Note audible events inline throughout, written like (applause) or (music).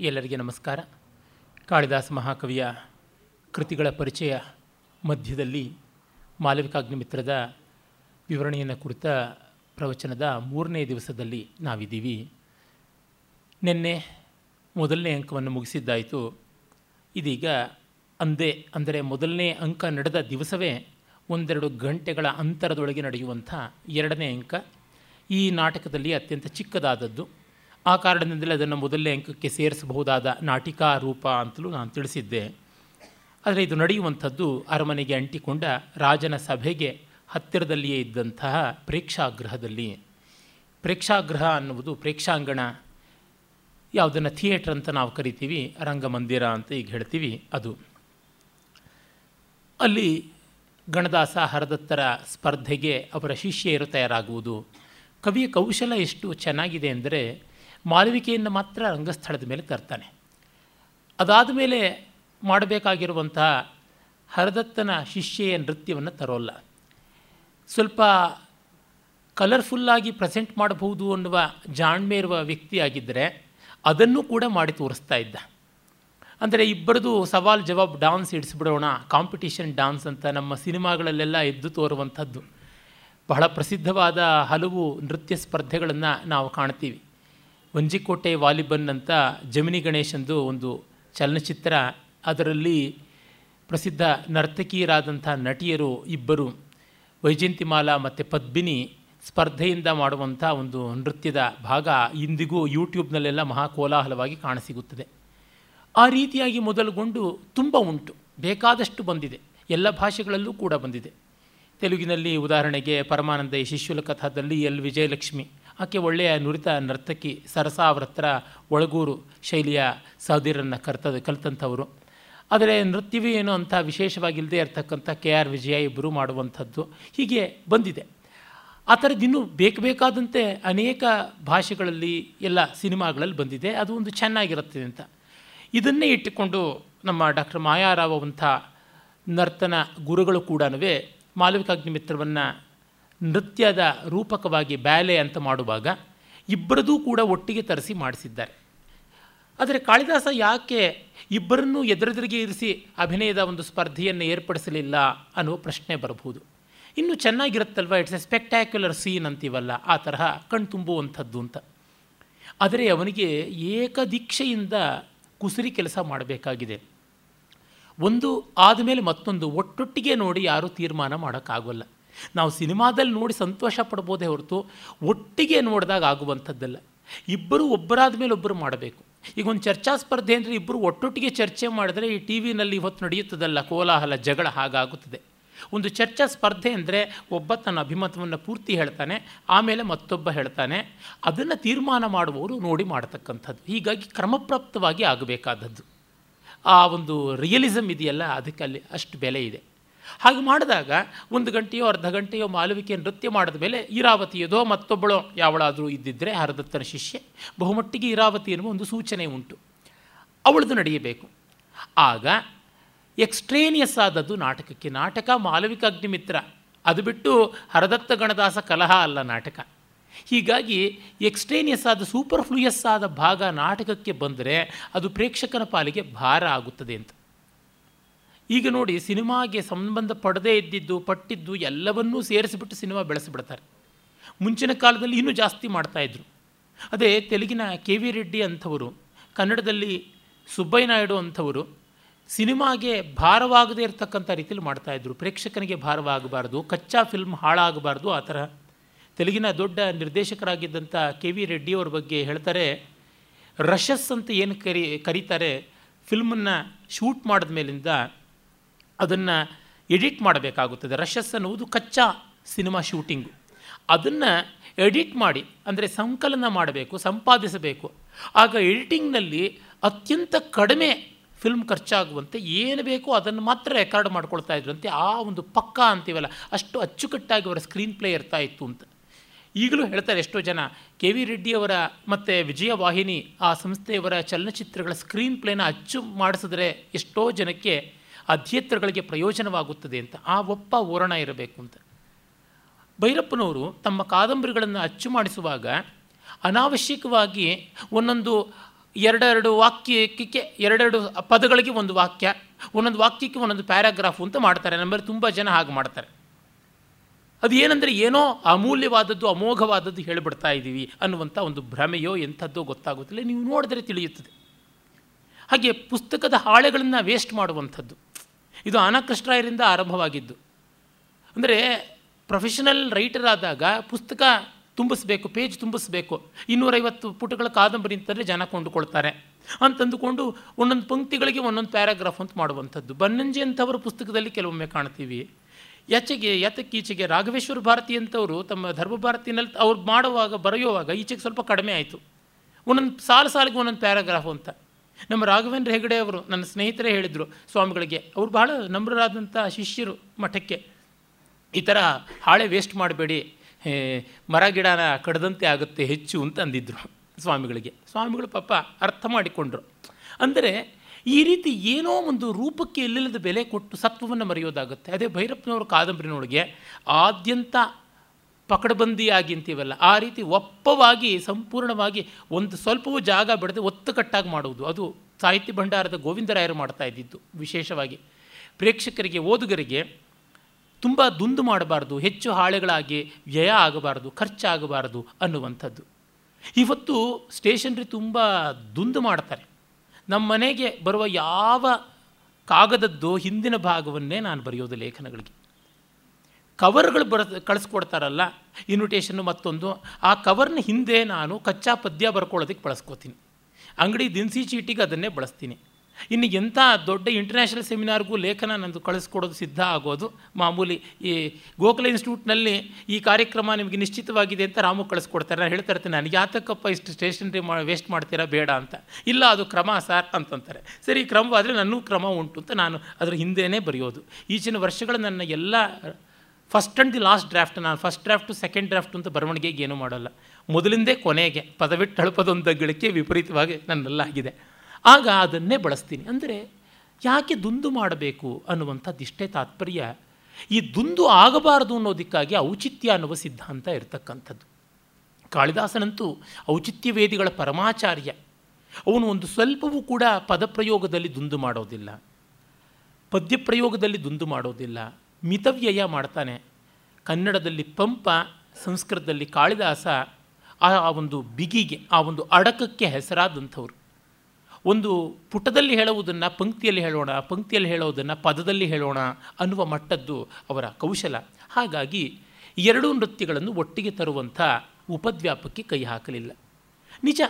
ಎಲ್ಲರಿಗೆ ನಮಸ್ಕಾರ. ಕಾಳಿದಾಸ ಮಹಾಕವಿಯ ಕೃತಿಗಳ ಪರಿಚಯ ಮಧ್ಯದಲ್ಲಿ ಮಾಲವಿಕಾಗ್ನಿಮಿತ್ರದ ವಿವರಣೆಯನ್ನು ಕುರಿತ ಪ್ರವಚನದ ಮೂರನೇ ದಿವಸದಲ್ಲಿ ನಾವಿದ್ದೀವಿ. ನಿನ್ನೆ ಮೊದಲನೇ ಅಂಕವನ್ನು ಮುಗಿಸಿದ್ದಾಯಿತು. ಇದೀಗ ಅಂದೇ, ಅಂದರೆ ಮೊದಲನೇ ಅಂಕ ನಡೆದ ದಿವಸವೇ ಒಂದೆರಡು ಗಂಟೆಗಳ ಅಂತರದೊಳಗೆ ನಡೆಯುವಂಥ ಎರಡನೇ ಅಂಕ. ಈ ನಾಟಕದಲ್ಲಿ ಅತ್ಯಂತ ಚಿಕ್ಕದಾದದ್ದು. ಆ ಕಾರಣದಿಂದಲೇ ಅದನ್ನು ಮೊದಲನೇ ಅಂಕಕ್ಕೆ ಸೇರಿಸಬಹುದಾದ ನಾಟಿಕಾ ರೂಪ ಅಂತಲೂ ನಾನು ತಿಳಿಸಿದ್ದೆ. ಆದರೆ ಇದು ನಡೆಯುವಂಥದ್ದು ಅರಮನೆಗೆ ಅಂಟಿಕೊಂಡ ರಾಜನ ಸಭೆಗೆ ಹತ್ತಿರದಲ್ಲಿಯೇ ಇದ್ದಂತಹ ಪ್ರೇಕ್ಷಾಗೃಹದಲ್ಲಿ. ಪ್ರೇಕ್ಷಾಗೃಹ ಅನ್ನುವುದು ಪ್ರೇಕ್ಷಾಂಗಣ. ಯಾವುದನ್ನು ಥಿಯೇಟ್ರ್ ಅಂತ ನಾವು ಕರಿತೀವಿ, ರಂಗಮಂದಿರ ಅಂತ ಈಗ ಹೇಳ್ತೀವಿ ಅದು. ಅಲ್ಲಿ ಗಣದಾಸ ಹರದತ್ತರ ಸ್ಪರ್ಧೆಗೆ ಅವರ ಶಿಷ್ಯರು ತಯಾರಾಗುವುದು. ಕವಿಯ ಕೌಶಲ ಎಷ್ಟು ಚೆನ್ನಾಗಿದೆ ಅಂದರೆ ಮಾಲವಿಕೆಯನ್ನು ಮಾತ್ರ ರಂಗಸ್ಥಳದ ಮೇಲೆ ತರ್ತಾನೆ. ಅದಾದ ಮೇಲೆ ಮಾಡಬೇಕಾಗಿರುವಂತಹ ಹರದತ್ತನ ಶಿಷ್ಯೆಯ ನೃತ್ಯವನ್ನು ತರೋಲ್ಲ. ಸ್ವಲ್ಪ ಕಲರ್ಫುಲ್ಲಾಗಿ ಪ್ರೆಸೆಂಟ್ ಮಾಡಬಹುದು ಅನ್ನುವ ಜಾಣ್ಮೆ ಇರುವ ವ್ಯಕ್ತಿಯಾಗಿದ್ದರೆ ಅದನ್ನು ಕೂಡ ಮಾಡಿ ತೋರಿಸ್ತಾ ಇದ್ದ. ಅಂದರೆ ಇಬ್ಬರದು ಸವಾಲ್ ಜವಾಬ್ ಡಾನ್ಸ್ ಇಡಿಸ್ಬಿಡೋಣ ಕಾಂಪಿಟಿಷನ್ ಡಾನ್ಸ್ ಅಂತ ನಮ್ಮ ಸಿನಿಮಾಗಳಲ್ಲೆಲ್ಲ ಎದ್ದು ತೋರುವಂಥದ್ದು. ಬಹಳ ಪ್ರಸಿದ್ಧವಾದ ಹಲವು ನೃತ್ಯ ಸ್ಪರ್ಧೆಗಳನ್ನು ನಾವು ಕಾಣ್ತೀವಿ. ವಂಜಿಕೋಟೆ ವಾಲಿಬನ್ ಅಂತ ಜಮಿನಿ ಗಣೇಶಂದು ಒಂದು ಚಲನಚಿತ್ರ. ಅದರಲ್ಲಿ ಪ್ರಸಿದ್ಧ ನರ್ತಕಿಯರಾದಂಥ ನಟಿಯರು ಇಬ್ಬರು, ವೈಜಯಂತಿಮಾಲಾ ಮತ್ತು ಪದ್ಮಿನಿ, ಸ್ಪರ್ಧೆಯಿಂದ ಮಾಡುವಂಥ ಒಂದು ನೃತ್ಯದ ಭಾಗ ಇಂದಿಗೂ ಯೂಟ್ಯೂಬ್ನಲ್ಲೆಲ್ಲ ಮಹಾ ಕೋಲಾಹಲವಾಗಿ ಕಾಣಸಿಗುತ್ತದೆ. ಆ ರೀತಿಯಾಗಿ ಮೊದಲುಗೊಂಡು ತುಂಬ ಉಂಟು, ಬೇಕಾದಷ್ಟು ಬಂದಿದೆ, ಎಲ್ಲ ಭಾಷೆಗಳಲ್ಲೂ ಕೂಡ ಬಂದಿದೆ. ತೆಲುಗಿನಲ್ಲಿ ಉದಾಹರಣೆಗೆ ಪರಮಾನಂದ ಶಿಶುಲ ಕಥಾದಲ್ಲಿ ಎಲ್. ವಿಜಯಲಕ್ಷ್ಮಿ ಆಕೆ ಒಳ್ಳೆಯ ನುರಿತ ನರ್ತಕಿ ಸರಸಾವ್ರತ್ರ ಒಳಗೂರು ಶೈಲಿಯ ಸಹದಿರನ್ನು ಕರ್ತದ, ಕಲಿತಂಥವರು. ಆದರೆ ನೃತ್ಯವೇ ಏನು ಅಂತ ವಿಶೇಷವಾಗಿಲ್ಲದೆ ಇರತಕ್ಕಂಥ ಕೆ ಆರ್ ವಿಜಯ ಇಬ್ಬರು ಮಾಡುವಂಥದ್ದು ಹೀಗೆ ಬಂದಿದೆ. ಆ ಥರದ್ದು ಇನ್ನೂ ಬೇಕು ಬೇಕಾದಂತೆ ಅನೇಕ ಭಾಷೆಗಳಲ್ಲಿ ಎಲ್ಲ ಸಿನಿಮಾಗಳಲ್ಲಿ ಬಂದಿದೆ. ಅದು ಒಂದು ಚೆನ್ನಾಗಿರುತ್ತೆ ಅಂತ. ಇದನ್ನೇ ಇಟ್ಟುಕೊಂಡು ನಮ್ಮ ಡಾಕ್ಟರ್ ಮಾಯಾರಾವ್ ಅಂಥ ನರ್ತನ ಗುರುಗಳು ಕೂಡ ಮಾಲವಿಕಾಗ್ನಿಮಿತ್ರವನ್ನು ನೃತ್ಯದ ರೂಪಕವಾಗಿ ಬ್ಯಾಲೆ ಅಂತ ಮಾಡುವಾಗ ಇಬ್ಬರದೂ ಕೂಡ ಒಟ್ಟಿಗೆ ತರಿಸಿ ಮಾಡಿಸಿದ್ದಾರೆ. ಆದರೆ ಕಾಳಿದಾಸ ಯಾಕೆ ಇಬ್ಬರನ್ನೂ ಎದುರೆದುರಿಗೆ ಇರಿಸಿ ಅಭಿನಯದ ಒಂದು ಸ್ಪರ್ಧೆಯನ್ನು ಏರ್ಪಡಿಸಲಿಲ್ಲ ಅನ್ನುವ ಪ್ರಶ್ನೆ ಬರಬಹುದು. ಇನ್ನು ಚೆನ್ನಾಗಿರುತ್ತಲ್ವ? ಇಟ್ಸ್ ಎ ಸ್ಪೆಕ್ಟ್ಯಾಕ್ಯುಲರ್ ಸೀನ್ ಅಂತೀವಲ್ಲ, ಆ ತರಹ ಕಣ್ತುಂಬುವಂಥದ್ದು ಅಂತ. ಆದರೆ ಅವನಿಗೆ ಏಕದೀಕ್ಷೆಯಿಂದ ಕುಸುರಿ ಕೆಲಸ ಮಾಡಬೇಕಾಗಿದೆ. ಒಂದು ಆದಮೇಲೆ ಮತ್ತೊಂದು ಒಟ್ಟೊಟ್ಟಿಗೆ ನೋಡಿ ಯಾರೂ ತೀರ್ಮಾನ ಮಾಡೋಕ್ಕಾಗೋಲ್ಲ. ನಾವು ಸಿನಿಮಾದಲ್ಲಿ ನೋಡಿ ಸಂತೋಷ ಪಡ್ಬೋದೇ ಹೊರತು ಒಟ್ಟಿಗೆ ನೋಡಿದಾಗ ಆಗುವಂಥದ್ದಲ್ಲ. ಇಬ್ಬರು ಒಬ್ಬರಾದ ಮೇಲೆ ಒಬ್ಬರು ಮಾಡಬೇಕು. ಈಗ ಒಂದು ಚರ್ಚಾ ಸ್ಪರ್ಧೆ ಅಂದರೆ ಇಬ್ಬರು ಒಟ್ಟೊಟ್ಟಿಗೆ ಚರ್ಚೆ ಮಾಡಿದ್ರೆ ಈ ಟಿ ವಿನಲ್ಲಿ ಇವತ್ತು ನಡೆಯುತ್ತದಲ್ಲ, ಕೋಲಾಹಲ, ಜಗಳ ಹಾಗಾಗುತ್ತದೆ. ಒಂದು ಚರ್ಚಾ ಸ್ಪರ್ಧೆ ಅಂದರೆ ಒಬ್ಬ ತನ್ನ ಅಭಿಮತವನ್ನು ಪೂರ್ತಿ ಹೇಳ್ತಾನೆ, ಆಮೇಲೆ ಮತ್ತೊಬ್ಬ ಹೇಳ್ತಾನೆ, ಅದನ್ನು ತೀರ್ಮಾನ ಮಾಡುವವರು ನೋಡಿ ಮಾಡ್ತಕ್ಕಂಥದ್ದು. ಹೀಗಾಗಿ ಕ್ರಮಪ್ರಾಪ್ತವಾಗಿ ಆಗಬೇಕಾದದ್ದು. ಆ ಒಂದು ರಿಯಲಿಸಮ್ ಇದೆಯಲ್ಲ, ಅದಕ್ಕೆ ಅಲ್ಲಿ ಅಷ್ಟು ಬೆಲೆ ಇದೆ. ಹಾಗೆ ಮಾಡಿದಾಗ ಒಂದು ಗಂಟೆಯೋ ಅರ್ಧ ಗಂಟೆಯೋ ಮಾಲವಿಕೆ ನೃತ್ಯ ಮಾಡಿದ ಮೇಲೆ ಇರಾವತಿಯದೋ ಮತ್ತೊಬ್ಬಳೋ ಯಾವಳಾದರೂ ಇದ್ದಿದ್ದರೆ ಹರದತ್ತನ ಶಿಷ್ಯ. ಬಹುಮಟ್ಟಿಗೆ ಇರಾವತಿ ಎನ್ನುವ ಒಂದು ಸೂಚನೆ ಉಂಟು. ಅವಳದು ನಡೆಯಬೇಕು. ಆಗ ಎಕ್ಸ್ಟ್ರೇನಿಯಸ್ ಆದದ್ದು ನಾಟಕಕ್ಕೆ ನಾಟಕ ಮಾಲವಿಕ ಅಗ್ನಿಮಿತ್ರ. ಅದು ಬಿಟ್ಟು ಹರದತ್ತ ಗಣದಾಸ ಕಲಹ ಅಲ್ಲ ನಾಟಕ. ಹೀಗಾಗಿ ಎಕ್ಸ್ಟ್ರೇನಿಯಸ್ ಆದ ಸೂಪರ್ ಫ್ಲೂಯಸ್ ಆದ ಭಾಗ ನಾಟಕಕ್ಕೆ ಬಂದರೆ ಅದು ಪ್ರೇಕ್ಷಕನ ಪಾಲಿಗೆ ಭಾರ ಆಗುತ್ತದೆ ಅಂತ. ಈಗ ನೋಡಿ ಸಿನಿಮಾಗೆ ಸಂಬಂಧ ಪಡದೇ ಇದ್ದಿದ್ದು, ಪಟ್ಟಿದ್ದು ಎಲ್ಲವನ್ನೂ ಸೇರಿಸಿಬಿಟ್ಟು ಸಿನಿಮಾ ಬೆಳೆಸಿಬಿಡ್ತಾರೆ. ಮುಂಚಿನ ಕಾಲದಲ್ಲಿ ಇನ್ನೂ ಜಾಸ್ತಿ ಮಾಡ್ತಾಯಿದ್ರು ಅದೇ ತೆಲುಗಿನ ಕೆ ವಿ ರೆಡ್ಡಿ ಅಂಥವರು, ಕನ್ನಡದಲ್ಲಿ ಸುಬ್ಬಯ್ಯ ನಾಯ್ಡು ಅಂಥವರು ಸಿನಿಮಾಗೆ ಭಾರವಾಗದೇ ಇರತಕ್ಕಂಥ ರೀತಿಯಲ್ಲಿ ಮಾಡ್ತಾಯಿದ್ರು ಪ್ರೇಕ್ಷಕನಿಗೆ ಭಾರವಾಗಬಾರ್ದು, ಕಚ್ಚಾ ಫಿಲ್ಮ್ ಹಾಳಾಗಬಾರ್ದು, ಆ ಥರ. ತೆಲುಗಿನ ದೊಡ್ಡ ನಿರ್ದೇಶಕರಾಗಿದ್ದಂಥ ಕೆ ವಿ ರೆಡ್ಡಿಯವ್ರ ಬಗ್ಗೆ ಹೇಳ್ತಾರೆ, ರಶಸ್ ಅಂತ ಏನು ಕರಿ, ಕರೀತಾರೆ ಫಿಲ್ಮನ್ನು ಶೂಟ್ ಮಾಡಿದ ಮೇಲಿಂದ ಅದನ್ನು ಎಡಿಟ್ ಮಾಡಬೇಕಾಗುತ್ತದೆ. ರಷಸ್ ಅನ್ನುವುದು ಕಚ್ಚಾ ಸಿನಿಮಾ ಶೂಟಿಂಗು. ಅದನ್ನು ಎಡಿಟ್ ಮಾಡಿ, ಅಂದರೆ ಸಂಕಲನ ಮಾಡಬೇಕು, ಸಂಪಾದಿಸಬೇಕು. ಆಗ ಎಡಿಟಿಂಗ್ನಲ್ಲಿ ಅತ್ಯಂತ ಕಡಿಮೆ ಫಿಲ್ಮ್ ಖರ್ಚಾಗುವಂತೆ ಏನು ಬೇಕೋ ಅದನ್ನು ಮಾತ್ರ ರೆಕಾರ್ಡ್ ಮಾಡ್ಕೊಳ್ತಾ ಇದ್ರಂತೆ. ಆ ಒಂದು ಪಕ್ಕ ಅಂತೀವಲ್ಲ, ಅಷ್ಟು ಅಚ್ಚುಕಟ್ಟಾಗಿ ಅವರ ಸ್ಕ್ರೀನ್ ಪ್ಲೇ ಇರ್ತಾ ಇತ್ತು ಅಂತ. ಈಗಲೂ ಹೇಳ್ತಾರೆ ಎಷ್ಟೋ ಜನ, ಕೆ ವಿ ರೆಡ್ಡಿಯವರ ಮತ್ತು ವಿಜಯವಾಹಿನಿ ಆ ಸಂಸ್ಥೆಯವರ ಚಲನಚಿತ್ರಗಳ ಸ್ಕ್ರೀನ್ ಪ್ಲೇನ ಅಚ್ಚು ಮಾಡಿಸಿದ್ರೆ ಎಷ್ಟೋ ಜನಕ್ಕೆ ಆ ಥಿಯೇಟ್ರ್ಗಳಿಗೆ ಪ್ರಯೋಜನವಾಗುತ್ತದೆ ಅಂತ. ಆ ಒಪ್ಪ ಓರಣ ಇರಬೇಕು ಅಂತ. ಭೈರಪ್ಪನವರು ತಮ್ಮ ಕಾದಂಬರಿಗಳನ್ನು ಅಚ್ಚು ಮಾಡಿಸುವಾಗ ಅನಾವಶ್ಯಕವಾಗಿ ಒಂದೊಂದು ಎರಡೆರಡು ವಾಕ್ಯಕ್ಕೆ ಎರಡೆರಡು ಪದಗಳಿಗೆ ಒಂದು ವಾಕ್ಯ, ಒಂದೊಂದು ವಾಕ್ಯಕ್ಕೆ ಒಂದೊಂದು ಪ್ಯಾರಾಗ್ರಾಫು ಅಂತ ಮಾಡ್ತಾರೆ. ನಮ್ಮಲ್ಲಿ ತುಂಬ ಜನ ಹಾಗೆ ಮಾಡ್ತಾರೆ. ಅದು ಏನಂದರೆ ಏನೋ ಅಮೂಲ್ಯವಾದದ್ದು, ಅಮೋಘವಾದದ್ದು ಹೇಳಿಬಿಡ್ತಾ ಇದ್ದೀವಿ ಅನ್ನುವಂಥ ಒಂದು ಭ್ರಮೆಯೋ ಎಂಥದ್ದೋ ಗೊತ್ತಾಗುತ್ತಿಲ್ಲ ನೀವು ನೋಡಿದ್ರೆ ತಿಳಿಯುತ್ತದೆ. ಹಾಗೆ ಪುಸ್ತಕದ ಹಾಳೆಗಳನ್ನು ವೇಸ್ಟ್ ಮಾಡುವಂಥದ್ದು. ಇದು ಅನಕೃಷ್ಟರಾಯರಿಂದ ಆರಂಭವಾಗಿದ್ದು. ಅಂದರೆ ಪ್ರೊಫೆಷನಲ್ ರೈಟರ್ ಆದಾಗ ಪುಸ್ತಕ ತುಂಬಿಸ್ಬೇಕು ಪೇಜ್ ತುಂಬಿಸ್ಬೇಕು. ಇನ್ನೂರೈವತ್ತು ಪುಟಗಳ ಕಾದಂಬರಿ ಅಂತಂದರೆ ಜನ ಕೊಂಡುಕೊಳ್ತಾರೆ. ಅಂತಂದುಕೊಂಡು ಒಂದೊಂದು ಪಂಕ್ತಿಗಳಿಗೆ ಒಂದೊಂದು ಪ್ಯಾರಾಗ್ರಾಫ್ ಅಂತ ಮಾಡುವಂಥದ್ದು. ಬನ್ನಂಜಿ ಅಂಥವರ ಪುಸ್ತಕದಲ್ಲಿ ಕೆಲವೊಮ್ಮೆ ಕಾಣ್ತೀವಿ. ಯಾಚೆಗೆ, ಯಾತಕ್ಕೀಚೆಗೆ ರಾಘವೇಶ್ವರ ಭಾರತಿ ಅಂತವರು ತಮ್ಮ ಧರ್ಮ ಭಾರತಿನಲ್ಲಿ ಅವ್ರು ಮಾಡುವಾಗ, ಬರೆಯುವಾಗ ಈಚೆಗೆ ಸ್ವಲ್ಪ ಕಡಿಮೆ ಆಯಿತು. ಒಂದೊಂದು ಸಾಲು ಸಾಲಿಗೆ ಒಂದೊಂದು ಪ್ಯಾರಾಗ್ರಾಫ್ ಅಂತ. ನಮ್ಮ ರಾಘವೇಂದ್ರ ಹೆಗಡೆ ಅವರು ನನ್ನ ಸ್ನೇಹಿತರೇ ಹೇಳಿದರು ಸ್ವಾಮಿಗಳಿಗೆ. ಅವರು ಬಹಳ ನಮ್ರರಾದಂಥ ಶಿಷ್ಯರು ಮಠಕ್ಕೆ. ಈ ಥರ ಹಾಳೆ ವೇಸ್ಟ್ ಮಾಡಬೇಡಿ ಮರ ಗಿಡನ ಕಡದಂತೆ ಆಗುತ್ತೆ ಹೆಚ್ಚು ಅಂತ ಅಂದಿದ್ದರು ಸ್ವಾಮಿಗಳಿಗೆ. ಸ್ವಾಮಿಗಳು ಪಾಪ ಅರ್ಥ ಮಾಡಿಕೊಂಡ್ರು. ಅಂದರೆ ಈ ರೀತಿ ಏನೋ ಒಂದು ರೂಪಕ್ಕೆ ಎಲ್ಲಿಲ್ಲದ ಬೆಲೆ ಕೊಟ್ಟು ಸತ್ವವನ್ನು ಮರೆಯೋದಾಗುತ್ತೆ. ಅದೇ ಭೈರಪ್ಪನವರ ಕಾದಂಬರಿನೊಳಗೆ ಆದ್ಯಂತ ಪಕಡಬಂದಿಯಾಗಿ ಅಂತೀವಲ್ಲ ಆ ರೀತಿ ಒಪ್ಪವಾಗಿ ಸಂಪೂರ್ಣವಾಗಿ ಒಂದು ಸ್ವಲ್ಪವೂ ಜಾಗ ಬಿಡದೆ ಒತ್ತುಕಟ್ಟಾಗಿ ಮಾಡುವುದು. ಅದು ಸಾಹಿತ್ಯ ಭಂಡಾರದ ಗೋವಿಂದರಾಯರು ಮಾಡ್ತಾ ಇದ್ದಿದ್ದು ವಿಶೇಷವಾಗಿ. ಪ್ರೇಕ್ಷಕರಿಗೆ, ಓದುಗರಿಗೆ ತುಂಬ ದುಂದು ಮಾಡಬಾರ್ದು, ಹೆಚ್ಚು ಹಾಳೆಗಳಾಗಿ ವ್ಯಯ ಆಗಬಾರ್ದು, ಖರ್ಚಾಗಬಾರ್ದು ಅನ್ನುವಂಥದ್ದು. ಇವತ್ತು ಸ್ಟೇಷನ್ರಿ ತುಂಬ ದುಂದು ಮಾಡ್ತಾರೆ. ನಮ್ಮ ಮನೆಗೆ ಬರುವ ಯಾವ ಕಾಗದದ್ದು ಹಿಂದಿನ ಭಾಗವನ್ನೇ ನಾನು ಬರೆಯೋದು ಲೇಖನಗಳಿಗೆ. ಕವರ್ಗಳು ಬರ, ಕಳಿಸ್ಕೊಡ್ತಾರಲ್ಲ ಇನ್ವಿಟೇಷನ್ನು ಮತ್ತೊಂದು, ಆ ಕವರ್ನ ಹಿಂದೆ ನಾನು ಕಚ್ಚಾ ಪದ್ಯ ಬರ್ಕೊಳ್ಳೋದಕ್ಕೆ ಬಳಸ್ಕೋತೀನಿ. ಅಂಗಡಿ ದಿನಸಿ ಚೀಟಿಗೆ ಅದನ್ನೇ ಬಳಸ್ತೀನಿ. ಇನ್ನು ಎಂಥ ದೊಡ್ಡ ಇಂಟರ್ನ್ಯಾಷನಲ್ ಸೆಮಿನಾರ್ಗೂ ಲೇಖನ ನಂದು ಕಳಿಸ್ಕೊಡೋದು ಸಿದ್ಧ ಆಗೋದು, ಮಾಮೂಲಿ ಈ ಗೋಖಲೆ ಇನ್ಸ್ಟಿಟ್ಯೂಟ್ನಲ್ಲಿ ಈ ಕಾರ್ಯಕ್ರಮ ನಿಮಗೆ ನಿಶ್ಚಿತವಾಗಿದೆ ಅಂತ ರಾಮು ಕಳಿಸ್ಕೊಡ್ತಾರೆ. ನಾನು ಹೇಳ್ತಾ ಇರ್ತೀನಿ, ನನಗೆ ಯಾತಕ್ಕಪ್ಪ ಇಷ್ಟು ಸ್ಟೇಷನರಿ ಮಾ ವೇಸ್ಟ್ ಮಾಡ್ತೀರಾ, ಬೇಡ ಅಂತ. ಇಲ್ಲ, ಅದು ಕ್ರಮ ಸರ್ ಅಂತಂತಾರೆ. ಸರಿ, ಕ್ರಮವಾದರೆ ನನ್ನೂ ಕ್ರಮ ಉಂಟು ಅಂತ ನಾನು ಅದರ ಹಿಂದೆಯೇ ಬರೆಯೋದು. ಈಚಿನ ವರ್ಷಗಳು ನನ್ನ ಎಲ್ಲ first and the last draft ನಾನು ಫಸ್ಟ್ ಡ್ರಾಫ್ಟು ಸೆಕೆಂಡ್ ಡ್ರಾಫ್ಟ್ ಅಂತ ಬರವಣಿಗೆಗೆ ಏನೂ ಮಾಡೋಲ್ಲ. ಮೊದಲಿಂದೇ ಕೊನೆಗೆ ಪದವಿಟ್ಟು ಹಳಪದೊಂದು ಗಳಿಕೆ ವಿಪರೀತವಾಗಿ ನನ್ನಲ್ಲಾಗಿದೆ. ಆಗ ಅದನ್ನೇ ಬಳಸ್ತೀನಿ. ಅಂದರೆ ಯಾಕೆ ದುಂದು ಮಾಡಬೇಕು ಅನ್ನುವಂಥದ್ದು ಇಷ್ಟೇ ತಾತ್ಪರ್ಯ, ಈ ದುಂದು ಆಗಬಾರದು ಅನ್ನೋದಕ್ಕಾಗಿ ಔಚಿತ್ಯ ಅನ್ನುವ ಸಿದ್ಧಾಂತ ಇರತಕ್ಕಂಥದ್ದು. ಕಾಳಿದಾಸನಂತೂ ಔಚಿತ್ಯ ವೇದಿಗಳ ಪರಮಾಚಾರ್ಯ. ಅವನು ಒಂದು ಸ್ವಲ್ಪವೂ ಕೂಡ ಪದಪ್ರಯೋಗದಲ್ಲಿ ದುಂದು ಮಾಡೋದಿಲ್ಲ. ಪದ್ಯಪ್ರಯೋಗದಲ್ಲಿ ದುಂದು ಮಾಡೋದಿಲ್ಲ. ಮಿತವ್ಯಯ ಮಾಡ್ತಾನೆ. ಕನ್ನಡದಲ್ಲಿ ಪಂಪ, ಸಂಸ್ಕೃತದಲ್ಲಿ ಕಾಳಿದಾಸ, ಆ ಒಂದು ಬಿಗಿಗೆ, ಆ ಒಂದು ಅಡಕಕ್ಕೆ ಹೆಸರಾದಂಥವ್ರು. ಒಂದು ಪುಟದಲ್ಲಿ ಹೇಳುವುದನ್ನು ಪಂಕ್ತಿಯಲ್ಲಿ ಹೇಳೋಣ, ಪಂಕ್ತಿಯಲ್ಲಿ ಹೇಳೋದನ್ನು ಪದದಲ್ಲಿ ಹೇಳೋಣ ಅನ್ನುವ ಮಟ್ಟದ್ದು ಅವರ ಕೌಶಲ. ಹಾಗಾಗಿ ಎರಡೂ ನೃತ್ಯಗಳನ್ನು ಒಟ್ಟಿಗೆ ತರುವಂಥ ಉಪದ್ವ್ಯಾಪಕ್ಕೆ ಕೈ ಹಾಕಲಿಲ್ಲ. ನಿಜ,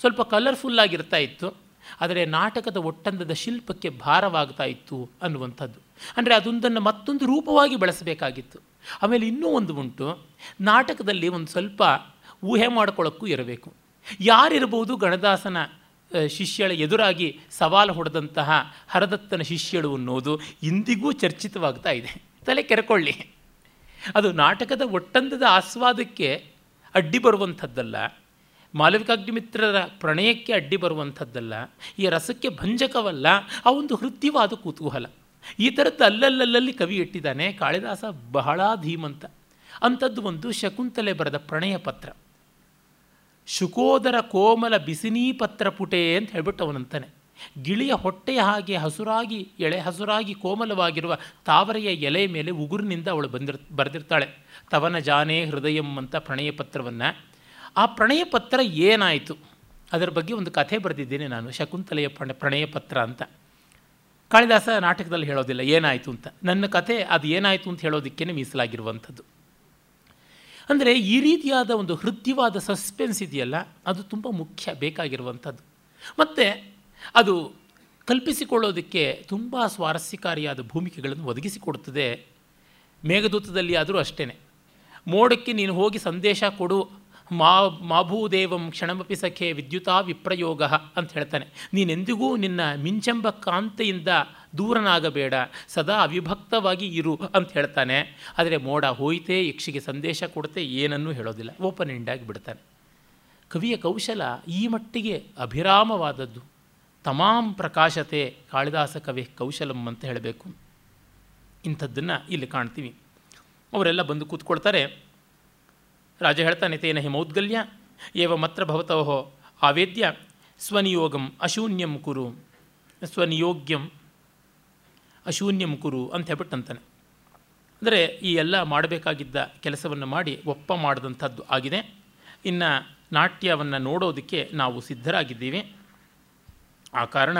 ಸ್ವಲ್ಪ ಕಲರ್ಫುಲ್ಲಾಗಿರ್ತಾ ಇತ್ತು, ಆದರೆ ನಾಟಕದ ಒಟ್ಟಂದದ ಶಿಲ್ಪಕ್ಕೆ ಭಾರವಾಗ್ತಾ ಇತ್ತು ಅನ್ನುವಂಥದ್ದು. ಅಂದರೆ ಅದೊಂದನ್ನು ಮತ್ತೊಂದು ರೂಪವಾಗಿ ಬಳಸಬೇಕಾಗಿತ್ತು. ಆಮೇಲೆ ಇನ್ನೂ ಒಂದು ಉಂಟು. ನಾಟಕದಲ್ಲಿ ಒಂದು ಸ್ವಲ್ಪ ಊಹೆ ಮಾಡ್ಕೊಳ್ಳೋಕ್ಕೂ ಇರಬೇಕು. ಯಾರಿರ್ಬೋದು ಗಣದಾಸನ ಶಿಷ್ಯಳ ಎದುರಾಗಿ ಸವಾಲು ಹೊಡೆದಂತಹ ಹರದತ್ತನ ಶಿಷ್ಯಳು ಅನ್ನೋದು ಇಂದಿಗೂ ಚರ್ಚಿತವಾಗ್ತಾ ಇದೆ. ತಲೆ ಕೆರೆಕೊಳ್ಳಿ. ಅದು ನಾಟಕದ ಒಟ್ಟಂದದ ಆಸ್ವಾದಕ್ಕೆ ಅಡ್ಡಿ ಬರುವಂಥದ್ದಲ್ಲ. ಮಾಲವಿಕಾಗ್ನಿಮಿತ್ರರ ಪ್ರಣಯಕ್ಕೆ ಅಡ್ಡಿ ಬರುವಂಥದ್ದಲ್ಲ. ಈ ರಸಕ್ಕೆ ಭಂಜಕವಲ್ಲ, ಆ ಒಂದು ಹೃದ್ಯವಾದ ಕುತೂಹಲ. ಈ ಥರದ್ದು ಅಲ್ಲಲ್ಲಲ್ಲಲ್ಲಿ ಕವಿ ಇಟ್ಟಿದ್ದಾನೆ. ಕಾಳಿದಾಸ ಬಹಳ ಧೀಮಂತ. ಅಂಥದ್ದು ಒಂದು ಶಕುಂತಲೆ ಬರೆದ ಪ್ರಣಯ ಪತ್ರ. ಶುಕೋದರ ಕೋಮಲ ಬಿಸಿನೀ ಪತ್ರ ಪುಟೆ ಅಂತ ಹೇಳ್ಬಿಟ್ಟು ಅವನಂತಾನೆ ಗಿಳಿಯ ಹೊಟ್ಟೆಯ ಹಾಗೆ ಹಸುರಾಗಿ, ಎಳೆ ಹಸುರಾಗಿ ಕೋಮಲವಾಗಿರುವ ತಾವರೆಯ ಎಲೆ ಮೇಲೆ ಉಗುರಿನಿಂದ ಅವಳು ಬಂದಿರ್, ಬರೆದಿರ್ತಾಳೆ. ತವನ ಜಾನೆ ಹೃದಯಂ ಅಂತ ಪ್ರಣಯ ಪತ್ರವನ್ನು. ಆ ಪ್ರಣಯ ಪತ್ರ ಏನಾಯಿತು? ಅದರ ಬಗ್ಗೆ ಒಂದು ಕಥೆ ಬರೆದಿದ್ದೇನೆ ನಾನು, ಶಕುಂತಲೆಯ ಪ್ರಣಯ ಪ್ರಣಯ ಪತ್ರ ಅಂತ. ಕಾಳಿದಾಸ ನಾಟಕದಲ್ಲಿ ಹೇಳೋದಿಲ್ಲ, ಏನಾಯಿತು ಅಂತ. ನನ್ನ ಕತೆ ಅದು ಏನಾಯಿತು ಅಂತ ಹೇಳೋದಕ್ಕೇ ಮೀಸಲಾಗಿರುವಂಥದ್ದು ಅಂದರೆ ಈ ರೀತಿಯಾದ ಒಂದು ಹೃದಯವಾದ ಸಸ್ಪೆನ್ಸ್ ಇದೆಯಲ್ಲ, ಅದು ತುಂಬ ಮುಖ್ಯ ಬೇಕಾಗಿರುವಂಥದ್ದು. ಮತ್ತು ಅದು ಕಲ್ಪಿಸಿಕೊಳ್ಳೋದಕ್ಕೆ ತುಂಬ ಸ್ವಾರಸ್ಯಕಾರಿಯಾದ ಭೂಮಿಕೆಗಳನ್ನು ಒದಗಿಸಿಕೊಡ್ತದೆ ಮೇಘದೂತದಲ್ಲಿ ಆದರೂ ಅಷ್ಟೇ ಮೋಡಕ್ಕೆ ನೀನು ಹೋಗಿ ಸಂದೇಶ ಕೊಡು ಮಾ, ಮಾಭೂದೇವಂ ಕ್ಷಣಮಪಿ ಸಖೆ ವಿದ್ಯುತಾ ವಿಪ್ರಯೋಗ ಅಂತ ಹೇಳ್ತಾನೆ. ನೀನೆಂದಿಗೂ ನಿನ್ನ ಮಿಂಚೆಂಬ ಕಾಂತೆಯಿಂದ ದೂರನಾಗಬೇಡ, ಸದಾ ಅವಿಭಕ್ತವಾಗಿ ಇರು ಅಂತ ಹೇಳ್ತಾನೆ. ಆದರೆ ಮೋಡ ಹೋಯಿತೆ, ಯಕ್ಷಿಗೆ ಸಂದೇಶ ಕೊಡುತ್ತೆ ಏನನ್ನೂ ಹೇಳೋದಿಲ್ಲ. ಓಪನ್ ಎಂಡಾಗಿ ಬಿಡ್ತಾನೆ. ಕವಿಯ ಕೌಶಲ ಈ ಮಟ್ಟಿಗೆ ಅಭಿರಾಮವಾದದ್ದು. ತಮಾಂ ಪ್ರಕಾಶತೆ ಕಾಳಿದಾಸ ಕವಿ ಕೌಶಲಂ ಅಂತ ಹೇಳಬೇಕು. ಇಂಥದ್ದನ್ನು ಇಲ್ಲಿ ಕಾಣ್ತೀವಿ. ಅವರೆಲ್ಲ ಬಂದು ಕೂತ್ಕೊಳ್ತಾರೆ. ರಾಜ ಹೇಳ್ತಾನೆ, ತೇನ ಹಿಮೌದ್ಗಲ್ಯ ಏವ ಮಾತ್ರ ಭವತೋ ಆವೇದ್ಯ, ಸ್ವನಿಯೋಗಂ ಅಶೂನ್ಯಂ ಕುರು. ಸ್ವನಿಯೋಗ್ಯಂ ಅಶೂನ್ಯಂ ಕುರು ಅಂತ ಹೇಳ್ಬಿಟ್ಟು ಅಂತಾನೆ ಅಂದರೆ ಈ ಎಲ್ಲ ಮಾಡಬೇಕಾಗಿದ್ದ ಕೆಲಸವನ್ನು ಮಾಡಿ ಒಪ್ಪ ಮಾಡಿದಂಥದ್ದು ಆಗಿದೆ. ಇನ್ನು ನಾಟ್ಯವನ್ನು ನೋಡೋದಕ್ಕೆ ನಾವು ಸಿದ್ಧರಾಗಿದ್ದೀವಿ. ಆ ಕಾರಣ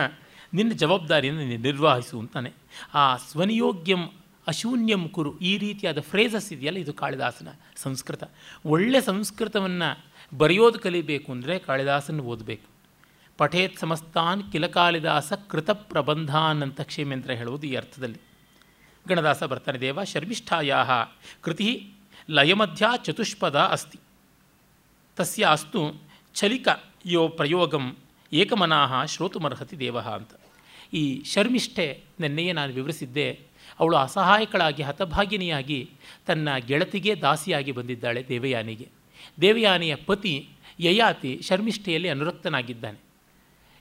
ನಿನ್ನ ಜವಾಬ್ದಾರಿಯನ್ನು ನೀನು ನಿರ್ವಹಿಸು ಅಂತಾನೆ. ಆ ಸ್ವನಿಯೋಗ್ಯಂ ಅಶೂನ್ಯಂ ಕುರು. ಈ ರೀತಿಯಾದ ಫ್ರೇಸಸ್ ಇದೆಯಲ್ಲ, ಇದು ಕಾಳಿದಾಸನ ಸಂಸ್ಕೃತ. ಒಳ್ಳೆ ಸಂಸ್ಕೃತವನ್ನು ಬರೆಯೋದು ಕಲಿಬೇಕು ಅಂದರೆ ಕಾಳಿದಾಸನ ಓದಬೇಕು. ಪಠೇತ್ ಸಮಸ್ತಾನ್ ಕಿಲ ಕಾಳಿದಾಸ ಕೃತ ಪ್ರಬಂಧಾನ್ ಅಂತ ಕ್ಷೇಮೇಂದ್ರ ಹೇಳುವುದು ಈ ಅರ್ಥದಲ್ಲಿ. ಗಣದಾಸ ಬರ್ತಾನೆ, ದೇವ ಶರ್ಮಿಷ್ಠಾಯಾ ಕೃತಿ ಲಯಮಧ್ಯ ಚತುಷ್ಪದ ಅಸ್ತಿ. ತಸ್ಯ ಅಸ್ತು ಛಲಿಕ ಯೋ ಪ್ರಯೋಗಂ ಏಕಮನಾಹ ಶ್ರೋತುಮರ್ಹತಿ ದೇವ ಅಂತ. ಈ ಶರ್ಮಿಷ್ಠೆ ನೆನ್ನೆಯೇ ನಾನು ವಿವರಿಸಿದ್ದೆ ಅವಳು ಅಸಹಾಯಕಳಾಗಿ, ಹತಭಾಗಿನಿಯಾಗಿ ತನ್ನ ಗೆಳತಿಗೆ ದಾಸಿಯಾಗಿ ಬಂದಿದ್ದಾಳೆ ದೇವಯಾನಿಗೆ. ದೇವಯಾನಿಯ ಪತಿ ಯಯಾತಿ ಶರ್ಮಿಷ್ಠೆಯಲ್ಲಿ ಅನುರಕ್ತನಾಗಿದ್ದಾನೆ.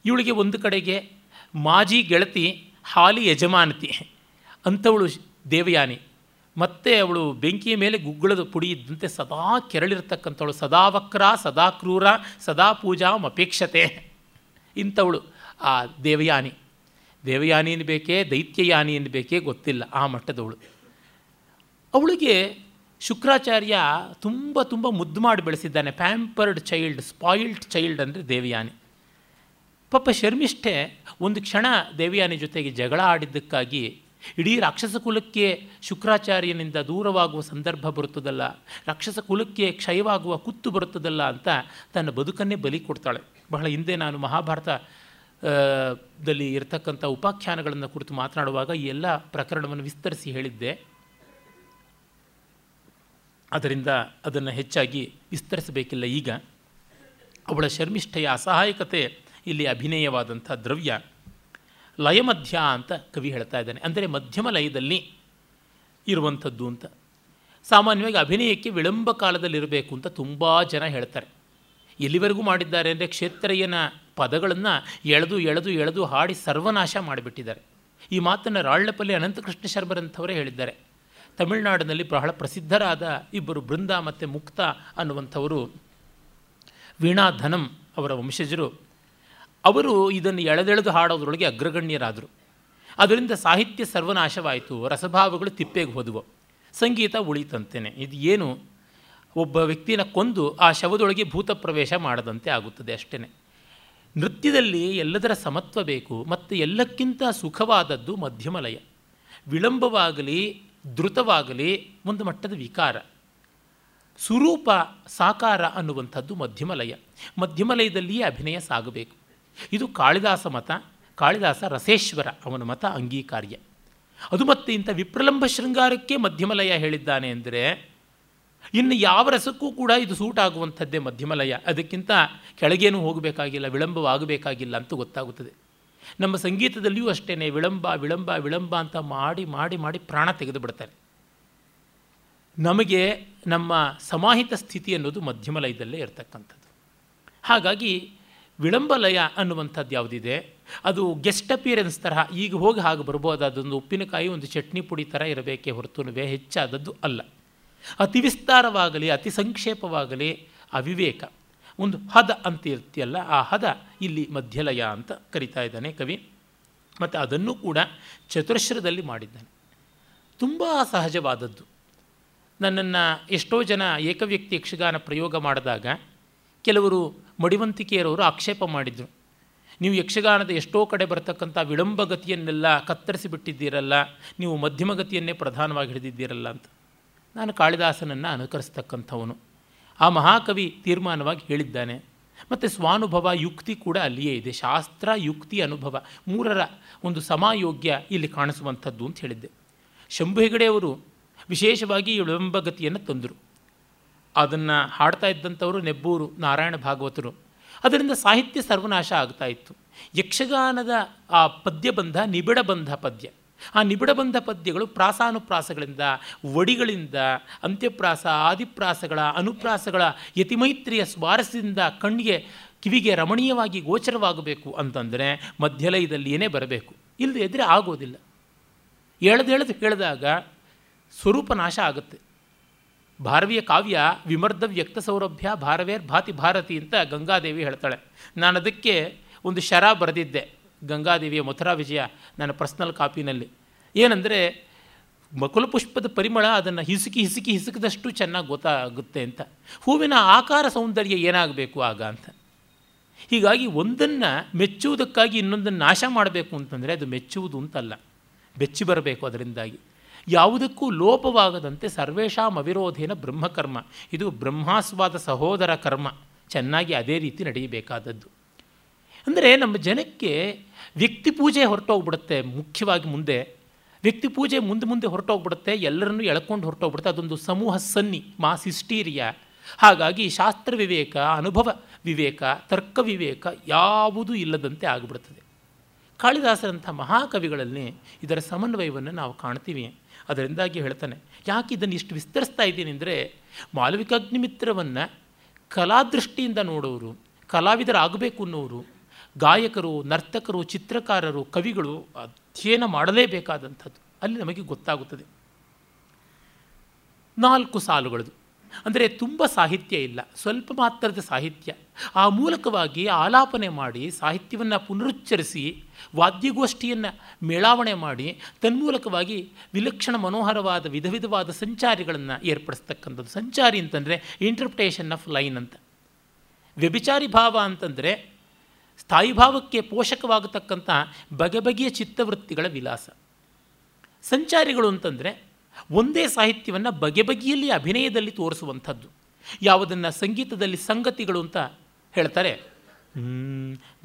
ಇವಳಿಗೆ ಒಂದು ಕಡೆಗೆ, ಮಾಜಿ ಗೆಳತಿ, ಹಾಲಿ ಯಜಮಾನತಿ ಅಂಥವಳು ದೇವಯಾನಿ. ಮತ್ತೆ ಅವಳು ಬೆಂಕಿಯ ಮೇಲೆ ಗುಗ್ಗಳದ ಪುಡಿ ಇದ್ದಂತೆ ಸದಾ ಕೆರಳಿರ್ತಕ್ಕಂಥವಳು. ಸದಾ ವಕ್ರ, ಸದಾ ಕ್ರೂರ, ಸದಾ ಪೂಜಾ ಅಪೇಕ್ಷತೆ ಇಂಥವಳು ಆ ದೇವಯಾನಿ. ದೇವಯಾನಿ ಬೇಕೇ, ದೈತ್ಯಯಾನಿಯನ್ನು ಬೇಕೇ ಗೊತ್ತಿಲ್ಲ ಆ ಮಟ್ಟದವಳು. ಅವಳಿಗೆ ಶುಕ್ರಾಚಾರ್ಯ ತುಂಬ ತುಂಬ ಮುದ್ದು ಮಾಡಿ ಬೆಳೆಸಿದ್ದಾನೆ. ಪ್ಯಾಂಪರ್ಡ್ ಚೈಲ್ಡ್, ಸ್ಪಾಯಿಲ್ಡ್ ಚೈಲ್ಡ್ ಅಂದರೆ ದೇವಯಾನಿ. ಪಾಪ ಶರ್ಮಿಷ್ಠೆ ಒಂದು ಕ್ಷಣ ದೇವಯಾನಿ ಜೊತೆಗೆ ಜಗಳ ಆಡಿದ್ದಕ್ಕಾಗಿ ಇಡೀ ರಾಕ್ಷಸ ಕುಲಕ್ಕೆ ಶುಕ್ರಾಚಾರ್ಯನಿಂದ ದೂರವಾಗುವ ಸಂದರ್ಭ ಬರುತ್ತದಲ್ಲ, ರಾಕ್ಷಸ ಕುಲಕ್ಕೆ ಕ್ಷಯವಾಗುವ ಕುತ್ತು ಬರುತ್ತದಲ್ಲ ಅಂತ ತನ್ನ ಬದುಕನ್ನೇ ಬಲಿ ಕೊಡ್ತಾಳೆ. ಬಹಳ ಹಿಂದೆ ನಾನು ಮಹಾಭಾರತ ದಲ್ಲಿ ಇರತಕ್ಕಂಥ ಉಪಾಖ್ಯಾನಗಳನ್ನು ಕುರಿತು ಮಾತನಾಡುವಾಗ ಈ ಎಲ್ಲ ಪ್ರಕರಣವನ್ನು ವಿಸ್ತರಿಸಿ ಹೇಳಿದ್ದೆ. ಅದರಿಂದ ಅದನ್ನು ಹೆಚ್ಚಾಗಿ ವಿಸ್ತರಿಸಬೇಕಿಲ್ಲ ಈಗ. ಅವಳ ಶರ್ಮಿಷ್ಠೆಯ ಅಸಹಾಯಕತೆ ಇಲ್ಲಿ ಅಭಿನಯವಾದಂಥ ದ್ರವ್ಯ. ಲಯಮಧ್ಯ ಅಂತ ಕವಿ ಹೇಳ್ತಾ ಇದ್ದಾನೆ. ಅಂದರೆ ಮಧ್ಯಮ ಲಯದಲ್ಲಿ ಇರುವಂಥದ್ದು ಅಂತ. ಸಾಮಾನ್ಯವಾಗಿ ಅಭಿನಯಕ್ಕೆ ವಿಳಂಬ ಕಾಲದಲ್ಲಿರಬೇಕು ಅಂತ ತುಂಬ ಜನ ಹೇಳ್ತಾರೆ. ಎಲ್ಲಿವರೆಗೂ ಮಾಡಿದ್ದಾರೆ ಅಂದರೆ ಕ್ಷೇತ್ರಯ್ಯನ ಪದಗಳನ್ನು ಎಳೆದು ಎಳೆದು ಎಳೆದು ಹಾಡಿ ಸರ್ವನಾಶ ಮಾಡಿಬಿಟ್ಟಿದ್ದಾರೆ. ಈ ಮಾತನ್ನು ರಾಳ್ಳಪಲ್ಲಿ ಅನಂತಕೃಷ್ಣ ಶರ್ಮರಂಥವರೇ ಹೇಳಿದ್ದಾರೆ. ತಮಿಳುನಾಡಿನಲ್ಲಿ ಬಹಳ ಪ್ರಸಿದ್ಧರಾದ ಇಬ್ಬರು ಬೃಂದ ಮತ್ತು ಮುಕ್ತ ಅನ್ನುವಂಥವರು ವೀಣಾಧನಂ ಅವರ ವಂಶಜರು. ಅವರು ಇದನ್ನು ಎಳೆದೆಳೆದು ಹಾಡೋದ್ರೊಳಗೆ ಅಗ್ರಗಣ್ಯರಾದರು. ಅದರಿಂದ ಸಾಹಿತ್ಯ ಸರ್ವನಾಶವಾಯಿತು, ರಸಭಾವಗಳು ತಿಪ್ಪೆಗೆ ಹೋದವು. ಸಂಗೀತ ಉಳಿತಂತೇನೆ. ಇದು ಏನು? ಒಬ್ಬ ವ್ಯಕ್ತಿನ ಕೊಂದು ಆ ಶವದೊಳಗೆ ಭೂತ ಪ್ರವೇಶ ಮಾಡದಂತೆ ಆಗುತ್ತದೆ ಅಷ್ಟೇ ನೃತ್ಯದಲ್ಲಿ ಎಲ್ಲದರ ಸಮತ್ವ ಬೇಕು, ಮತ್ತು ಎಲ್ಲಕ್ಕಿಂತ ಸುಖವಾದದ್ದು ಮಧ್ಯಮಲಯ. ವಿಳಂಬವಾಗಲಿ ಧೃತವಾಗಲಿ ಒಂದು ಮಟ್ಟದ ವಿಕಾರ. ಸ್ವರೂಪ ಸಾಕಾರ ಅನ್ನುವಂಥದ್ದು ಮಧ್ಯಮಲಯ. ಮಧ್ಯಮಲಯದಲ್ಲಿಯೇ ಅಭಿನಯ ಸಾಗಬೇಕು. ಇದು ಕಾಳಿದಾಸ ಮತ, ಕಾಳಿದಾಸ ರಸೇಶ್ವರ ಅವನ ಮತ ಅಂಗೀಕಾರ್ಯ. ಅದು ಮತ್ತೆ ಇಂಥ ವಿಪ್ರಲಂಬ ಶೃಂಗಾರಕ್ಕೆ ಮಧ್ಯಮಲಯ ಹೇಳಿದ್ದಾನೆ ಅಂದರೆ ಇನ್ನು ಯಾವ ರಸಕ್ಕೂ ಕೂಡ ಇದು ಸೂಟ್ ಆಗುವಂಥದ್ದೇ ಮಧ್ಯಮಲಯ. ಅದಕ್ಕಿಂತ ಕೆಳಗೇನೂ ಹೋಗಬೇಕಾಗಿಲ್ಲ, ವಿಳಂಬವಾಗಬೇಕಾಗಿಲ್ಲ ಅಂತ ಗೊತ್ತಾಗುತ್ತದೆ. ನಮ್ಮ ಸಂಗೀತದಲ್ಲಿಯೂ ಅಷ್ಟೇ ವಿಳಂಬ ವಿಳಂಬ ವಿಳಂಬ ಅಂತ ಮಾಡಿ ಮಾಡಿ ಮಾಡಿ ಪ್ರಾಣ ತೆಗೆದು ಬಿಡ್ತಾರೆ ನಮಗೆ ನಮ್ಮ ಸಮಾಹಿತ ಸ್ಥಿತಿ ಅನ್ನೋದು ಮಧ್ಯಮಲಯದಲ್ಲೇ ಇರತಕ್ಕಂಥದ್ದು. ಹಾಗಾಗಿ ವಿಳಂಬಲಯ ಅನ್ನುವಂಥದ್ದು ಯಾವುದಿದೆ? ಅದು ಗೆಸ್ಟ್ ಅಪಿಯರೆನ್ಸ್ ತರಹ ಈಗ ಹೋಗಿ ಹಾಗೆ ಬರ್ಬೋದು. ಅದೊಂದು ಉಪ್ಪಿನಕಾಯಿ, ಒಂದು ಚಟ್ನಿ ಪುಡಿ ಥರ ಇರಬೇಕೇ ಹೊರತುನುವೆ ಹೆಚ್ಚಾದದ್ದು ಅಲ್ಲ. ಅತಿ ವಿಸ್ತಾರವಾಗಲಿ, ಅತಿ ಸಂಕ್ಷೇಪವಾಗಲಿ ಅವಿವೇಕ. ಒಂದು ಹದ ಅಂತ ಇರ್ತಿಯಲ್ಲ, ಆ ಹದ ಇಲ್ಲಿ ಮಧ್ಯಲಯ ಅಂತ ಕರಿತಾ ಇದ್ದಾನೆ ಕವಿ. ಮತ್ತು ಅದನ್ನು ಕೂಡ ಚತುರಶ್ರದಲ್ಲಿ ಮಾಡಿದ್ದಾನೆ. ತುಂಬ ಸಹಜವಾದದ್ದು. ನನ್ನನ್ನು ಎಷ್ಟೋ ಜನ ಏಕವ್ಯಕ್ತಿ ಯಕ್ಷಗಾನ ಪ್ರಯೋಗ ಮಾಡಿದಾಗ ಕೆಲವರು ಮಡಿವಂತಿಕೆಯರವರು ಆಕ್ಷೇಪ ಮಾಡಿದರು. ನೀವು ಯಕ್ಷಗಾನದ ಎಷ್ಟೋ ಕಡೆ ಬರ್ತಕ್ಕಂಥ ವಿಳಂಬಗತಿಯನ್ನೆಲ್ಲ ಕತ್ತರಿಸಿ ಬಿಟ್ಟಿದ್ದೀರಲ್ಲ ನೀವು ಮಧ್ಯಮಗತಿಯನ್ನೇ ಪ್ರಧಾನವಾಗಿ ಹಿಡಿದಿದ್ದೀರಲ್ಲ ಅಂತ. ನಾನು ಕಾಳಿದಾಸನನ್ನು ಅನುಕರಿಸ್ತಕ್ಕಂಥವನು. ಆ ಮಹಾಕವಿ ತೀರ್ಮಾನವಾಗಿ ಹೇಳಿದ್ದಾನೆ. ಮತ್ತು ಸ್ವಾನುಭವ, ಯುಕ್ತಿ ಕೂಡ ಅಲ್ಲಿಯೇ ಇದೆ. ಶಾಸ್ತ್ರ, ಯುಕ್ತಿ, ಅನುಭವ ಮೂರರ ಒಂದು ಸಮಾಯೋಗ್ಯ ಇಲ್ಲಿ ಕಾಣಿಸುವಂಥದ್ದು ಅಂತ ಹೇಳಿದ್ದೆ. ಶಂಭು ಹೆಗಡೆಯವರು ವಿಶೇಷವಾಗಿ ವಿಳಂಬಗತಿಯನ್ನು ತಂದರು. ಅದನ್ನು ಹಾಡ್ತಾ ಇದ್ದಂಥವರು ನೆಬ್ಬೂರು, ನಾರಾಯಣ ಭಾಗವತರು. ಅದರಿಂದ ಸಾಹಿತ್ಯ ಸರ್ವನಾಶ ಆಗ್ತಾ ಇತ್ತು. ಯಕ್ಷಗಾನದ ಆ ಪದ್ಯಬಂಧ ನಿಬಿಡಬಂಧ ಪದ್ಯ. ಆ ನಿಬಿಡಬಂಧ ಪದ್ಯಗಳು ಪ್ರಾಸಾನುಪ್ರಾಸಗಳಿಂದ ಒಡಿಗಳಿಂದ ಅಂತ್ಯಪ್ರಾಸ, ಆದಿಪ್ರಾಸಗಳ, ಅನುಪ್ರಾಸಗಳ, ಯತಿಮೈತ್ರಿಯ ಸ್ವಾರಸ್ಯದಿಂದ ಕಣ್ಣಿಗೆ, ಕಿವಿಗೆ ರಮಣೀಯವಾಗಿ ಗೋಚರವಾಗಬೇಕು ಅಂತಂದರೆ ಮಧ್ಯಲಯದಲ್ಲಿಯೇ ಬರಬೇಕು. ಇಲ್ಲದೆ ಎದುರೆ ಆಗೋದಿಲ್ಲ. ಎಳೆದೆಳೆದು ಹೇಳಿದಾಗ ಸ್ವರೂಪ ನಾಶ ಆಗುತ್ತೆ. ಭಾರವೀಯ ಕಾವ್ಯ ವಿಮರ್ಧ ವ್ಯಕ್ತ ಸೌರಭ್ಯ ಭಾರವೇರ್ ಭಾತಿ ಭಾರತಿ ಅಂತ ಗಂಗಾದೇವಿ ಹೇಳ್ತಾಳೆ. ನಾನು ಅದಕ್ಕೆ ಒಂದು ಶರ ಬರೆದಿದ್ದೆ. ಗಂಗಾದೇವಿಯ ಮಥುರಾ ವಿಜಯ ನನ್ನ ಪರ್ಸ್ನಲ್ ಕಾಪಿನಲ್ಲಿ ಏನಂದರೆ ಮಕುಲಪುಷ್ಪದ ಪರಿಮಳ ಅದನ್ನು ಹಿಸುಕಿ ಹಿಸುಕಿ ಹಿಸುಕದಷ್ಟು ಚೆನ್ನಾಗಿ ಗೊತ್ತಾಗುತ್ತೆ ಅಂತ. ಹೂವಿನ ಆಕಾರ ಸೌಂದರ್ಯ ಏನಾಗಬೇಕು ಆಗ ಅಂತ. ಹೀಗಾಗಿ ಒಂದನ್ನು ಮೆಚ್ಚುವುದಕ್ಕಾಗಿ ಇನ್ನೊಂದನ್ನು ನಾಶ ಮಾಡಬೇಕು ಅಂತಂದರೆ ಅದು ಮೆಚ್ಚುವುದು ಅಂತಲ್ಲ. ಬೆಚ್ಚಿ ಬರಬೇಕು ಅದರಿಂದಾಗಿ. ಯಾವುದಕ್ಕೂ ಲೋಪವಾಗದಂತೆ ಸರ್ವೇಷಾಂ ಅವಿರೋಧೇನ ಬ್ರಹ್ಮಕರ್ಮ. ಇದು ಬ್ರಹ್ಮಾಸ್ವಾದ ಸಹೋದರ ಕರ್ಮ. ಚೆನ್ನಾಗಿ ಅದೇ ರೀತಿ ನಡೆಯಬೇಕಾದದ್ದು. ಅಂದರೆ ನಮ್ಮ ಜನಕ್ಕೆ ವ್ಯಕ್ತಿ ಪೂಜೆ ಹೊರಟೋಗ್ಬಿಡುತ್ತೆ ಮುಖ್ಯವಾಗಿ ಮುಂದೆ. ವ್ಯಕ್ತಿ ಪೂಜೆ ಮುಂದೆ ಮುಂದೆ ಹೊರಟೋಗ್ಬಿಡುತ್ತೆ, ಎಲ್ಲರನ್ನೂ ಎಳ್ಕೊಂಡು ಹೊರಟೋಗ್ಬಿಡುತ್ತೆ. ಅದೊಂದು ಸಮೂಹ ಸನ್ನಿ ಮಾಸ್ ಹಿಸ್ಟೀರಿಯಾ ಹಾಗಾಗಿ ಶಾಸ್ತ್ರ ವಿವೇಕ, ಅನುಭವ ವಿವೇಕ, ತರ್ಕ ವಿವೇಕ ಯಾವುದೂ ಇಲ್ಲದಂತೆ ಆಗಿಬಿಡುತ್ತದೆ. ಕಾಳಿದಾಸರಂಥ ಮಹಾಕವಿಗಳಲ್ಲಿ ಇದರ ಸಮನ್ವಯವನ್ನು ನಾವು ಕಾಣ್ತೀವಿ. ಅದರಿಂದಾಗಿ ಹೇಳ್ತಾನೆ, ಯಾಕೆ ಇದನ್ನು ಇಷ್ಟು ವಿಸ್ತರಿಸ್ತಾ ಇದ್ದೀನಿ ಅಂದರೆ, ಮಾಲವಿಕಾಗ್ನಿಮಿತ್ರವನ್ನು ಕಲಾದೃಷ್ಟಿಯಿಂದ ನೋಡೋರು, ಕಲಾವಿದರಾಗಬೇಕು ಅನ್ನೋರು ಗಾಯಕರು, ನರ್ತಕರು, ಚಿತ್ರಕಾರರು, ಕವಿಗಳು ಅಧ್ಯಯನ ಮಾಡಲೇಬೇಕಾದಂಥದ್ದು. ಅಲ್ಲಿ ನಮಗೆ ಗೊತ್ತಾಗುತ್ತದೆ. ನಾಲ್ಕು ಸಾಲುಗಳದು. ಅಂದರೆ ತುಂಬ ಸಾಹಿತ್ಯ ಇಲ್ಲ. ಸ್ವಲ್ಪ ಮಾತ್ರದ ಸಾಹಿತ್ಯ. ಆ ಮೂಲಕವಾಗಿ ಆಲಾಪನೆ ಮಾಡಿ, ಸಾಹಿತ್ಯವನ್ನು ಪುನರುಚ್ಚರಿಸಿ, ವಾದ್ಯಗೋಷ್ಠಿಯನ್ನು ಮೇಳಾವಣೆ ಮಾಡಿ, ತನ್ಮೂಲಕವಾಗಿ ವಿಲಕ್ಷಣ ಮನೋಹರವಾದ ವಿಧ ವಿಧವಾದ ಸಂಚಾರಿಗಳನ್ನು ಏರ್ಪಡಿಸ್ತಕ್ಕಂಥದ್ದು. ಸಂಚಾರಿ ಅಂತಂದರೆ ಇಂಟರ್ಪ್ರಿಟೇಷನ್ ಆಫ್ ಲೈನ್ ಅಂತ. ವ್ಯಭಿಚಾರಿ ಭಾವ ಅಂತಂದರೆ ಸ್ಥಾಯಿ ಭಾವಕ್ಕೆ ಪೋಷಕವಾಗತಕ್ಕಂಥ ಬಗೆ ಬಗೆಯ ಚಿತ್ತವೃತ್ತಿಗಳ ವಿಲಾಸ. ಸಂಚಾರಿಗಳು ಅಂತಂದರೆ ಒಂದೇ ಸಾಹಿತ್ಯವನ್ನು ಬಗೆ ಬಗೆಯಲ್ಲಿ ಅಭಿನಯದಲ್ಲಿ ತೋರಿಸುವಂಥದ್ದು. ಯಾವುದನ್ನು ಸಂಗೀತದಲ್ಲಿ ಸಂಗತಿಗಳು ಅಂತ ಹೇಳ್ತಾರೆ.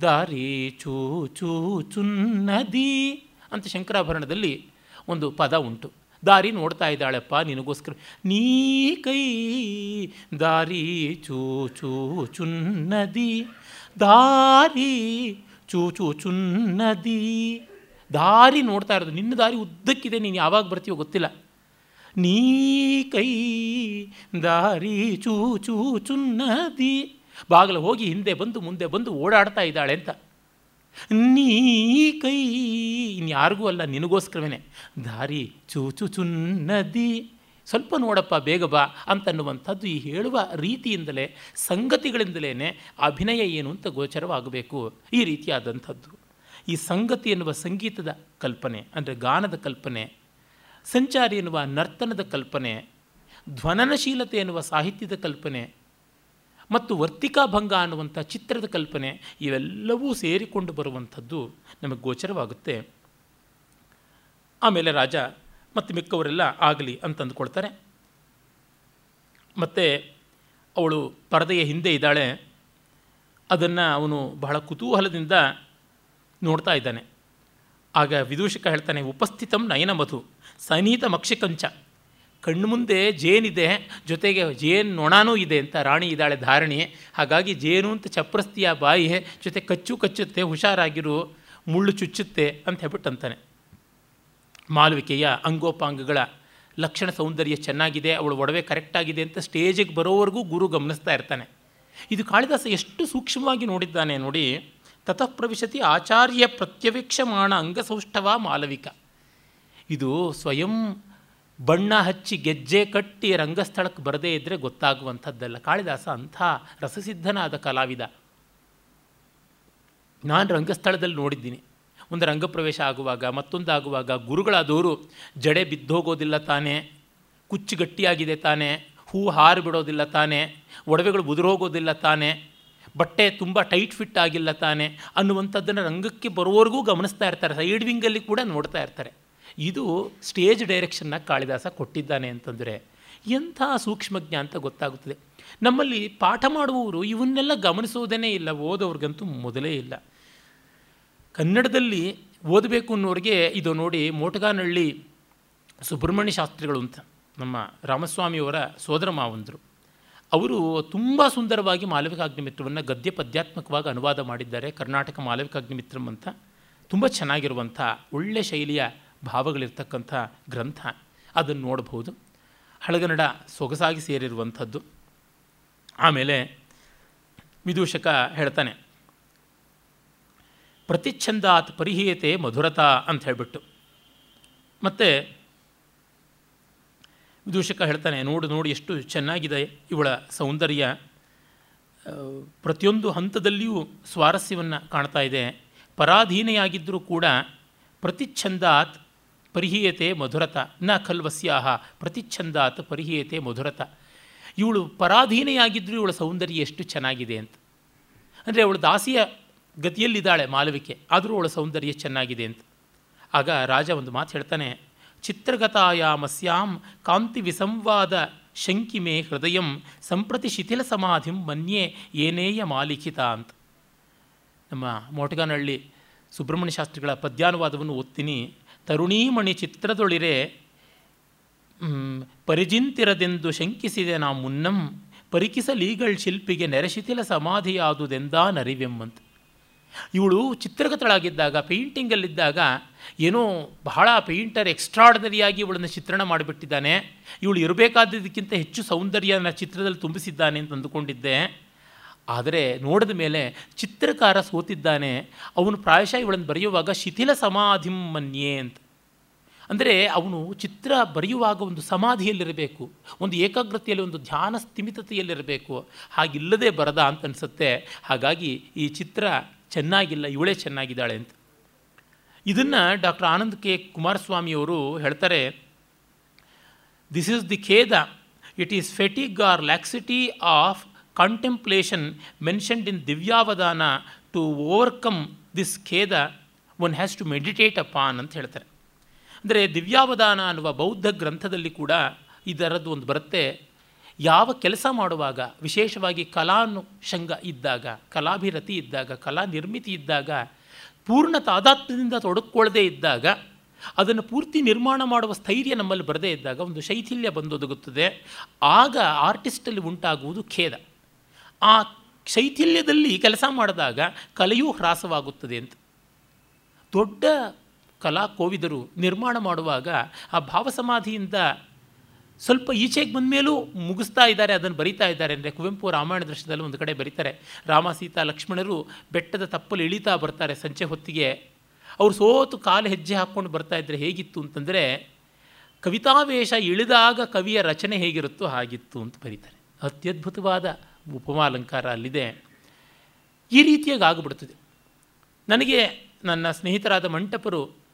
ದಾರಿ ಚೂ ಚೂ ಚುನ್ನದಿ ಅಂತ ಶಂಕರಾಭರಣದಲ್ಲಿ ಒಂದು ಪದ ಉಂಟು. ದಾರಿ ನೋಡ್ತಾ ಇದ್ದಾಳೆಪ್ಪ ನಿನಗೋಸ್ಕರ. ನೀ ಕೈ ದಾರಿ ಚೂ ಚೂ ಚುನ್ನದಿ ದಾರಿ ಚೂ ಚೂ ಚುನ್ನದಿ ದಾರಿ ನೋಡ್ತಾ ಇರೋದು, ನಿನ್ನ ದಾರಿ ಉದ್ದಕ್ಕಿದೆ, ನೀನು ಯಾವಾಗ ಬರ್ತೀಯೋ ಗೊತ್ತಿಲ್ಲ. ನೀ ಕೈ ದಾರಿ ಚೂ ಚೂ ಚುನ್ನದಿ ಬಾಗಿಲು ಹೋಗಿ ಹಿಂದೆ ಬಂದು ಮುಂದೆ ಬಂದು ಓಡಾಡ್ತಾ ಇದ್ದಾಳೆ ಅಂತ. ನೀ ಕೈ, ಇನ್ಯಾರಿಗೂ ಅಲ್ಲ ನಿನಗೋಸ್ಕರವೇ ದಾರಿ ಚೂಚು ಚುನ್ನದಿ ಸ್ವಲ್ಪ ನೋಡಪ್ಪ, ಬೇಗ ಬಾ ಅಂತನ್ನುವಂಥದ್ದು ಈ ಹೇಳುವ ರೀತಿಯಿಂದಲೇ ಸಂಗತಿಗಳಿಂದಲೇ ಅಭಿನಯ ಏನು ಅಂತ ಗೋಚರವಾಗಬೇಕು. ಈ ರೀತಿಯಾದಂಥದ್ದು. ಈ ಸಂಗತಿ ಎನ್ನುವ ಸಂಗೀತದ ಕಲ್ಪನೆ, ಅಂದರೆ ಗಾನದ ಕಲ್ಪನೆ, ಸಂಚಾರಿ ಎನ್ನುವ ನರ್ತನದ ಕಲ್ಪನೆ, ಧ್ವನನಶೀಲತೆ ಎನ್ನುವ ಸಾಹಿತ್ಯದ ಕಲ್ಪನೆ, ಮತ್ತು ವರ್ತಿಕಾಭಂಗ ಅನ್ನುವಂಥ ಚಿತ್ರದ ಕಲ್ಪನೆ, ಇವೆಲ್ಲವೂ ಸೇರಿಕೊಂಡು ಬರುವಂಥದ್ದು ನಮಗೆ ಗೋಚರವಾಗುತ್ತೆ. ಆಮೇಲೆ ರಾಜ ಮತ್ತು ಮಿಕ್ಕವರೆಲ್ಲ ಆಗಲಿ ಅಂತಂದುಕೊಳ್ತಾರೆ ಮತ್ತು ಅವಳು ಪರದೆಯ ಹಿಂದೆ ಇದ್ದಾಳೆ. ಅದನ್ನು ಅವನು ಬಹಳ ಕುತೂಹಲದಿಂದ ನೋಡ್ತಾ ಇದ್ದಾನೆ. ಆಗ ವಿದೂಷಕ ಹೇಳ್ತಾನೆ, ಉಪಸ್ಥಿತಂ ನಯನ ಮಧು ಸನೀತ ಮಕ್ಷಿಕಂಚ. ಕಣ್ಣು ಮುಂದೆ ಜೇನಿದೆ, ಜೊತೆಗೆ ಜೇನು ನೊಣನೂ ಇದೆ ಅಂತ ರಾಣಿ ಇದ್ದಾಳೆ ಧಾರಣಿ ಹಾಗಾಗಿ ಜೇನು ಅಂತ ಚಪ್ರಸ್ತಿಯ ಬಾಯಿ ಜೊತೆ ಕಚ್ಚು ಕಚ್ಚುತ್ತೆ, ಹುಷಾರಾಗಿರು, ಮುಳ್ಳು ಚುಚ್ಚುತ್ತೆ ಅಂತ ಹೇಳ್ಬಿಟ್ಟು ಅಂತಾನೆ ಮಾಲವಿಕೆಯ ಅಂಗೋಪಾಂಗಗಳ ಲಕ್ಷಣ ಸೌಂದರ್ಯ ಚೆನ್ನಾಗಿದೆ, ಅವಳು ಒಡವೆ ಕರೆಕ್ಟಾಗಿದೆ ಅಂತ ಸ್ಟೇಜಿಗೆ ಬರೋವರೆಗೂ ಗುರು ಗಮನಿಸ್ತಾ ಇರ್ತಾನೆ. ಇದು ಕಾಳಿದಾಸ ಎಷ್ಟು ಸೂಕ್ಷ್ಮವಾಗಿ ನೋಡಿದ್ದಾನೆ ನೋಡಿ, ತತಃಪ್ರವಿಶತಿ ಆಚಾರ್ಯ ಪ್ರತ್ಯವೇಕ್ಷಮಾಣ ಅಂಗಸೌಷ್ಠವ ಮಾಲವಿಕ. ಇದು ಸ್ವಯಂ ಬಣ್ಣ ಹಚ್ಚಿ ಗೆಜ್ಜೆ ಕಟ್ಟಿ ರಂಗಸ್ಥಳಕ್ಕೆ ಬರದೇ ಇದ್ದರೆ ಗೊತ್ತಾಗುವಂಥದ್ದಲ್ಲ. ಕಾಳಿದಾಸ ಅಂಥ ರಸಸಿದ್ಧನಾದ ಕಲಾವಿದ. ನಾನು ರಂಗಸ್ಥಳದಲ್ಲಿ ನೋಡಿದ್ದೀನಿ. ಒಂದು ರಂಗಪ್ರವೇಶ ಆಗುವಾಗ, ಮತ್ತೊಂದಾಗುವಾಗ ಗುರುಗಳಾದವರು ಜಡೆ ಬಿದ್ದೋಗೋದಿಲ್ಲ ತಾನೇ ಕುಚ್ಚು ಗಟ್ಟಿಯಾಗಿದೆ ತಾನೇ, ಹೂ ಹಾರು ಬಿಡೋದಿಲ್ಲ ತಾನೇ, ಒಡವೆಗಳು ಉದುರೋಗೋದಿಲ್ಲ ತಾನೇ, ಬಟ್ಟೆ ತುಂಬ ಟೈಟ್ ಫಿಟ್ ಆಗಿಲ್ಲ ತಾನೇ ಅನ್ನುವಂಥದ್ದನ್ನು ರಂಗಕ್ಕೆ ಬರೋವರೆಗೂ ಗಮನಿಸ್ತಾ ಇರ್ತಾರೆ. ಸೈಡ್ ವಿಂಗಲ್ಲಿ ಕೂಡ ನೋಡ್ತಾ ಇರ್ತಾರೆ. ಇದು ಸ್ಟೇಜ್ ಡೈರೆಕ್ಷನ್ನ ಕಾಳಿದಾಸ ಕೊಟ್ಟಿದ್ದಾನೆ ಅಂತಂದರೆ ಎಂಥ ಸೂಕ್ಷ್ಮಜ್ಞ ಅಂತ ಗೊತ್ತಾಗುತ್ತದೆ. ನಮ್ಮಲ್ಲಿ ಪಾಠ ಮಾಡುವವರು ಇವನ್ನೆಲ್ಲ ಗಮನಿಸೋದೇ ಇಲ್ಲ, ಓದೋರ್ಗಂತೂ ಮೊದಲೇ ಇಲ್ಲ. ಕನ್ನಡದಲ್ಲಿ ಓದಬೇಕು ಅನ್ನೋರಿಗೆ ಇದು ನೋಡಿ ಮೋಟಗಾನಹಳ್ಳಿ ಸುಬ್ರಹ್ಮಣ್ಯ ಶಾಸ್ತ್ರಿಗಳು ಅಂತ ನಮ್ಮ ರಾಮಸ್ವಾಮಿಯವರ ಸೋದರ ಮಾವಂದರು. ಅವರು ತುಂಬ ಸುಂದರವಾಗಿ ಮಾಲವಿಕಾಗ್ನಿಮಿತ್ರವನ್ನು ಗದ್ಯ ಪದ್ಯಾತ್ಮಕವಾಗಿ ಅನುವಾದ ಮಾಡಿದ್ದಾರೆ. ಕರ್ನಾಟಕ ಮಾಲವಿಕಾಗ್ನಿಮಿತ್ರಂ ಅಂತ. ತುಂಬ ಚೆನ್ನಾಗಿರುವಂಥ ಒಳ್ಳೆ ಶೈಲಿಯ ಭಾವಗಳಿರ್ತಕ್ಕಂಥ ಗ್ರಂಥ ಅದನ್ನು ನೋಡಬಹುದು ಹಳಗನ್ನಡ ಸೊಗಸಾಗಿ ಸೇರಿರುವಂಥದ್ದು. ಆಮೇಲೆ ವಿದೂಷಕ ಹೇಳ್ತಾನೆ ಪ್ರತಿಚ್ಛಂದಾತ್ ಪರಿಹೀಯತೆ ಮಧುರತಾ ಅಂತ ಹೇಳಿಬಿಟ್ಟು. ಮತ್ತು ವಿದೂಷಕ ಹೇಳ್ತಾನೆ, ನೋಡು, ನೋಡಿ ಎಷ್ಟು ಚೆನ್ನಾಗಿದೆ ಇವಳ ಸೌಂದರ್ಯ. ಪ್ರತಿಯೊಂದು ಹಂತದಲ್ಲಿಯೂ ಸ್ವಾರಸ್ಯವನ್ನು ಕಾಣ್ತಾ ಇದೆ. ಪರಾಧೀನೆಯಾಗಿದ್ದರೂ ಕೂಡ ಪ್ರತಿಚ್ಛಂದಾತ್ ಪರಿಹೀಯತೆ ಮಧುರತ, ನ ಖಲ್ವಸ್ಯಾಹ, ಪ್ರತಿಚ್ಛಂದಾತ್ ಪರಿಹೀಯತೆ ಮಧುರತ. ಇವಳು ಪರಾಧೀನೆಯಾಗಿದ್ದರೂ ಇವಳ ಸೌಂದರ್ಯ ಎಷ್ಟು ಚೆನ್ನಾಗಿದೆ ಅಂತ. ಅಂದರೆ ಅವಳು ದಾಸಿಯ ಗತಿಯಲ್ಲಿದ್ದಾಳೆ ಮಾಲವಿಕೆ, ಆದರೂ ಅವಳ ಸೌಂದರ್ಯ ಚೆನ್ನಾಗಿದೆ ಅಂತ. ಆಗ ರಾಜ ಒಂದು ಮಾತು ಹೇಳ್ತಾನೆ, ಚಿತ್ರಗತಾಯಾಮಸ್ಯಾಂ ಕಾಂತಿ ವಿಸಂವಾದ ಶಂಕಿಮೆ ಹೃದಯಂ ಸಂಪ್ರತಿ ಶಿಥಿಲ ಸಮಾಧಿಂ ಮನ್ಯೆ ಏನೇಯ ಮಾಲಿಖಿತ ಅಂತ. ನಮ್ಮ ಮೋಟಗಾನಹಳ್ಳಿ ಸುಬ್ರಹ್ಮಣ್ಯ ಶಾಸ್ತ್ರಿಗಳ ಪದ್ಯಾನುವಾದವನ್ನು ಓದ್ತೀನಿ. ತರುಣೀಮಣಿ ಚಿತ್ರದೊಳಿರೆ ಪರಿಜಿಂತಿರದೆಂದು ಶಂಕಿಸಿದೆ ನಾ ಮುನ್ನಂ, ಪರಿಕಿಸಲೀಗಳ್ ಶಿಲ್ಪಿಗೆ ನೆರೆಶಿಥಿಲ ಸಮಾಧಿಯಾದುದೆಂದ ನರಿವೆಂಬಂತ. ಇವಳು ಚಿತ್ರಗತಳಾಗಿದ್ದಾಗ ಪೇಂಟಿಂಗಲ್ಲಿದ್ದಾಗ ಏನೋ ಬಹಳ ಪೇಂಟರ್ ಎಕ್ಸ್ಟ್ರಾರ್ಡನರಿಯಾಗಿ ಇವಳನ್ನು ಚಿತ್ರಣ ಮಾಡಿಬಿಟ್ಟಿದ್ದಾನೆ. ಇವಳು ಇರಬೇಕಾದದಕ್ಕಿಂತ ಹೆಚ್ಚು ಸೌಂದರ್ಯನ ಚಿತ್ರದಲ್ಲಿ ತುಂಬಿಸಿದ್ದಾನೆ ಅಂತ ಅಂದುಕೊಂಡಿದ್ದೆ. ಆದರೆ ನೋಡಿದ ಮೇಲೆ ಚಿತ್ರಕಾರ ಸೋತಿದ್ದಾನೆ. ಅವನು ಪ್ರಾಯಶಃ ಇವಳನ್ನು ಬರೆಯುವಾಗ ಶಿಥಿಲ ಸಮಾಧಿಂ ಮನ್ಯೆ ಅಂತ. ಅಂದರೆ ಅವನು ಚಿತ್ರ ಬರೆಯುವಾಗ ಒಂದು ಸಮಾಧಿಯಲ್ಲಿರಬೇಕು, ಒಂದು ಏಕಾಗ್ರತೆಯಲ್ಲಿ ಒಂದು ಧ್ಯಾನ ಸ್ಥಿಮಿತತೆಯಲ್ಲಿರಬೇಕು. ಹಾಗಿಲ್ಲದೆ ಬರದ ಅಂತ ಅನಿಸುತ್ತೆ. ಹಾಗಾಗಿ ಈ ಚಿತ್ರ ಚೆನ್ನಾಗಿಲ್ಲ, ಇವಳೇ ಚೆನ್ನಾಗಿದ್ದಾಳೆ ಅಂತ. ಇದನ್ನು ಡಾಕ್ಟರ್ ಆನಂದ್ ಕೆ ಕುಮಾರಸ್ವಾಮಿಯವರು ಹೇಳ್ತಾರೆ this is the ಖೇದ it is fatigue or laxity of contemplation mentioned in ದಿವ್ಯಾವಧಾನ to overcome this ಖೇದ one has to meditate upon ಅಂತ ಹೇಳ್ತಾರೆ. ಅಂದರೆ ದಿವ್ಯಾವಧಾನ ಅನ್ನುವ ಬೌದ್ಧ ಗ್ರಂಥದಲ್ಲಿ ಕೂಡ ಇದರದ್ದು ಒಂದು ಬರುತ್ತೆ. ಯಾವ ಕೆಲಸ ಮಾಡುವಾಗ, ವಿಶೇಷವಾಗಿ ಕಲಾನುಷಂಗ ಇದ್ದಾಗ, ಕಲಾಭಿರತಿ ಇದ್ದಾಗ ಕಲಾ ನಿರ್ಮಿತಿ ಇದ್ದಾಗ, ಪೂರ್ಣ ತಾದಾತ್ಮ್ಯದಿಂದ ತೊಡಕೊಳ್ಳದೇ ಇದ್ದಾಗ, ಅದನ್ನು ಪೂರ್ತಿ ನಿರ್ಮಾಣ ಮಾಡುವ ಸ್ಥೈರ್ಯ ನಮ್ಮಲ್ಲಿ ಬರದೇ ಇದ್ದಾಗ ಒಂದು ಶೈಥಿಲ್ಯ ಬಂದೊದಗುತ್ತದೆ. ಆಗ ಆರ್ಟಿಸ್ಟಲ್ಲಿ ಉಂಟಾಗುವುದು ಖೇದ. ಆ ಶೈಥಿಲ್ಯದಲ್ಲಿ ಕೆಲಸ ಮಾಡಿದಾಗ ಕಲೆಯೂ ಹ್ರಾಸವಾಗುತ್ತದೆ ಅಂತ. ದೊಡ್ಡ ಕಲಾ ಕೋವಿದರು ನಿರ್ಮಾಣ ಮಾಡುವಾಗ ಆ ಭಾವಸಮಾಧಿಯಿಂದ ಸ್ವಲ್ಪ ಈಚೆಗೆ ಬಂದ ಮೇಲೂ ಮುಗಿಸ್ತಾ ಇದ್ದಾರೆ, ಅದನ್ನು ಬರಿತಾ ಇದ್ದಾರೆ. ಅಂದರೆ ಕುವೆಂಪು ರಾಮಾಯಣ ದೃಶ್ಯದಲ್ಲಿ ಒಂದು ಕಡೆ ಬರೀತಾರೆ, ರಾಮ, ಸೀತಾ, ಲಕ್ಷ್ಮಣರು ಬೆಟ್ಟದ ತಪ್ಪಲು ಇಳಿತಾ ಬರ್ತಾರೆ ಸಂಜೆ ಹೊತ್ತಿಗೆ. ಅವರು ಸೋತು ಕಾಲು ಹೆಜ್ಜೆ ಹಾಕ್ಕೊಂಡು ಬರ್ತಾ ಇದ್ದರೆ ಹೇಗಿತ್ತು ಅಂತಂದರೆ, ಕವಿತಾವೇಶ ಇಳಿದಾಗ ಕವಿಯ ರಚನೆ ಹೇಗಿರುತ್ತೋ ಹಾಗಿತ್ತು ಅಂತ ಬರೀತಾರೆ. ಅತ್ಯದ್ಭುತವಾದ ಉಪಮಾಲಂಕಾರ ಅಲ್ಲಿದೆ. ಈ ರೀತಿಯಾಗಿ ಆಗಿಬಿಡ್ತದೆ. ನನಗೆ ನನ್ನ ಸ್ನೇಹಿತರಾದ ಮಂಟಪರು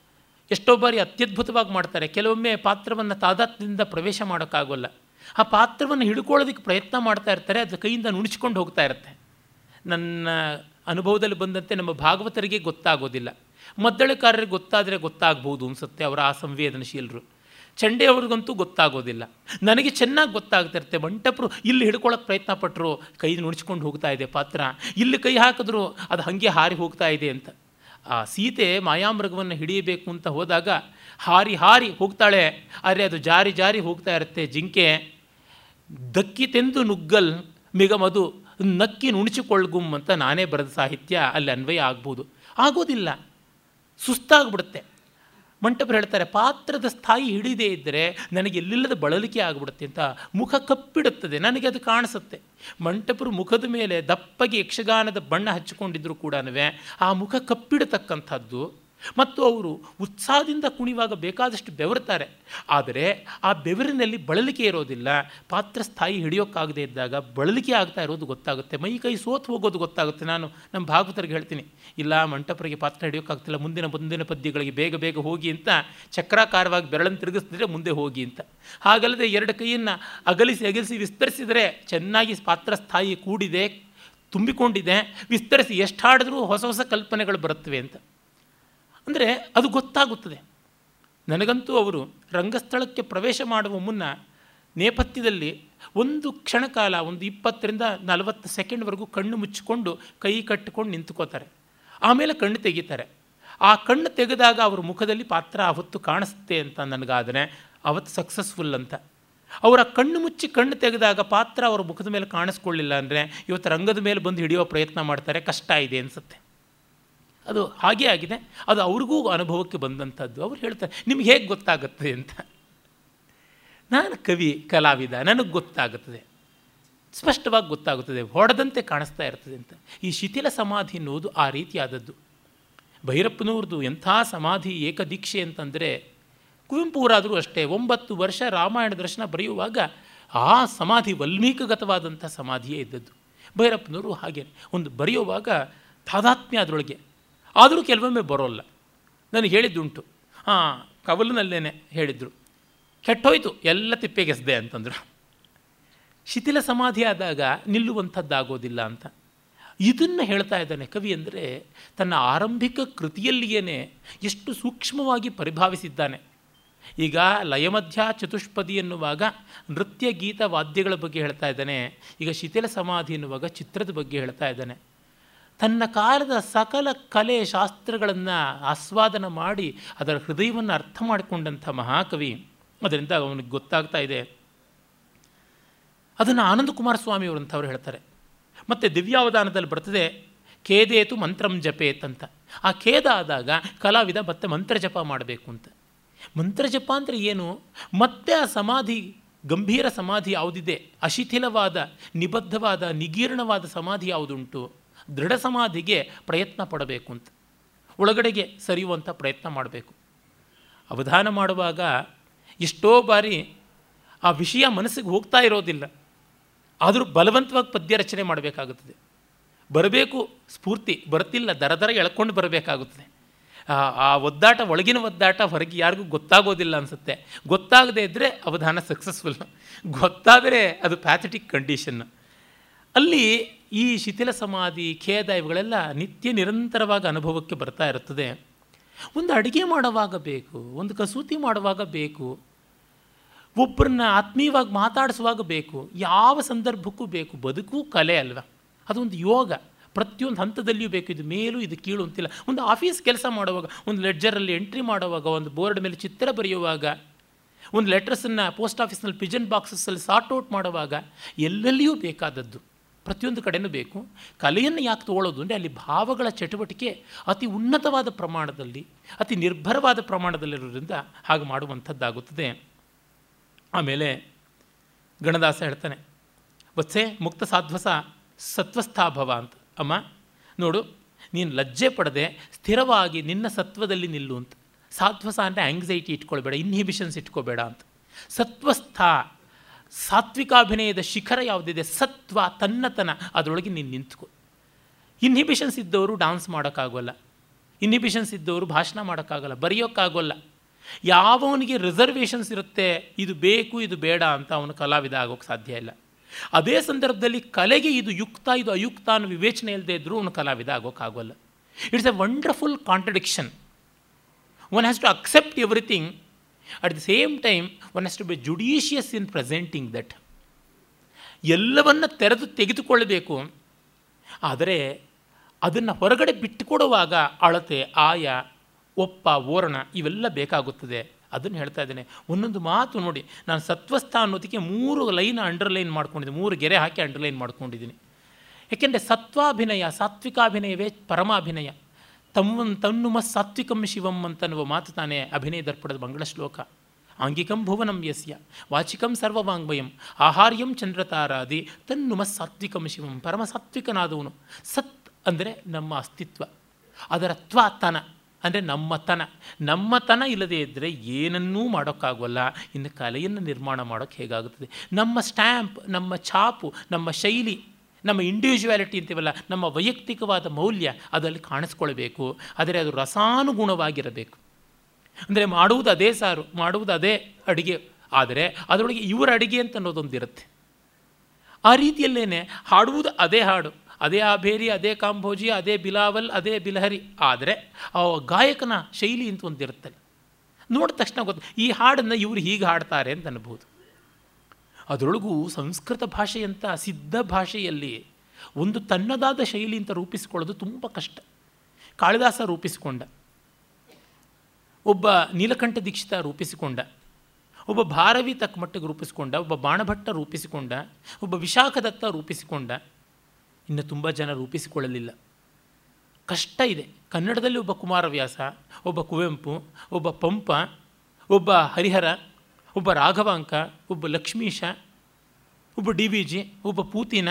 ಎಷ್ಟೋ ಬಾರಿ ಅತ್ಯದ್ಭುತವಾಗಿ ಮಾಡ್ತಾರೆ. ಕೆಲವೊಮ್ಮೆ ಪಾತ್ರವನ್ನು ತಾದಾತ್ಮ್ಯದಿಂದ ಪ್ರವೇಶ ಮಾಡೋಕ್ಕಾಗೋಲ್ಲ. ಆ ಪಾತ್ರವನ್ನು ಹಿಡ್ಕೊಳ್ಳೋದಕ್ಕೆ ಪ್ರಯತ್ನ ಮಾಡ್ತಾ ಇರ್ತಾರೆ ಅದು ಕೈಯಿಂದ ನುಣಿಸ್ಕೊಂಡು ಹೋಗ್ತಾ ಇರುತ್ತೆ. ನನ್ನ ಅನುಭವದಲ್ಲಿ ಬಂದಂತೆ ನಮ್ಮ ಭಾಗವತರಿಗೆ ಗೊತ್ತಾಗೋದಿಲ್ಲ. ಮದ್ದಳೆಕಾರರಿಗೆ ಗೊತ್ತಾದರೆ ಗೊತ್ತಾಗ್ಬೋದು ಅನಿಸುತ್ತೆ ಅವರ ಆ ಸಂವೇದನಶೀಲರು. ಚಂಡೆ ಅವ್ರಿಗಂತೂ ಗೊತ್ತಾಗೋದಿಲ್ಲ. ನನಗೆ ಚೆನ್ನಾಗಿ ಗೊತ್ತಾಗ್ತಿರುತ್ತೆ, ಮಂಟಪರು ಇಲ್ಲಿ ಹಿಡ್ಕೊಳ್ಳೋಕೆ ಪ್ರಯತ್ನ ಪಟ್ಟರು ಕೈ ನುಣಿಸ್ಕೊಂಡು ಹೋಗ್ತಾ ಇದೆ ಪಾತ್ರ. ಇಲ್ಲಿ ಕೈ ಹಾಕಿದ್ರು ಅದು ಹಾಗೆ ಹಾರಿ ಹೋಗ್ತಾ ಇದೆ ಅಂತ. ಆ ಸೀತೆ ಮಾಯಾಮೃಗವನ್ನು ಹಿಡಿಯಬೇಕು ಅಂತ ಹೋದಾಗ ಹಾರಿ ಹಾರಿ ಹೋಗ್ತಾಳೆ. ಆದರೆ ಅದು ಜಾರಿ ಜಾರಿ ಹೋಗ್ತಾ ಇರುತ್ತೆ. ಜಿಂಕೆ ದಕ್ಕಿತೆಂದು ನುಗ್ಗಲ್ ಮಿಗಮದು ನಕ್ಕಿ ನುಣಿಸಿಕೊಳ್ಗುಮ್ ಅಂತ ನಾನೇ ಬರೆದ ಸಾಹಿತ್ಯ ಅಲ್ಲಿ ಅನ್ವಯ ಆಗ್ಬೋದು. ಆಗೋದಿಲ್ಲ. ಸುಸ್ತಾಗ್ಬಿಡುತ್ತೆ. ಮಂಟಪರು ಹೇಳ್ತಾರೆ, ಪಾತ್ರದ ಸ್ಥಾಯಿ ಹಿಡಿದೇ ಇದ್ದರೆ ನನಗೆ ಎಲ್ಲಿಲ್ಲದ ಬಳಲಿಕೆ ಆಗಿಬಿಡುತ್ತೆ ಅಂತ ಮುಖ ಕಪ್ಪಿಡುತ್ತದೆ. ನನಗೆ ಅದು ಕಾಣಿಸುತ್ತೆ. ಮಂಟಪರು ಮುಖದ ಮೇಲೆ ದಪ್ಪಗೆ ಯಕ್ಷಗಾನದ ಬಣ್ಣ ಹಚ್ಚಿಕೊಂಡಿದ್ರು ಕೂಡ ಆ ಮುಖ ಕಪ್ಪಿಡತಕ್ಕಂಥದ್ದು ಮತ್ತು ಅವರು ಉತ್ಸಾಹದಿಂದ ಕುಣಿವಾಗ ಬೇಕಾದಷ್ಟು ಬೆವರ್ತಾರೆ ಆದರೆ ಆ ಬೆವರಿನಲ್ಲಿ ಬಳಲಿಕೆ ಇರೋದಿಲ್ಲ. ಪಾತ್ರ ಸ್ಥಾಯಿ ಹಿಡಿಯೋಕ್ಕಾಗದೇ ಇದ್ದಾಗ ಬಳಲಿಕೆ ಆಗ್ತಾ ಇರೋದು ಗೊತ್ತಾಗುತ್ತೆ. ಮೈ ಕೈ ಸೋತು ಹೋಗೋದು ಗೊತ್ತಾಗುತ್ತೆ. ನಾನು ನಮ್ಮ ಭಾಗವತರಿಗೆ ಹೇಳ್ತೀನಿ. ಇಲ್ಲ, ಮಂಟಪರಿಗೆ ಪಾತ್ರ ಹಿಡಿಯೋಕ್ಕಾಗ್ತಿಲ್ಲ. ಮುಂದಿನ ಮುಂದಿನ ಪದ್ಯಗಳಿಗೆ ಬೇಗ ಬೇಗ ಹೋಗಿ ಅಂತ, ಚಕ್ರಾಕಾರವಾಗಿ ಬೆರಳನ್ನು ತಿರುಗಿಸಿದ್ರೆ ಮುಂದೆ ಹೋಗಿ ಅಂತ. ಹಾಗಲ್ಲದೆ ಎರಡು ಕೈಯನ್ನು ಅಗಲಿಸಿ ಅಗಲಿಸಿ ವಿಸ್ತರಿಸಿದರೆ ಚೆನ್ನಾಗಿ ಪಾತ್ರ ಸ್ಥಾಯಿ ಕೂಡಿದೆ, ತುಂಬಿಕೊಂಡಿದೆ. ವಿಸ್ತರಿಸಿ ಎಷ್ಟು ಹಾಡಿದ್ರೂ ಹೊಸ ಹೊಸ ಕಲ್ಪನೆಗಳು ಬರುತ್ತವೆ ಅಂತ. ಅಂದರೆ ಅದು ಗೊತ್ತಾಗುತ್ತದೆ. ನನಗಂತೂ ಅವರು ರಂಗಸ್ಥಳಕ್ಕೆ ಪ್ರವೇಶ ಮಾಡುವ ಮುನ್ನ ನೇಪಥ್ಯದಲ್ಲಿ ಒಂದು ಕ್ಷಣಕಾಲ, ಒಂದು ಇಪ್ಪತ್ತರಿಂದ ನಲವತ್ತು ಸೆಕೆಂಡ್ವರೆಗೂ ಕಣ್ಣು ಮುಚ್ಚಿಕೊಂಡು ಕೈ ಕಟ್ಟಿಕೊಂಡು ನಿಂತ್ಕೋತಾರೆ. ಆಮೇಲೆ ಕಣ್ಣು ತೆಗಿತಾರೆ. ಆ ಕಣ್ಣು ತೆಗೆದಾಗ ಅವ್ರ ಮುಖದಲ್ಲಿ ಪಾತ್ರ ಅವತ್ತು ಕಾಣಿಸುತ್ತೆ ಅಂತ ನನಗಾದರೆ ಅವತ್ತು ಸಕ್ಸಸ್ಫುಲ್ ಅಂತ. ಅವರ ಕಣ್ಣು ಮುಚ್ಚಿ ಕಣ್ಣು ತೆಗೆದಾಗ ಪಾತ್ರ ಅವರ ಮುಖದ ಮೇಲೆ ಕಾಣಿಸ್ಕೊಳ್ಳಿಲ್ಲ ಅಂದರೆ ಇವತ್ತು ರಂಗದ ಮೇಲೆ ಬಂದು ಹಿಡಿಯೋ ಪ್ರಯತ್ನ ಮಾಡ್ತಾರೆ, ಕಷ್ಟ ಇದೆ ಅನಿಸುತ್ತೆ. ಅದು ಹಾಗೇ ಆಗಿದೆ. ಅದು ಅವ್ರಿಗೂ ಅನುಭವಕ್ಕೆ ಬಂದಂಥದ್ದು. ಅವ್ರು ಹೇಳ್ತಾರೆ, ನಿಮ್ಗೆ ಹೇಗೆ ಗೊತ್ತಾಗುತ್ತೆ ಅಂತ? ನಾನು ಕವಿ, ಕಲಾವಿದ, ನನಗೆ ಗೊತ್ತಾಗುತ್ತದೆ. ಸ್ಪಷ್ಟವಾಗಿ ಗೊತ್ತಾಗುತ್ತದೆ. ಹೊಡೆದಂತೆ ಕಾಣಿಸ್ತಾ ಇರ್ತದೆ ಅಂತ. ಈ ಶಿಥಿಲ ಸಮಾಧಿ ಅನ್ನೋದು ಆ ರೀತಿಯಾದದ್ದು. ಭೈರಪ್ಪನವ್ರದ್ದು ಎಂಥ ಸಮಾಧಿ ಏಕದೀಕ್ಷೆ ಅಂತಂದರೆ ಕುವೆಂಪುರಾದರೂ ಅಷ್ಟೇ, ಒಂಬತ್ತು ವರ್ಷ ರಾಮಾಯಣ ದರ್ಶನ ಬರೆಯುವಾಗ ಆ ಸಮಾಧಿ ವಲ್ಮೀಕಗತವಾದಂಥ ಸಮಾಧಿಯೇ ಇದ್ದದ್ದು. ಭೈರಪ್ಪನವರು ಹಾಗೆ ಒಂದು ಬರೆಯುವಾಗ ತಾದಾತ್ಮ್ಯ ಅದರೊಳಗೆ ಆದರೂ ಕೆಲವೊಮ್ಮೆ ಬರೋಲ್ಲ. ನನಗೆ ಹೇಳಿದ್ದುಂಟು. ಹಾಂ, ಕವಲಿನಲ್ಲೇನೆ ಹೇಳಿದರು. ಕೆಟ್ಟೋಯ್ತು, ಎಲ್ಲ ತಿಪ್ಪೆಗೆಸ್ದೆ ಅಂತಂದರು. ಶಿಥಿಲ ಸಮಾಧಿ ಆದಾಗ ನಿಲ್ಲುವಂಥದ್ದಾಗೋದಿಲ್ಲ ಅಂತ. ಇದನ್ನು ಹೇಳ್ತಾ ಇದ್ದಾನೆ ಕವಿ ಅಂದರೆ ತನ್ನ ಆರಂಭಿಕ ಕೃತಿಯಲ್ಲಿಯೇ ಎಷ್ಟು ಸೂಕ್ಷ್ಮವಾಗಿ ಪರಿಭಾವಿಸಿದ್ದಾನೆ. ಈಗ ಲಯಮಧ್ಯ ಚತುಷ್ಪದಿ ಎನ್ನುವಾಗ ನೃತ್ಯ ಗೀತ ವಾದ್ಯಗಳ ಬಗ್ಗೆ ಹೇಳ್ತಾ ಇದ್ದಾನೆ. ಈಗ ಶಿಥಿಲ ಸಮಾಧಿ ಎನ್ನುವಾಗ ಚಿತ್ರದ ಬಗ್ಗೆ ಹೇಳ್ತಾ ಇದ್ದಾನೆ. ತನ್ನ ಕಾಲದ ಸಕಲ ಕಲೆ ಶಾಸ್ತ್ರಗಳನ್ನು ಆಸ್ವಾದನ ಮಾಡಿ ಅದರ ಹೃದಯವನ್ನು ಅರ್ಥ ಮಾಡಿಕೊಂಡಂಥ ಮಹಾಕವಿ. ಅದರಿಂದ ಅವನಿಗೆ ಗೊತ್ತಾಗ್ತಾ ಇದೆ. ಅದನ್ನು ಆನಂದ ಕುಮಾರಸ್ವಾಮಿಯವರಂಥವ್ರು ಹೇಳ್ತಾರೆ. ಮತ್ತು ದಿವ್ಯಾವಧಾನದಲ್ಲಿ ಬರ್ತದೆ ಖೇದೇತು ಮಂತ್ರಂ ಜಪೇತ್ ಅಂತ. ಆ ಖೇದ ಆದಾಗ ಕಲಾವಿದ ಮತ್ತೆ ಮಂತ್ರ ಜಪ ಮಾಡಬೇಕು ಅಂತ. ಮಂತ್ರ ಜಪ ಅಂದರೆ ಏನು? ಮತ್ತೆ ಆ ಸಮಾಧಿ, ಗಂಭೀರ ಸಮಾಧಿ ಯಾವುದಿದೆ? ಅಶಿಥಿಲವಾದ, ನಿಬದ್ಧವಾದ, ನಿಗೀರ್ಣವಾದ ಸಮಾಧಿ ಯಾವುದುಂಟು? ದೃಢ ಸಮಾಧಿಗೆ ಪ್ರಯತ್ನ ಪಡಬೇಕು ಅಂತ. ಒಳಗಡೆಗೆ ಸರಿಯುವಂಥ ಪ್ರಯತ್ನ ಮಾಡಬೇಕು. ಅವಧಾನ ಮಾಡುವಾಗ ಎಷ್ಟೋ ಬಾರಿ ಆ ವಿಷಯ ಮನಸ್ಸಿಗೆ ಹೋಗ್ತಾ ಇರೋದಿಲ್ಲ. ಆದರೂ ಬಲವಂತವಾಗಿ ಪದ್ಯ ರಚನೆ ಮಾಡಬೇಕಾಗುತ್ತದೆ. ಬರಬೇಕು ಸ್ಫೂರ್ತಿ ಬರುತ್ತಿಲ್ಲ ದರ ದರ ಎಳ್ಕೊಂಡು ಬರಬೇಕಾಗುತ್ತದೆ. ಆ ಒದ್ದಾಟ, ಒಳಗಿನ ಒದ್ದಾಟ ಹೊರಗೆ ಯಾರಿಗೂ ಗೊತ್ತಾಗೋದಿಲ್ಲ ಅನಿಸುತ್ತೆ. ಗೊತ್ತಾಗದೇ ಇದ್ದರೆ ಅವಧಾನ ಸಕ್ಸಸ್ಫುಲ್ ಗೊತ್ತಾದರೆ ಅದು ಪ್ಯಾಥೆಟಿಕ್ ಕಂಡೀಷನ್ ಅಲ್ಲಿ ಈ ಶಿಥಿಲ ಸಮಾಧಿ, ಖೇದ ಇವುಗಳೆಲ್ಲ ನಿತ್ಯ ನಿರಂತರವಾಗಿ ಅನುಭವಕ್ಕೆ ಬರ್ತಾ ಇರುತ್ತದೆ. ಒಂದು ಅಡುಗೆ ಮಾಡುವಾಗ ಬೇಕು, ಒಂದು ಕಸೂತಿ ಮಾಡುವಾಗ ಬೇಕು, ಒಬ್ಬರನ್ನ ಆತ್ಮೀಯವಾಗಿ ಮಾತಾಡಿಸುವಾಗ ಬೇಕು, ಯಾವ ಸಂದರ್ಭಕ್ಕೂ ಬೇಕು, ಬದುಕು ಕಲೆ ಅಲ್ವಾ? ಅದೊಂದು ಯೋಗ, ಪ್ರತಿಯೊಂದು ಹಂತದಲ್ಲಿಯೂ ಬೇಕು, ಇದು ಮೇಲೂ ಇದು ಕೀಳು ಅಂತಿಲ್ಲ. ಒಂದು ಆಫೀಸ್ ಕೆಲಸ ಮಾಡುವಾಗ, ಒಂದು ಲೆಡ್ಜರಲ್ಲಿ ಎಂಟ್ರಿ ಮಾಡುವಾಗ, ಒಂದು ಬೋರ್ಡ್ ಮೇಲೆ ಚಿತ್ರ ಬರೆಯುವಾಗ, ಒಂದು ಲೆಟರ್ಸನ್ನು ಪೋಸ್ಟ್ ಆಫೀಸ್ನಲ್ಲಿ ಪಿಜನ್ ಬಾಕ್ಸಸ್ಸಲ್ಲಿ ಸಾರ್ಟ್ ಔಟ್ ಮಾಡುವಾಗ, ಎಲ್ಲೆಲ್ಲಿಯೂ ಬೇಕಾದದ್ದು. ಪ್ರತಿಯೊಂದು ಕಡೆಯೂ ಬೇಕು. ಕಲೆಯನ್ನು ಯಾಕೆ ತಗೊಳ್ಳೋದು ಅಂದರೆ ಅಲ್ಲಿ ಭಾವಗಳ ಚಟುವಟಿಕೆ ಅತಿ ಉನ್ನತವಾದ ಪ್ರಮಾಣದಲ್ಲಿ, ಅತಿ ನಿರ್ಭರವಾದ ಪ್ರಮಾಣದಲ್ಲಿರೋದ್ರಿಂದ ಹಾಗೆ ಮಾಡುವಂಥದ್ದಾಗುತ್ತದೆ. ಆಮೇಲೆ ಗಣದಾಸ ಹೇಳ್ತಾನೆ, ವತ್ಸೆ ಮುಕ್ತ ಸಾಧ್ವಸ ಸತ್ವಸ್ಥಾಭವ ಅಂತ. ಅಮ್ಮ, ನೋಡು, ನೀನು ಲಜ್ಜೆ ಪಡದೆ ಸ್ಥಿರವಾಗಿ ನಿನ್ನ ಸತ್ವದಲ್ಲಿ ನಿಲ್ಲು ಅಂತ. ಸಾಧ್ವಸ ಅಂದರೆ ಆ್ಯಂಗ್ಸೈಟಿ ಇಟ್ಕೊಳ್ಬೇಡ ಇನ್ಹಿಬಿಷನ್ಸ್ ಇಟ್ಕೋಬೇಡ ಅಂತ. ಸತ್ವಸ್ಥ ಸಾತ್ವಿಕಾಭಿನಯದ ಶಿಖರ ಯಾವುದಿದೆ? ಸತ್ವ, ತನ್ನತನ, ಅದರೊಳಗೆ ನೀನು ನಿಂತ್ಕೊ. ಇನ್ಹಿಬಿಷನ್ಸ್ ಇದ್ದವರು ಡಾನ್ಸ್ ಮಾಡೋಕ್ಕಾಗೋಲ್ಲ. ಇನ್ಹಿಬಿಷನ್ಸ್ ಇದ್ದವರು ಭಾಷಣ ಮಾಡೋಕ್ಕಾಗಲ್ಲ, ಬರೆಯೋಕ್ಕಾಗೋಲ್ಲ. ಯಾವವನಿಗೆ ರಿಸರ್ವೇಷನ್ಸ್ ಇರುತ್ತೆ? ಇದು ಬೇಕು, ಇದು ಬೇಡ ಅಂತ ಅವನು ಕಲಾವಿದ ಆಗೋಕ್ಕೆ ಸಾಧ್ಯ ಇಲ್ಲ. ಅದೇ ಸಂದರ್ಭದಲ್ಲಿ ಕಲೆಗೆ ಇದು ಯುಕ್ತ, ಇದು ಅಯುಕ್ತ ಅನ್ನೋ ವಿವೇಚನೆ ಇಲ್ಲದೆ ಇದ್ದರೂ ಅವನು ಕಲಾವಿದ ಆಗೋಕ್ಕಾಗೋಲ್ಲ. It's a wonderful contradiction one has to accept everything at the same time one has to be judicious in presenting that ಎಲ್ಲವನ್ನು ತೆರೆದು ತೆಗೆದುಕೊಳ್ಳಬೇಕು. ಆದರೆ ಅದನ್ನು ಹೊರಗಡೆ ಬಿಟ್ಟುಕೊಡುವಾಗ ಅಳತೆ, ಆಯ, ಒಪ್ಪ, ಓರಣ ಇವೆಲ್ಲ ಬೇಕಾಗುತ್ತದೆ. ಅದನ್ನು ಹೇಳ್ತಾ ಇದ್ದೇನೆ. ಒಂದೊಂದು ಮಾತು ನೋಡಿ, ನಾನು ಸತ್ವಸ್ಥ ಅನ್ನೋದಕ್ಕೆ ಮೂರು ಲೈನ್ ಅಂಡರ್ಲೈನ್ ಮಾಡ್ಕೊಂಡಿದ್ದೀನಿ. ಮೂರು ಗೆರೆ ಹಾಕಿ ಅಂಡರ್ಲೈನ್ ಮಾಡ್ಕೊಂಡಿದ್ದೀನಿ. ಏಕೆಂದರೆ ಸತ್ವಾಭಿನಯ, ಸಾತ್ವಿಕಾಭಿನಯವೇ ಪರಮಾಭಿನಯ. ತಮ್ಮ ತನ್ನುಮ ಸಾತ್ವಿಕಂ ಶಿವಂ ಅಂತನ್ನುವ ಮಾತು ತಾನೇ ಅಭಿನಯ ದರ್ಪಣದ ಮಂಗಳ ಶ್ಲೋಕ. ಆಂಗಿಕಂ ಭುವನಂ ಯಸ್ಯ, ವಾಚಿಕಂ ಸರ್ವವಾಂಗ್ಮಯಂ, ಆಹಾರ್ಯಂ ಚಂದ್ರತಾರಾದಿ ತನ್ನುಮ ಸಾತ್ವಿಕಂ ಶಿವಂ, ಪರಮ ಸಾತ್ವಿಕನಾದವನು. ಸತ್ ಅಂದರೆ ನಮ್ಮ ಅಸ್ತಿತ್ವ. ಅದರ ತ್ವ ತನ ಅಂದರೆ ನಮ್ಮತನ ನಮ್ಮತನ ನಮ್ಮ ಇಲ್ಲದೇ ಇದ್ದರೆ ಏನನ್ನೂ ಮಾಡೋಕ್ಕಾಗೋಲ್ಲ. ಇನ್ನು ಕಲೆಯನ್ನು ನಿರ್ಮಾಣ ಮಾಡೋಕ್ಕೆ ಹೇಗಾಗುತ್ತದೆ? ನಮ್ಮ ಸ್ಟ್ಯಾಂಪ್, ನಮ್ಮ ಛಾಪು, ನಮ್ಮ ಶೈಲಿ ನಮ್ಮ ಇಂಡಿವಿಜುವಾಲಿಟಿ ಅಂತೀವಲ್ಲ, ನಮ್ಮ ವೈಯಕ್ತಿಕವಾದ ಮೌಲ್ಯ ಅದರಲ್ಲಿ ಕಾಣಿಸ್ಕೊಳ್ಬೇಕು. ಆದರೆ ಅದು ರಸಾನುಗುಣವಾಗಿರಬೇಕು. ಅಂದರೆ ಮಾಡುವುದು ಅದೇ ಸಾರು, ಮಾಡುವುದು ಅದೇ ಅಡುಗೆ. ಆದರೆ ಅದರೊಳಗೆ ಇವರ ಅಡುಗೆ ಅಂತ ಅನ್ನೋದೊಂದಿರುತ್ತೆ. ಆ ರೀತಿಯಲ್ಲೇ ಹಾಡುವುದು ಅದೇ ಹಾಡು, ಅದೇ ಆಭೇರಿ ಅದೇ ಕಾಂಬೋಜಿ ಅದೇ ಬಿಲಾವಲ್, ಅದೇ ಬಿಲಹರಿ. ಆದರೆ ಆ ಗಾಯಕನ ಶೈಲಿ ಅಂತ ಒಂದಿರುತ್ತೆ. ನೋಡಿದ ತಕ್ಷಣ ಗೊತ್ತು, ಈ ಹಾಡನ್ನು ಇವರು ಹೀಗೆ ಹಾಡ್ತಾರೆ ಅಂತ ಅನ್ಬೋದು. ಅದರೊಳಗೂ ಸಂಸ್ಕೃತ ಭಾಷೆಯಂಥ ಸಿದ್ಧ ಭಾಷೆಯಲ್ಲಿ ಒಂದು ತನ್ನದಾದ ಶೈಲಿ ಅಂತ ರೂಪಿಸಿಕೊಳ್ಳೋದು ತುಂಬ ಕಷ್ಟ. ಕಾಳಿದಾಸ ರೂಪಿಸಿಕೊಂಡ. ಒಬ್ಬ ನೀಲಕಂಠ ದೀಕ್ಷಿತ ರೂಪಿಸಿಕೊಂಡ. ಒಬ್ಬ ಭಾರವಿ ತಕ್ಕ ಮಟ್ಟಿಗೆ ರೂಪಿಸಿಕೊಂಡ. ಒಬ್ಬ ಬಾಣಭಟ್ಟ ರೂಪಿಸಿಕೊಂಡ. ಒಬ್ಬ ವಿಶಾಖದತ್ತ ರೂಪಿಸಿಕೊಂಡ. ಇನ್ನು ತುಂಬ ಜನ ರೂಪಿಸಿಕೊಳ್ಳಲಿಲ್ಲ. ಕಷ್ಟ ಇದೆ. ಕನ್ನಡದಲ್ಲಿ ಒಬ್ಬ ಕುಮಾರವ್ಯಾಸ, ಒಬ್ಬ ಕುವೆಂಪು, ಒಬ್ಬ ಪಂಪ, ಒಬ್ಬ ಹರಿಹರ ಒಬ್ಬ ರಾಘವಾಂಕ, ಒಬ್ಬ ಲಕ್ಷ್ಮೀಶ, ಒಬ್ಬ ಡಿ ವಿ ಜಿ, ಒಬ್ಬ ಪೂತಿನ,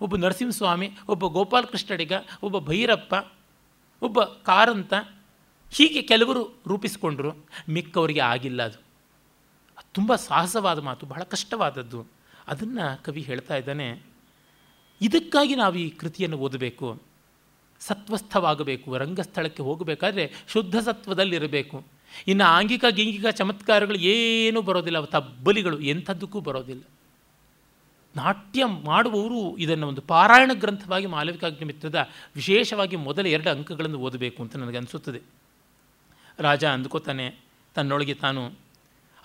ಒಬ್ಬ ನರಸಿಂಹಸ್ವಾಮಿ, ಒಬ್ಬ ಗೋಪಾಲಕೃಷ್ಣಡಿಗ, ಒಬ್ಬ ಭೈರಪ್ಪ, ಒಬ್ಬ ಕಾರಂತ ಹೀಗೆ ಕೆಲವರು ರೂಪಿಸಿಕೊಂಡರು. ಮಿಕ್ಕವರಿಗೆ ಆಗಿಲ್ಲ ಅದು. ತುಂಬ ಸಾಹಸವಾದ ಮಾತು, ಬಹಳ ಕಷ್ಟವಾದದ್ದು. ಅದನ್ನು ಕವಿ ಹೇಳ್ತಾ ಇದ್ದಾನೆ, ಇದಕ್ಕಾಗಿ ನಾವು ಈ ಕೃತಿಯನ್ನು ಓದಬೇಕು. ಸತ್ವಸ್ಥವಾಗಬೇಕು, ರಂಗಸ್ಥಳಕ್ಕೆ ಹೋಗಬೇಕಾದ್ರೆ ಶುದ್ಧ ಸತ್ವದಲ್ಲಿರಬೇಕು. ಇನ್ನು ಆಂಗಿಕ ಗಿಂಗಿಕ ಚಮತ್ಕಾರಗಳು ಏನೂ ಬರೋದಿಲ್ಲ, ತಬ್ಬಲಿಗಳು ಎಂಥದ್ದಕ್ಕೂ ಬರೋದಿಲ್ಲ. ನಾಟ್ಯ ಮಾಡುವವರು ಇದನ್ನು ಒಂದು ಪಾರಾಯಣ ಗ್ರಂಥವಾಗಿ ಮಾಲವಿಕಾಗ್ನಿ ಮಿತ್ರದ ವಿಶೇಷವಾಗಿ ಮೊದಲ ಎರಡು ಅಂಕಗಳನ್ನು ಓದಬೇಕು ಅಂತ ನನಗನ್ನಿಸುತ್ತದೆ ರಾಜ ಅಂದ್ಕೋತಾನೆ, ತನ್ನೊಳಗೆ ತಾನು,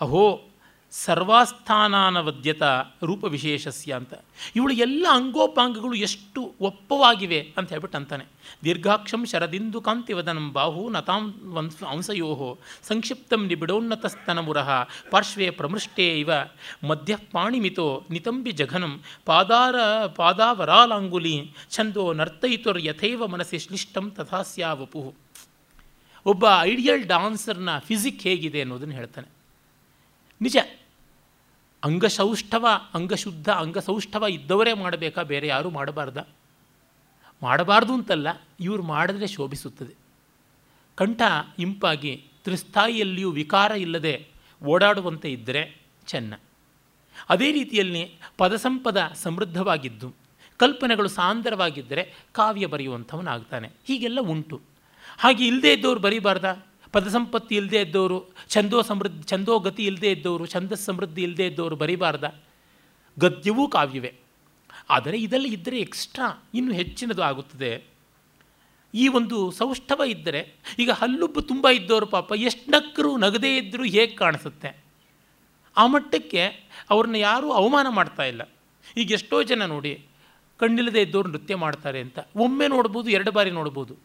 ಅಹೋ ಸರ್ವಾಸ್ಥಾನಾನವದ್ಯತ ರೂಪವಿಶೇಷಸ್ಯ ಅಂತ. ಇವಳು ಎಲ್ಲ ಅಂಗೋಪಾಂಗಗಳು ಎಷ್ಟು ಒಪ್ಪವಾಗಿವೆ ಅಂತ ಹೇಳ್ಬಿಟ್ಟು ಅಂತಾನೆ. ದೀರ್ಘಾಕ್ಷಂ ಶರದಿಂದು ಕಾಂತಿವದನಂ ಬಾಹು ನತಾಂ ವಂಶ ಅಂಶಯೋ ಸಂಕ್ಷಿಪ್ತಂ ನಿಬಿಡೋನ್ನತಸ್ತನಮುರಃ ಪಾರ್ಶ್ವೇ ಪ್ರಮೃಷ್ಟೇ ಇವ ಮಧ್ಯ ಪಾಣಿಮಿತೋ ನಿತಂಬಿ ಜಘನಂ ಪಾದಾರ ಪಾದಾವರಾಲಾಂಗುಲಿ ಛಂದೋ ನರ್ತಯಿತುರ್ ಯಥೈವ ಮನಸ್ಸಿ ಶ್ಲಿಷ್ಟಂ ತಥಾ ಸ್ಯಾವಪು. ಒಬ್ಬ ಐಡಿಯಲ್ ಡಾನ್ಸರ್ನ ಫಿಸಿಕ್ ಹೇಗಿದೆ ಅನ್ನೋದನ್ನು ಹೇಳ್ತಾನೆ. ನಿಜ ಅಂಗಸೌಷ್ಠವ ಅಂಗಶುದ್ಧ, ಅಂಗಸೌಷ್ಠವ ಇದ್ದವರೇ ಮಾಡಬೇಕಾ? ಬೇರೆ ಯಾರೂ ಮಾಡಬಾರ್ದ? ಮಾಡಬಾರ್ದು ಅಂತಲ್ಲ, ಇವರು ಮಾಡಿದ್ರೆ ಶೋಭಿಸುತ್ತದೆ. ಕಂಠ ಇಂಪಾಗಿ, ತ್ರಿಸ್ಥಾಯಿಯಲ್ಲಿಯೂ ವಿಕಾರ ಇಲ್ಲದೆ ಓಡಾಡುವಂತೆ ಇದ್ದರೆ ಚೆನ್ನ. ಅದೇ ರೀತಿಯಲ್ಲಿ ಪದಸಂಪದ ಸಮೃದ್ಧವಾಗಿದ್ದು, ಕಲ್ಪನೆಗಳು ಸಾಂದರವಾಗಿದ್ದರೆ ಕಾವ್ಯ ಬರೆಯುವಂಥವನಾಗ್ತಾನೆ. ಹೀಗೆಲ್ಲ ಉಂಟು. ಹಾಗೆ ಇಲ್ಲದೇ ಇದ್ದವ್ರು ಬರೀಬಾರ್ದ? ಪದಸಂಪತ್ತಿ ಇಲ್ಲದೇ ಇದ್ದವರು, ಛಂದೋ ಸಮೃದ್ಧಿ, ಛಂದೋ ಗತಿ ಇಲ್ಲದೆ ಇದ್ದವರು, ಛಂದ ಸಮೃದ್ಧಿ ಇಲ್ಲದೇ ಇದ್ದವರು ಬರೀಬಾರ್ದ. ಗದ್ಯವೂ ಕಾವ್ಯವೇ. ಆದರೆ ಇದರಲ್ಲಿ ಇದ್ದರೆ ಎಕ್ಸ್ಟ್ರಾ ಇನ್ನೂ ಹೆಚ್ಚಿನದು ಆಗುತ್ತದೆ. ಈ ಒಂದು ಸೌಷ್ಠವ ಇದ್ದರೆ, ಈಗ ಹಲ್ಲುಬ್ಬು ತುಂಬ ಇದ್ದವರು ಪಾಪ, ಎಷ್ಟು ನಕ್ಕರು ನಗದೇ ಇದ್ದರೂ ಹೇಗೆ ಕಾಣಿಸುತ್ತೆ? ಆ ಮಟ್ಟಕ್ಕೆ ಅವ್ರನ್ನ ಯಾರೂ ಅವಮಾನ ಮಾಡ್ತಾ ಇಲ್ಲ. ಈಗ ಎಷ್ಟೋ ಜನ ನೋಡಿ, ಕಣ್ಣಿಲ್ಲದೆ ಇದ್ದವರು ನೃತ್ಯ ಮಾಡ್ತಾರೆ ಅಂತ. ಒಮ್ಮೆ ನೋಡ್ಬೋದು, ಎರಡು ಬಾರಿ ನೋಡ್ಬೋದು.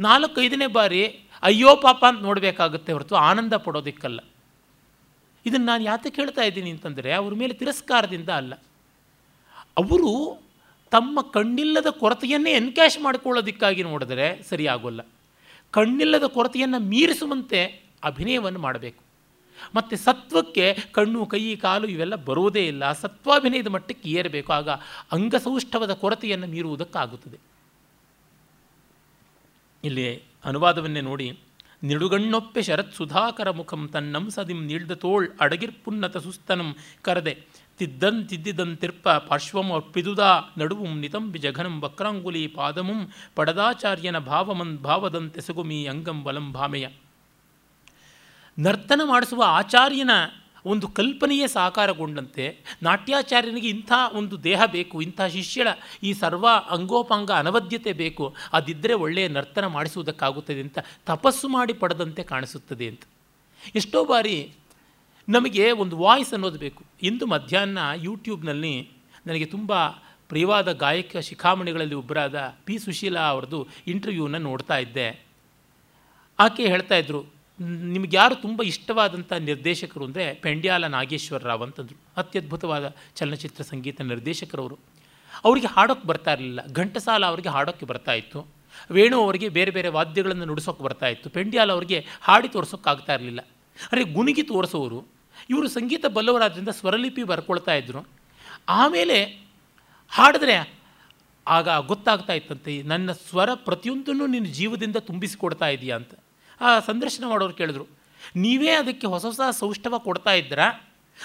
ನಾಲ್ಕೈದನೇ ಬಾರಿ ಅಯ್ಯೋ ಪಾಪ ಅಂತ ನೋಡಬೇಕಾಗುತ್ತೆ ಹೊರತು ಆನಂದ ಪಡೋದಕ್ಕಲ್ಲ. ಇದನ್ನು ನಾನು ಯಾತಕ್ಕೆ ಹೇಳ್ತಾ ಇದ್ದೀನಿ ಅಂತಂದರೆ ಅವ್ರ ಮೇಲೆ ತಿರಸ್ಕಾರದಿಂದ ಅಲ್ಲ. ಅವರು ತಮ್ಮ ಕಣ್ಣಿಲ್ಲದ ಕೊರತೆಯನ್ನೇ ಎನ್ಕ್ಯಾಶ್ ಮಾಡಿಕೊಳ್ಳೋದಕ್ಕಾಗಿ ನೋಡಿದರೆ ಸರಿಯಾಗೋಲ್ಲ ಕಣ್ಣಿಲ್ಲದ ಕೊರತೆಯನ್ನು ಮೀರಿಸುವಂತೆ ಅಭಿನಯವನ್ನು ಮಾಡಬೇಕು. ಮತ್ತು ಸತ್ವಕ್ಕೆ ಕಣ್ಣು, ಕೈ, ಕಾಲು ಇವೆಲ್ಲ ಬರುವುದೇ ಇಲ್ಲ. ಸತ್ವಾಭಿನಯದ ಮಟ್ಟಕ್ಕೆ ಏರಬೇಕು. ಆಗ ಅಂಗಸೌಷ್ಠವದ ಕೊರತೆಯನ್ನು ಮೀರುವುದಕ್ಕಾಗುತ್ತದೆ. ಇಲ್ಲಿ ಅನುವಾದವನ್ನೇ ನೋಡಿ, ನಿಡುಗಣ್ಣೊಪ್ಪೆ ಶರತ್ ಸುಧಾಕರ ಮುಖಂ ತನ್ನಂಸದಿಂ ನೀಳ್ದ ತೋಳ್ ಅಡಗಿರ್ಪುನ್ನತ ಸುಸ್ತನಂ ಕರದೆ ತಿದ್ದನ್ ತಿದ್ದಿದಂತಿರ್ಪ ಪಾರ್ಶ್ವಂ ಅಪ್ಪಿದುದ ನಡುವುಂ ನಿತಂಬಿ ಜಘನಂ ವಕ್ರಾಂಗುಲಿ ಪಾದಮುಂ ಪಡದಾಚಾರ್ಯನ ಭಾವಮನ್ ಭಾವದಂತೆ ಸುಗುಮಿ ಅಂಗಂ ಬಲಂ ಭಾಮೆಯ. ನರ್ತನ ಮಾಡಿಸುವ ಆಚಾರ್ಯನ ಒಂದು ಕಲ್ಪನೆಯೇ ಸಾಕಾರಗೊಂಡಂತೆ ನಾಟ್ಯಾಚಾರ್ಯನಿಗೆ ಇಂಥ ಒಂದು ದೇಹ ಬೇಕು, ಇಂಥ ಶಿಷ್ಯಳ ಈ ಸರ್ವ ಅಂಗೋಪಾಂಗ ಅನವದ್ಯತೆ ಬೇಕು ಅದಿದ್ದರೆ ಒಳ್ಳೆಯ ನರ್ತನ ಮಾಡಿಸುವುದಕ್ಕಾಗುತ್ತದೆ ಅಂತ ತಪಸ್ಸು ಮಾಡಿ ಪಡೆದಂತೆ ಕಾಣಿಸುತ್ತದೆ ಅಂತ. ಎಷ್ಟೋ ಬಾರಿ ನಮಗೆ ಒಂದು ವಾಯ್ಸ್ ಅನ್ನೋದು ಬೇಕು. ಇಂದು ಮಧ್ಯಾಹ್ನ ಯೂಟ್ಯೂಬ್ನಲ್ಲಿ ನನಗೆ ತುಂಬ ಪ್ರಿಯವಾದ ಗಾಯಕ ಶಿಖಾಮಣಿಗಳಲ್ಲಿ ಒಬ್ಬರಾದ ಪಿ ಸುಶೀಲಾ ಅವ್ರದ್ದು ಇಂಟರ್ವ್ಯೂನ ನೋಡ್ತಾ ಇದ್ದೆ. ಆಕೆ ಹೇಳ್ತಾ ಇದ್ರು ನಿಮ್ಗೆ ಯಾರು ತುಂಬ ಇಷ್ಟವಾದಂಥ ನಿರ್ದೇಶಕರು ಅಂದರೆ ಪೆಂಡ್ಯಾಲ ನಾಗೇಶ್ವರ ರಾವ್ ಅಂತಂದರು. ಅತ್ಯದ್ಭುತವಾದ ಚಲನಚಿತ್ರ ಸಂಗೀತ ನಿರ್ದೇಶಕರವರು. ಅವರಿಗೆ ಹಾಡೋಕ್ಕೆ ಬರ್ತಾ ಇರಲಿಲ್ಲ. ಘಂಟಸಾಲ ಅವರಿಗೆ ಹಾಡೋಕ್ಕೆ ಬರ್ತಾ ಇತ್ತು. ವೇಣು ಅವರಿಗೆ ಬೇರೆ ಬೇರೆ ವಾದ್ಯಗಳನ್ನು ನುಡಿಸೋಕೆ ಬರ್ತಾ ಇತ್ತು. ಪೆಂಡ್ಯಾಲ ಅವರಿಗೆ ಹಾಡಿ ತೋರಿಸೋಕ್ಕಾಗ್ತಾ ಇರಲಿಲ್ಲ. ಅಂದರೆ ಗುಣಿಗಿ ತೋರಿಸೋರು. ಇವರು ಸಂಗೀತ ಬಲ್ಲವರಾದ್ರಿಂದ ಸ್ವರಲಿಪಿ ಬರ್ಕೊಳ್ತಾ ಇದ್ದರು ಆಮೇಲೆ ಹಾಡಿದ್ರೆ ಆಗ ಗೊತ್ತಾಗ್ತಾ ಇತ್ತಂತೆ, ನನ್ನ ಸ್ವರ ಪ್ರತಿಯೊಂದನ್ನು ನಿನ್ನ ಜೀವದಿಂದ ತುಂಬಿಸಿಕೊಡ್ತಾ ಇದೆಯಾ ಅಂತ. ಆ ಸಂದರ್ಶನ ಮಾಡೋರು ಕೇಳಿದ್ರು, ನೀವೇ ಅದಕ್ಕೆ ಹೊಸ ಹೊಸ ಸೌಷ್ಠವ ಕೊಡ್ತಾ ಇದ್ದೀರಾ?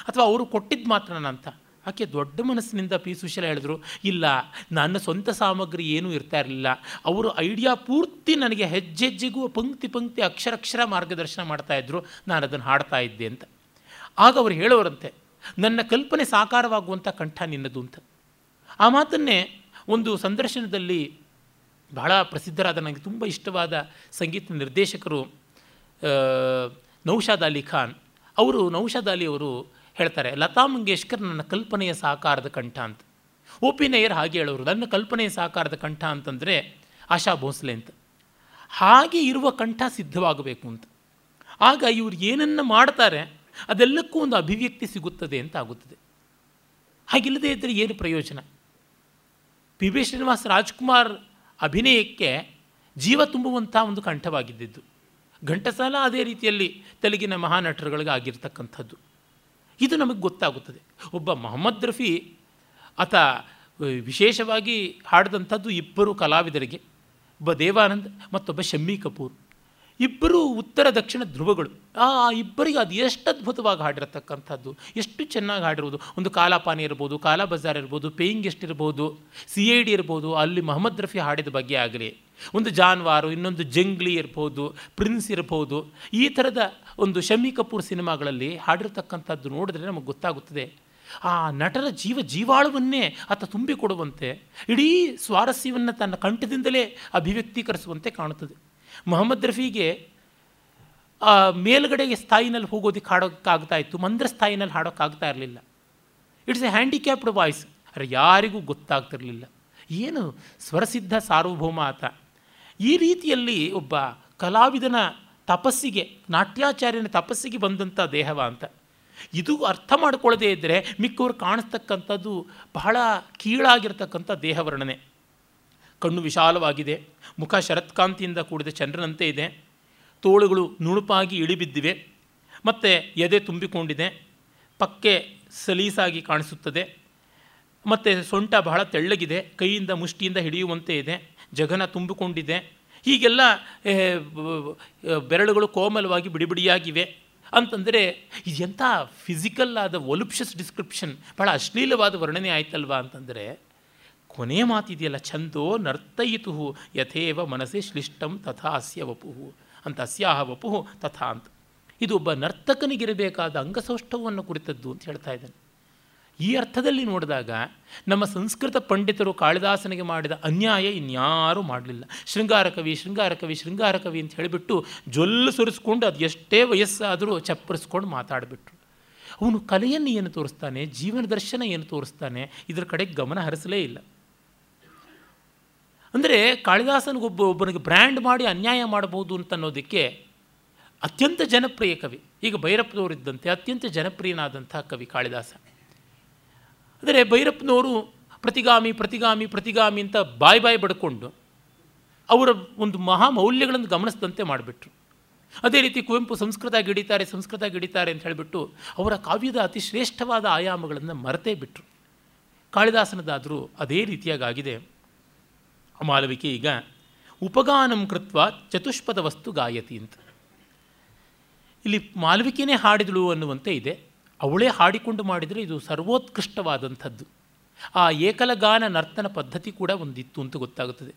ಅಥವಾ ಅವರು ಕೊಟ್ಟಿದ್ದು ಮಾತ್ರನ ಅಂತ ಆಕೆ ದೊಡ್ಡ ಮನಸ್ಸಿನಿಂದ ಪಿ ಸುಶೀಲ ಹೇಳಿದ್ರು, ಇಲ್ಲ, ನನ್ನ ಸ್ವಂತ ಸಾಮಗ್ರಿ ಏನೂ ಇರ್ತಾ ಇರಲಿಲ್ಲ. ಅವರು ಐಡಿಯಾ ಪೂರ್ತಿ ನನಗೆ ಹೆಜ್ಜೆಜ್ಜೆಗೂ ಪಂಕ್ತಿ ಪಂಕ್ತಿ ಅಕ್ಷರಕ್ಷರ ಮಾರ್ಗದರ್ಶನ ಮಾಡ್ತಾಯಿದ್ರು ನಾನು ಅದನ್ನು ಹಾಡ್ತಾ ಇದ್ದೆ ಅಂತ. ಆಗ ಅವರು ಹೇಳೋರಂತೆ, ನನ್ನ ಕಲ್ಪನೆ ಸಾಕಾರವಾಗುವಂಥ ಕಂಠ ನಿನ್ನದು ಅಂತ. ಆ ಮಾತನ್ನೇ ಒಂದು ಸಂದರ್ಶನದಲ್ಲಿ ಬಹಳ ಪ್ರಸಿದ್ಧರಾದ ನನಗೆ ತುಂಬ ಇಷ್ಟವಾದ ಸಂಗೀತ ನಿರ್ದೇಶಕರು ನೌಷಾದ್ ಅಲಿ ಖಾನ್. ಅವರು ನೌಷಾದ್ ಅಲಿ ಅವರು ಹೇಳ್ತಾರೆ, ಲತಾ ಮಂಗೇಶ್ಕರ್ ನನ್ನ ಕಲ್ಪನೆಯ ಸಾಕಾರದ ಕಂಠ ಅಂತ. ಓ ಪಿ ನಯ್ಯರ್ ಹಾಗೆ ಹೇಳೋರು, ನನ್ನ ಕಲ್ಪನೆಯ ಸಾಕಾರದ ಕಂಠ ಅಂತಂದರೆ ಆಶಾ ಭೋಸ್ಲೆ ಅಂತ. ಹಾಗೆ ಇರುವ ಕಂಠ ಸಿದ್ಧವಾಗಬೇಕು ಅಂತ. ಆಗ ಇವರು ಏನನ್ನು ಮಾಡ್ತಾರೆ, ಅದೆಲ್ಲಕ್ಕೂ ಒಂದು ಅಭಿವ್ಯಕ್ತಿ ಸಿಗುತ್ತದೆ ಅಂತ ಆಗುತ್ತದೆ. ಹಾಗಿಲ್ಲದೇ ಇದ್ದರೆ ಏನು ಪ್ರಯೋಜನ? ಪಿ ಬಿ ಶ್ರೀನಿವಾಸ್ ರಾಜ್ಕುಮಾರ್ ಅಭಿನಯಕ್ಕೆ ಜೀವ ತುಂಬುವಂಥ ಒಂದು ಕಂಠವಾಗಿದ್ದಿದ್ದು. ಘಂಟಸಾಲ ಅದೇ ರೀತಿಯಲ್ಲಿ ತೆಲುಗಿನ ಮಹಾನಟರುಗಳಿಗೆ ಆಗಿರ್ತಕ್ಕಂಥದ್ದು. ಇದು ನಮಗೆ ಗೊತ್ತಾಗುತ್ತದೆ. ಒಬ್ಬ ಮೊಹಮ್ಮದ್ ರಫಿ ಆತ ವಿಶೇಷವಾಗಿ ಹಾಡಿದಂಥದ್ದು ಇಬ್ಬರು ಕಲಾವಿದರಿಗೆ, ಒಬ್ಬ ದೇವಾನಂದ್ ಮತ್ತೊಬ್ಬ ಶಮ್ಮಿ ಕಪೂರ್. ಇಬ್ಬರು ಉತ್ತರ ದಕ್ಷಿಣ ಧ್ರುವಗಳು. ಆ ಇಬ್ಬರಿಗೆ ಅದು ಎಷ್ಟು ಅದ್ಭುತವಾಗಿ ಹಾಡಿರತಕ್ಕಂಥದ್ದು. ಎಷ್ಟು ಚೆನ್ನಾಗಿ ಹಾಡಿರ್ಬೋದು ಒಂದು ಕಾಲಾಪಾನಿ ಇರ್ಬೋದು ಕಾಲಾ ಬಜಾರ್ ಇರ್ಬೋದು, ಪೇಯಿಂಗ್ ಗೆಸ್ಟ್ ಇರ್ಬೋದು, ಸಿ ಐ ಡಿ ಇರ್ಬೋದು, ಅಲ್ಲಿ ಮೊಹಮ್ಮದ್ ರಫಿ ಹಾಡಿದ ಬಗ್ಗೆ ಆಗಲಿ. ಒಂದು ಜಾನ್ವಾರು, ಇನ್ನೊಂದು ಜಂಗ್ಲಿ ಇರ್ಬೋದು, ಪ್ರಿನ್ಸ್ ಇರ್ಬೋದು, ಈ ಥರದ ಒಂದು ಶಮಿ ಕಪೂರ್ ಸಿನಿಮಾಗಳಲ್ಲಿ ಹಾಡಿರ್ತಕ್ಕಂಥದ್ದು ನೋಡಿದ್ರೆ ನಮಗೆ ಗೊತ್ತಾಗುತ್ತದೆ. ಆ ನಟರ ಜೀವ ಜೀವಾಳವನ್ನೇ ಆತ ತುಂಬಿಕೊಡುವಂತೆ, ಇಡೀ ಸ್ವಾರಸ್ಯವನ್ನು ತನ್ನ ಕಂಠದಿಂದಲೇ ಅಭಿವ್ಯಕ್ತೀಕರಿಸುವಂತೆ ಕಾಣುತ್ತದೆ. ಮೊಹಮ್ಮದ್ ರಫಿಗೆ ಮೇಲುಗಡೆಗೆ ಸ್ಥಾಯಿನಲ್ಲಿ ಹೋಗೋದಕ್ಕೆ ಹಾಡೋಕ್ಕಾಗ್ತಾ ಇತ್ತು ಮಂದ್ರ ಸ್ಥಾಯಿನಲ್ಲಿ ಹಾಡೋಕ್ಕಾಗ್ತಾ ಇರಲಿಲ್ಲ. ಇಟ್ಸ್ ಎ ಹ್ಯಾಂಡಿಕ್ಯಾಪ್ಡ್ ವಾಯ್ಸ್ ಅರೆ ಯಾರಿಗೂ ಗೊತ್ತಾಗ್ತಿರಲಿಲ್ಲ. ಏನು ಸ್ವರಸಿದ್ಧ ಸಾರ್ವಭೌಮ ಆತ. ಈ ರೀತಿಯಲ್ಲಿ ಒಬ್ಬ ಕಲಾವಿದನ ತಪಸ್ಸಿಗೆ, ನಾಟ್ಯಾಚಾರ್ಯನ ತಪಸ್ಸಿಗೆ ಬಂದಂಥ ದೇಹವ ಅಂತ. ಇದು ಅರ್ಥ ಮಾಡ್ಕೊಳ್ಳದೇ ಇದ್ದರೆ ಮಿಕ್ಕವರು ಕಾಣಿಸ್ತಕ್ಕಂಥದ್ದು ಬಹಳ ಕೀಳಾಗಿರ್ತಕ್ಕಂಥ ದೇಹವರ್ಣನೆ. ಕಣ್ಣು ವಿಶಾಲವಾಗಿದೆ. ಮುಖ ಶರತ್ಕಾಂತಿಯಿಂದ ಕೂಡಿದ ಚಂದ್ರನಂತೆ ಇದೆ. ತೋಳುಗಳು ನುಣುಪಾಗಿ ಇಳಿಬಿದ್ದಿವೆ. ಮತ್ತು ಎದೆ ತುಂಬಿಕೊಂಡಿದೆ. ಪಕ್ಕೆ ಸಲೀಸಾಗಿ ಕಾಣಿಸುತ್ತದೆ. ಮತ್ತು ಸೊಂಟ ಬಹಳ ತೆಳ್ಳಗಿದೆ. ಕೈಯಿಂದ ಮುಷ್ಟಿಯಿಂದ ಹಿಡಿಯುವಂತೆ ಇದೆ. ಜಗನ ತುಂಬಿಕೊಂಡಿದೆ. ಹೀಗೆಲ್ಲ ಬೆರಳುಗಳು ಕೋಮಲವಾಗಿ ಬಿಡಿಬಿಡಿಯಾಗಿವೆ. ಅಂತಂದರೆ ಇದೆಂಥ ಫಿಸಿಕಲ್ ಆದ ಒಲುಪ್ಷಸ್ ಡಿಸ್ಕ್ರಿಪ್ಷನ್ ಭಾಳ ಅಶ್ಲೀಲವಾದ ವರ್ಣನೆ ಆಯ್ತಲ್ವಾ ಅಂತಂದರೆ ಕೊನೆ ಮಾತಿದೆಯಲ್ಲ, ಛಂದೋ ನರ್ತಯಿತು ಯಥೇವ ಮನಸ್ಸೇ ಶ್ಲಿಷ್ಟಂ ತಥಾ ಅಸ್ಯ ವಪುಹು, ಅಂತ ಅಸ್ಯಾಹ ವಪುಹು ತಥಾ ಅಂತ. ಇದು ಒಬ್ಬ ನರ್ತಕನಿಗಿರಬೇಕಾದ ಅಂಗಸೌಷ್ಠವವನ್ನು ಕುರಿತದ್ದು ಅಂತ ಹೇಳ್ತಾ ಇದ್ದಾನೆ. ಈ ಅರ್ಥದಲ್ಲಿ ನೋಡಿದಾಗ ನಮ್ಮ ಸಂಸ್ಕೃತ ಪಂಡಿತರು ಕಾಳಿದಾಸನಿಗೆ ಮಾಡಿದ ಅನ್ಯಾಯ ಇನ್ಯಾರೂ ಮಾಡಲಿಲ್ಲ. ಶೃಂಗಾರ ಕವಿ ಶೃಂಗಾರ ಕವಿ ಶೃಂಗಾರ ಕವಿ ಅಂತ ಹೇಳಿಬಿಟ್ಟು ಜೊಲ್ಲು ಸುರಿಸ್ಕೊಂಡು ಅದು ಎಷ್ಟೇ ವಯಸ್ಸಾದರೂ ಚಪ್ಪರಿಸ್ಕೊಂಡು ಮಾತಾಡಿಬಿಟ್ರು. ಅವನು ಕಲೆಯನ್ನು ಏನು ತೋರಿಸ್ತಾನೆ, ಜೀವನ ದರ್ಶನ ಏನು ತೋರಿಸ್ತಾನೆ, ಇದರ ಕಡೆಗೆ ಗಮನ ಹರಿಸಲೇ ಇಲ್ಲ. ಅಂದರೆ ಕಾಳಿದಾಸನಿಗೊಬ್ಬ ಒಬ್ಬನಿಗೆ ಬ್ರ್ಯಾಂಡ್ ಮಾಡಿ ಅನ್ಯಾಯ ಮಾಡಬಹುದು ಅಂತ ಅನ್ನೋದಕ್ಕೆ ಅತ್ಯಂತ ಜನಪ್ರಿಯ ಕವಿ. ಈಗ ಭೈರಪ್ಪನವರಿದ್ದಂತೆ ಅತ್ಯಂತ ಜನಪ್ರಿಯನಾದಂಥ ಕವಿ ಕಾಳಿದಾಸ. ಅಂದರೆ ಭೈರಪ್ಪನವರು ಪ್ರತಿಗಾಮಿ ಪ್ರತಿಗಾಮಿ ಪ್ರತಿಗಾಮಿ ಅಂತ ಬಾಯಿ ಬಾಯಿ ಬಡ್ಕೊಂಡು ಅವರ ಒಂದು ಮಹಾ ಮೌಲ್ಯಗಳನ್ನು ಗಮನಿಸಿದಂತೆ ಮಾಡಿಬಿಟ್ರು. ಅದೇ ರೀತಿ ಕುವೆಂಪು ಸಂಸ್ಕೃತ ಗಿಡಿತಾರೆ ಸಂಸ್ಕೃತ ಗಿಡಿತಾರೆ ಅಂತ ಹೇಳಿಬಿಟ್ಟು ಅವರ ಕಾವ್ಯದ ಅತಿ ಶ್ರೇಷ್ಠವಾದ ಆಯಾಮಗಳನ್ನು ಮರೆತೇ ಬಿಟ್ಟರು ಕಾಳಿದಾಸನದಾದರೂ ಅದೇ ರೀತಿಯಾಗಿದೆ ಮಾಲವಿಕೆ ಈಗ ಉಪಗಾನಂ ಕೃತ್ವ ಚತುಷ್ಪದ ವಸ್ತು ಗಾಯತಿ ಅಂತ ಇಲ್ಲಿ ಮಾಲವಿಕೆಯೇ ಹಾಡಿದಳು ಅನ್ನುವಂತೆ ಇದೆ ಅವಳೇ ಹಾಡಿಕೊಂಡು ಮಾಡಿದರೆ ಇದು ಸರ್ವೋತ್ಕೃಷ್ಟವಾದಂಥದ್ದು ಆ ಏಕಲಗಾನ ನರ್ತನ ಪದ್ಧತಿ ಕೂಡ ಒಂದಿತ್ತು ಅಂತ ಗೊತ್ತಾಗುತ್ತದೆ।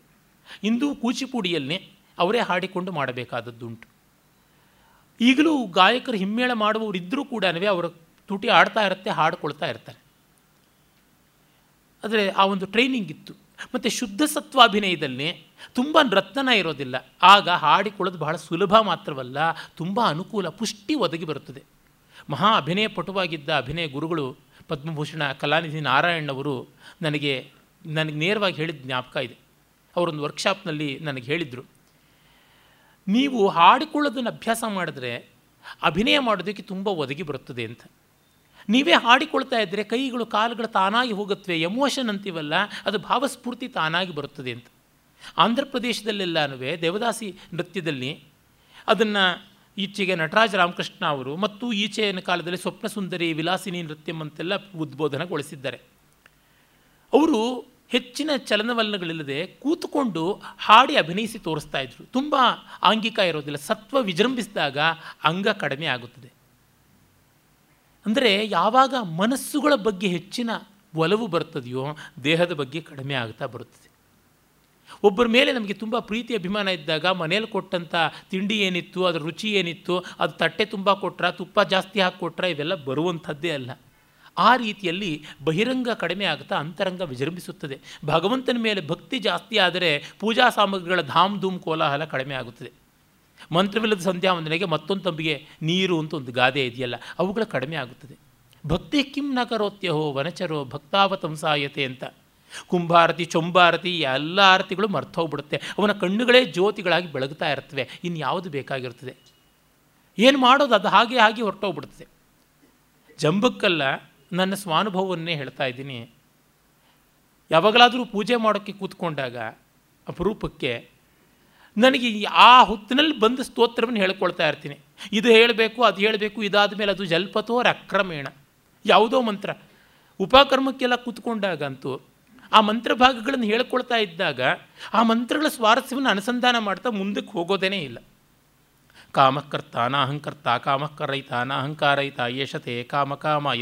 ಇಂದು ಕೂಚಿಪುಡಿಯಲ್ಲೇ ಅವರೇ ಹಾಡಿಕೊಂಡು ಮಾಡಬೇಕಾದದ್ದುಂಟು ಈಗಲೂ ಗಾಯಕರು ಹಿಮ್ಮೇಳ ಮಾಡುವವರಿದ್ದರೂ ಕೂಡ ಅವರ ತುಟಿ ಆಡ್ತಾ ಇರುತ್ತೆ, ಹಾಡ್ಕೊಳ್ತಾ ಇರ್ತಾರೆ। ಆದರೆ ಆ ಒಂದು ಟ್ರೈನಿಂಗ್ ಇತ್ತು। ಮತ್ತು ಶುದ್ಧ ಸತ್ವಾಭಿನಯದಲ್ಲಿ ತುಂಬ ರತ್ನನ ಇರೋದಿಲ್ಲ. ಆಗ ಹಾಡಿಕೊಳ್ಳೋದು ಬಹಳ ಸುಲಭ ಮಾತ್ರವಲ್ಲ, ತುಂಬ ಅನುಕೂಲ, ಪುಷ್ಟಿ ಒದಗಿ ಬರುತ್ತದೆ. ಮಹಾ ಅಭಿನಯ ಪಟುವಾಗಿದ್ದ ಅಭಿನಯ ಗುರುಗಳು ಪದ್ಮಭೂಷಣ ಕಲಾನಿಧಿ ನಾರಾಯಣವರು ನನಗೆ ನನಗೆ ನೇರವಾಗಿ ಹೇಳಿದ ಜ್ಞಾಪಕ ಇದೆ. ಅವರೊಂದು ವರ್ಕ್ಶಾಪ್ನಲ್ಲಿ ನನಗೆ ಹೇಳಿದರು, ನೀವು ಹಾಡಿಕೊಳ್ಳೋದನ್ನು ಅಭ್ಯಾಸ ಮಾಡಿದ್ರೆ ಅಭಿನಯ ಮಾಡೋದಕ್ಕೆ ತುಂಬ ಒದಗಿ ಬರುತ್ತದೆ ಅಂತ. ನೀವೇ ಹಾಡಿಕೊಳ್ತಾ ಇದ್ದರೆ ಕೈಗಳು ಕಾಲುಗಳು ತಾನಾಗಿ ಹೋಗುತ್ತವೆ ಎಮೋಷನ್ ಅಂತೀವಲ್ಲ, ಅದು ಭಾವಸ್ಫೂರ್ತಿ ತಾನಾಗಿ ಬರುತ್ತದೆ ಅಂತ. ಆಂಧ್ರ ಪ್ರದೇಶದಲ್ಲೆಲ್ಲನೂ ದೇವದಾಸಿ ನೃತ್ಯದಲ್ಲಿ ಅದನ್ನು ಈಚೆಗೆ ನಟರಾಜ ರಾಮಕೃಷ್ಣ ಅವರು ಮತ್ತು ಈಚೆಯ ಕಾಲದಲ್ಲಿ ಸ್ವಪ್ನ ಸುಂದರಿ ವಿಲಾಸಿನಿ ನೃತ್ಯಂ ಅಂತೆಲ್ಲ ಉದ್ಬೋಧನಗೊಳಿಸಿದ್ದಾರೆ. ಅವರು ಹೆಚ್ಚಿನ ಚಲನವಲನಗಳಿಲ್ಲದೆ ಕೂತುಕೊಂಡು ಹಾಡಿ ಅಭಿನಯಿಸಿ ತೋರಿಸ್ತಾ ಇದ್ರು. ತುಂಬ ಆಂಗಿಕ ಇರೋದಿಲ್ಲ, ಸತ್ವ ವಿಜೃಂಭಿಸಿದಾಗ ಅಂಗ ಕಡಿಮೆ ಆಗುತ್ತದೆ. ಅಂದರೆ ಯಾವಾಗ ಮನಸ್ಸುಗಳ ಬಗ್ಗೆ ಹೆಚ್ಚಿನ ಒಲವು ಬರ್ತದೆಯೋ, ದೇಹದ ಬಗ್ಗೆ ಕಡಿಮೆ ಆಗ್ತಾ ಬರುತ್ತದೆ ಒಬ್ಬರ ಮೇಲೆ ನಮಗೆ ತುಂಬ ಪ್ರೀತಿ, ಅಭಿಮಾನ ಇದ್ದಾಗ ಮನೇಲಿ ಕೊಟ್ಟಂಥ ತಿಂಡಿ ಏನಿತ್ತು, ಅದರ ರುಚಿ ಏನಿತ್ತು, ಅದು ತಟ್ಟೆ ತುಂಬ ಕೊಟ್ರ, ತುಪ್ಪ ಜಾಸ್ತಿ ಹಾಕಿ ಕೊಟ್ರ, ಇವೆಲ್ಲ ಬರುವಂಥದ್ದೇ ಅಲ್ಲ. ಆ ರೀತಿಯಲ್ಲಿ ಬಹಿರಂಗ ಕಡಿಮೆ ಆಗ್ತಾ ಅಂತರಂಗ ವಿಜೃಂಭಿಸುತ್ತದೆ. ಭಗವಂತನ ಮೇಲೆ ಭಕ್ತಿ ಜಾಸ್ತಿ ಆದರೆ ಪೂಜಾ ಸಾಮಗ್ರಿಗಳ ಧಾಮ್ ಧೂಮ್ ಕೋಲಾಹಲ ಕಡಿಮೆ ಆಗುತ್ತದೆ. ಮಂತ್ರವಿಲ್ಲದ ಸಂಧ್ಯಾ ವಂದನೆಗೆ ಮತ್ತೊಂದು ತಂಬಿಗೆ ನೀರು ಅಂತ ಒಂದು ಗಾದೆ ಇದೆಯಲ್ಲ, ಅವುಗಳ ಕಡಿಮೆ ಆಗುತ್ತದೆ. ಭಕ್ತಿ ಕಿಂ ನ ಕರೋತ್ಯಹೋ ವನಚರೋ ಭಕ್ತಾವತಂಸಾಯತೆ ಅಂತ. ಕುಂಭಾರತಿ, ಚೊಂಬಾರತಿ ಎಲ್ಲ ಆರತಿಗಳು ಮರ್ತೋಗ್ಬಿಡುತ್ತೆ ಅವನ ಕಣ್ಣುಗಳೇ ಜ್ಯೋತಿಗಳಾಗಿ ಬೆಳಗ್ತಾ ಇರ್ತವೆ ಇನ್ನು ಯಾವುದು ಬೇಕಾಗಿರ್ತದೆ. ಏನು ಮಾಡೋದು, ಅದು ಹಾಗೆ ಹಾಗೆ ಹೊರಟೋಗ್ಬಿಡ್ತದೆ ಜಂಬಕ್ಕಲ್ಲ, ನನ್ನ ಸ್ವಾನುಭವವನ್ನೇ ಹೇಳ್ತಾ ಇದ್ದೀನಿ. ಯಾವಾಗಲಾದರೂ ಪೂಜೆ ಮಾಡೋಕ್ಕೆ ಕೂತ್ಕೊಂಡಾಗ, ಅಪರೂಪಕ್ಕೆ ನನಗೆ ಆ ಹೊತ್ತಿನಲ್ಲಿ ಬಂದ ಸ್ತೋತ್ರವನ್ನು ಹೇಳ್ಕೊಳ್ತಾ ಇರ್ತೀನಿ. ಇದು ಹೇಳಬೇಕು, ಅದು ಹೇಳಬೇಕು, ಇದಾದ ಮೇಲೆ ಅದು ಜಲ್ಪತೋರ ಅಕ್ರಮೇಣ. ಯಾವುದೋ ಮಂತ್ರ. ಉಪಕರ್ಮಕ್ಕೆಲ್ಲ ಕೂತ್ಕೊಂಡಾಗಂತೂ ಆ ಮಂತ್ರ ಭಾಗಗಳನ್ನು ಹೇಳ್ಕೊಳ್ತಾ ಇದ್ದಾಗ ಆ ಮಂತ್ರಗಳ ಸ್ವಾರಸ್ಯವನ್ನು ಅನುಸಂಧಾನ ಮಾಡ್ತಾ ಮುಂದಕ್ಕೆ ಹೋಗೋದೇ ಇಲ್ಲ. ಕಾಮಕರ್ತ, ನಾಹಂಕರ್ತ, ಕಾಮಕರೈತ, ನಾಹಂಕಾರೈತ, ಯಶತೆ ಕಾಮ ಕಾಮ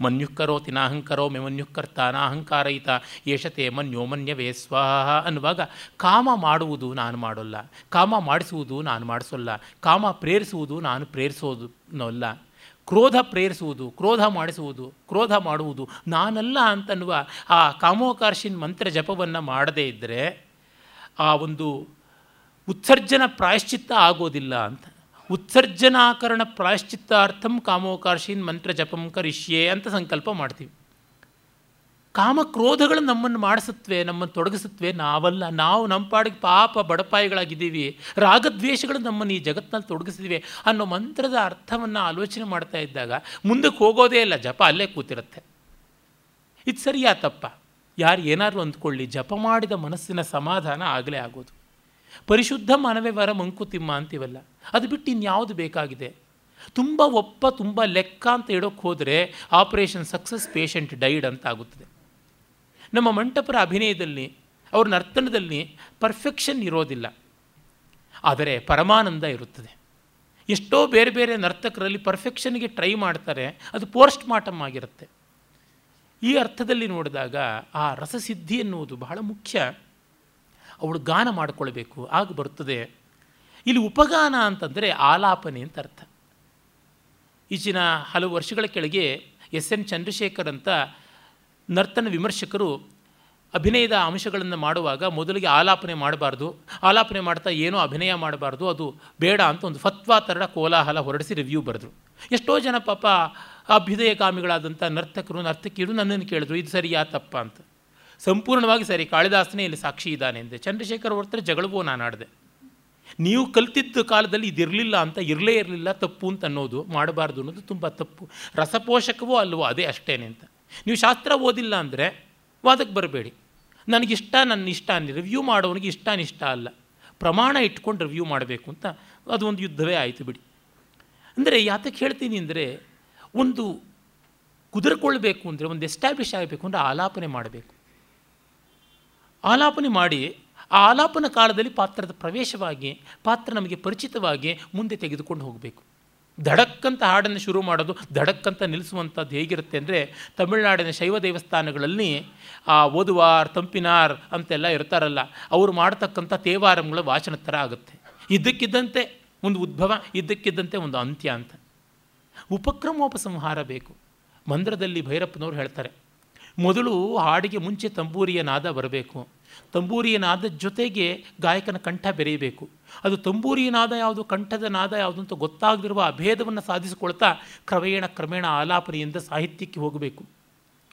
ಮನ್ಯುಃ ಕರೋತಿ ನಾಹಂಕರೋಮಿ ಮನ್ಯುಃ ಅಹಂಕಾರಯಿತ, ಏಷತೆ ಮನ್ಯೋ ಮನ್ಯವೇ ಸ್ವಾಹ ಅನ್ನುವಾಗ ಕಾಮ ಮಾಡುವುದು ನಾನು ಮಾಡೋಲ್ಲ, ಕಾಮ ಮಾಡಿಸುವುದು ನಾನು ಮಾಡಿಸೋಲ್ಲ, ಕಾಮ ಪ್ರೇರಿಸುವುದು ನಾನು ಪ್ರೇರಿಸೋದು ಅಲ್ಲ ಕ್ರೋಧ ಪ್ರೇರಿಸುವುದು, ಕ್ರೋಧ ಮಾಡಿಸುವುದು, ಕ್ರೋಧ ಮಾಡುವುದು ನಾನಲ್ಲ ಅಂತನ್ನುವ ಆ ಕಾಮೋಕಾರ್ಷಿನ್ ಮಂತ್ರ ಜಪವನ್ನು ಮಾಡದೇ ಇದ್ದರೆ ಆ ಒಂದು ಉತ್ಸರ್ಜನ ಪ್ರಾಯಶ್ಚಿತ್ತ ಆಗೋದಿಲ್ಲ ಅಂತ. ಉತ್ಸರ್ಜನಾಕರಣ ಪ್ರಾಯಶ್ಚಿತ್ತಾರ್ಥಂ ಕಾಮೋಕಾಶೀನ್ ಮಂತ್ರ ಜಪಂ ಕರಿಷ್ಯೆ ಅಂತ ಸಂಕಲ್ಪ ಮಾಡ್ತೀವಿ. ಕಾಮಕ್ರೋಧಗಳು ನಮ್ಮನ್ನು ಮಾಡಿಸುತ್ತವೆ ನಮ್ಮನ್ನು ತೊಡಗಿಸುತ್ತವೆ ನಾವಲ್ಲ, ನಾವು ನಮ್ಮ ಪಾಡಿಗೆ ಪಾಪ ಬಡಪಾಯಿಗಳಾಗಿದ್ದೀವಿ, ರಾಗದ್ವೇಷಗಳು ನಮ್ಮನ್ನು ಈ ಜಗತ್ತಿನಲ್ಲಿ ತೊಡಗಿಸಿದ್ವಿ ಅನ್ನೋ ಮಂತ್ರದ ಅರ್ಥವನ್ನು ಆಲೋಚನೆ ಮಾಡ್ತಾ ಇದ್ದಾಗ ಮುಂದಕ್ಕೆ ಹೋಗೋದೇ ಇಲ್ಲ, ಜಪ ಅಲ್ಲೇ ಕೂತಿರುತ್ತೆ. ಇದು ಸರಿಯಾ ತಪ್ಪ? ಯಾರು ಏನಾದರೂ ಅಂದ್ಕೊಳ್ಳಿ, ಜಪ ಮಾಡಿದ ಮನಸ್ಸಿನ ಸಮಾಧಾನ ಆಗಲೇ ಆಗೋದು. ಪರಿಶುದ್ಧ ಮನವೇ ವರ ಮಂಕುತಿಮ್ಮ ಅಂತೀವಲ್ಲ? ಅದು ಬಿಟ್ಟು ಇನ್ಯಾವುದು ಬೇಕಾಗಿದೆ? ತುಂಬ ಒಪ್ಪ, ತುಂಬ ಲೆಕ್ಕ ಅಂತ ಇಡೋಕ್ಕೆ ಹೋದರೆ ಆಪರೇಷನ್ ಸಕ್ಸಸ್ ಪೇಷಂಟ್ ಡೈಡ್ ಅಂತ ಆಗುತ್ತದೆ ನಮ್ಮ ಮಂಟಪರ ಅಭಿನಯದಲ್ಲಿ, ಅವ್ರ ನರ್ತನದಲ್ಲಿ ಪರ್ಫೆಕ್ಷನ್ ಇರೋದಿಲ್ಲ. ಆದರೆ ಪರಮಾನಂದ ಇರುತ್ತದೆ. ಎಷ್ಟೋ ಬೇರೆ ಬೇರೆ ನರ್ತಕರಲ್ಲಿ ಪರ್ಫೆಕ್ಷನ್ಗೆ ಟ್ರೈ ಮಾಡ್ತಾರೆ, ಅದು ಪೋಸ್ಟ್ ಮಾರ್ಟಮ್ ಆಗಿರುತ್ತೆ. ಈ ಅರ್ಥದಲ್ಲಿ ನೋಡಿದಾಗ ಆ ರಸಸಿದ್ಧಿ ಎನ್ನುವುದು ಬಹಳ ಮುಖ್ಯ. ಅವಳು ಗಾನ ಮಾಡಿಕೊಳ್ಬೇಕು, ಆಗ ಬರ್ತದೆ. ಇಲ್ಲಿ ಉಪಗಾನ ಅಂತಂದರೆ ಆಲಾಪನೆ ಅಂತ ಅರ್ಥ. ಈಚಿನ ಹಲವು ವರ್ಷಗಳ ಕೆಳಗೆ ಎಸ್ ಎನ್ ಚಂದ್ರಶೇಖರ್ ಅಂತ ನರ್ತನ ವಿಮರ್ಶಕರು ಅಭಿನಯದ ಅಂಶಗಳನ್ನು ಮಾಡುವಾಗ ಮೊದಲಿಗೆ ಆಲಾಪನೆ ಮಾಡಬಾರ್ದು. ಆಲಾಪನೆ ಮಾಡ್ತಾ ಏನೋ ಅಭಿನಯ ಮಾಡಬಾರ್ದು, ಅದು ಬೇಡ ಅಂತ ಒಂದು ಫತ್ವಾ ತರಡ ಕೋಲಾಹಲ ಹೊರಡಿಸಿ ರಿವ್ಯೂ ಬರೆದ್ರು. ಎಷ್ಟೋ ಜನ ಪಾಪ ಅಭ್ಯುದಯಗಾಮಿಗಳಾದಂಥ ನರ್ತಕರು, ನರ್ತಕಿಯರು ನನ್ನನ್ನು ಕೇಳಿದ್ರು, ಇದು ಸರಿಯಾ, ತಪ್ಪ? ಅಂತ. ಸಂಪೂರ್ಣವಾಗಿ ಸರಿ, ಕಾಳಿದಾಸನೇ ಇಲ್ಲಿ ಸಾಕ್ಷಿ ಇದ್ದಾನೆ ಎಂದೆ. ಚಂದ್ರಶೇಖರ್ ಹೊರತರೆ ಜಗಳವೋ ನಾನು ಆಡಿದೆ. ನೀವು ಕಲ್ತಿದ್ದ ಕಾಲದಲ್ಲಿ ಇದಿರಲಿಲ್ಲ ಅಂತ, ಇರಲೇ ಇರಲಿಲ್ಲ, ತಪ್ಪು ಅಂತ ಅನ್ನೋದು, ಮಾಡಬಾರ್ದು ಅನ್ನೋದು ತುಂಬ ತಪ್ಪು. ರಸಪೋಷಕವೋ ಅಲ್ವೋ, ಅದೇ ಅಷ್ಟೇನೆ ಅಂತ. ನೀವು ಶಾಸ್ತ್ರ ಓದಿಲ್ಲ ಅಂದರೆ ವಾದಕ್ಕೆ ಬರಬೇಡಿ. ನನಗಿಷ್ಟ, ನನ್ನ ಇಷ್ಟ ರಿವ್ಯೂ ಮಾಡೋನಿಗೆ ಇಷ್ಟ ಅನಿಷ್ಟ ಅಲ್ಲ. ಪ್ರಮಾಣ ಇಟ್ಕೊಂಡು ರಿವ್ಯೂ ಮಾಡಬೇಕು ಅಂತ ಅದು ಒಂದು ಯುದ್ಧವೇ ಆಯಿತು ಬಿಡಿ. ಅಂದರೆ ಯಾತಕ್ಕೆ ಹೇಳ್ತೀನಿ ಅಂದರೆ, ಒಂದು ಕುದುರ್ಕೊಳ್ಬೇಕು ಅಂದರೆ, ಒಂದು ಎಸ್ಟಾಬ್ಲಿಷ್ ಆಗಬೇಕು ಅಂದರೆ ಆಲಾಪನೆ ಮಾಡಬೇಕು. ಆಲಾಪನೆ ಮಾಡಿ ಆ ಆಲಾಪನ ಕಾಲದಲ್ಲಿ ಪಾತ್ರದ ಪ್ರವೇಶವಾಗಿ, ಪಾತ್ರ ನಮಗೆ ಪರಿಚಿತವಾಗಿ ಮುಂದೆ ತೆಗೆದುಕೊಂಡು ಹೋಗಬೇಕು. ಧಡಕ್ಕಂತ ಹಾಡನ್ನು ಶುರು ಮಾಡೋದು ಧಡಕ್ಕಂತ ನಿಲ್ಲಿಸುವಂಥದ್ದು ಹೇಗಿರುತ್ತೆ ಅಂದರೆ ತಮಿಳುನಾಡಿನ ಶೈವ ದೇವಸ್ಥಾನಗಳಲ್ಲಿ ಆ ಓದುವಾರ್, ತಂಪಿನಾರ್ ಅಂತೆಲ್ಲ ಇರ್ತಾರಲ್ಲ, ಅವರು ಮಾಡ್ತಕ್ಕಂಥ ತೇವಾರಂಗಳ ವಾಚನ ಥರ ಆಗುತ್ತೆ. ಇದ್ದಕ್ಕಿದ್ದಂತೆ ಒಂದು ಉದ್ಭವ, ಇದ್ದಕ್ಕಿದ್ದಂತೆ ಒಂದು ಅಂತ್ಯ ಅಂತ. ಉಪಕ್ರಮೋಪಸಂಹಾರ ಬೇಕು. ಮಂದ್ರದಲ್ಲಿ ಭೈರಪ್ಪನವ್ರು ಹೇಳ್ತಾರೆ ಮೊದಲು ಹಾಡಿಗೆ ಮುಂಚೆ ತಂಬೂರಿಯ ನಾದ ಬರಬೇಕು. ತಂಬೂರಿಯ ನಾದ ಜೊತೆಗೆ ಗಾಯಕನ ಕಂಠ ಬೆರೆಯಬೇಕು. ಅದು ತಂಬೂರಿಯ ನಾದ ಯಾವುದು, ಕಂಠದ ನಾದ ಯಾವುದು ಅಂತ ಗೊತ್ತಾಗದಿರುವ ಅಭೇದವನ್ನು ಸಾಧಿಸಿಕೊಳ್ತಾ ಕ್ರಮೇಣ ಕ್ರಮೇಣ ಆಲಾಪನೆಯಿಂದ ಸಾಹಿತ್ಯಕ್ಕೆ ಹೋಗಬೇಕು.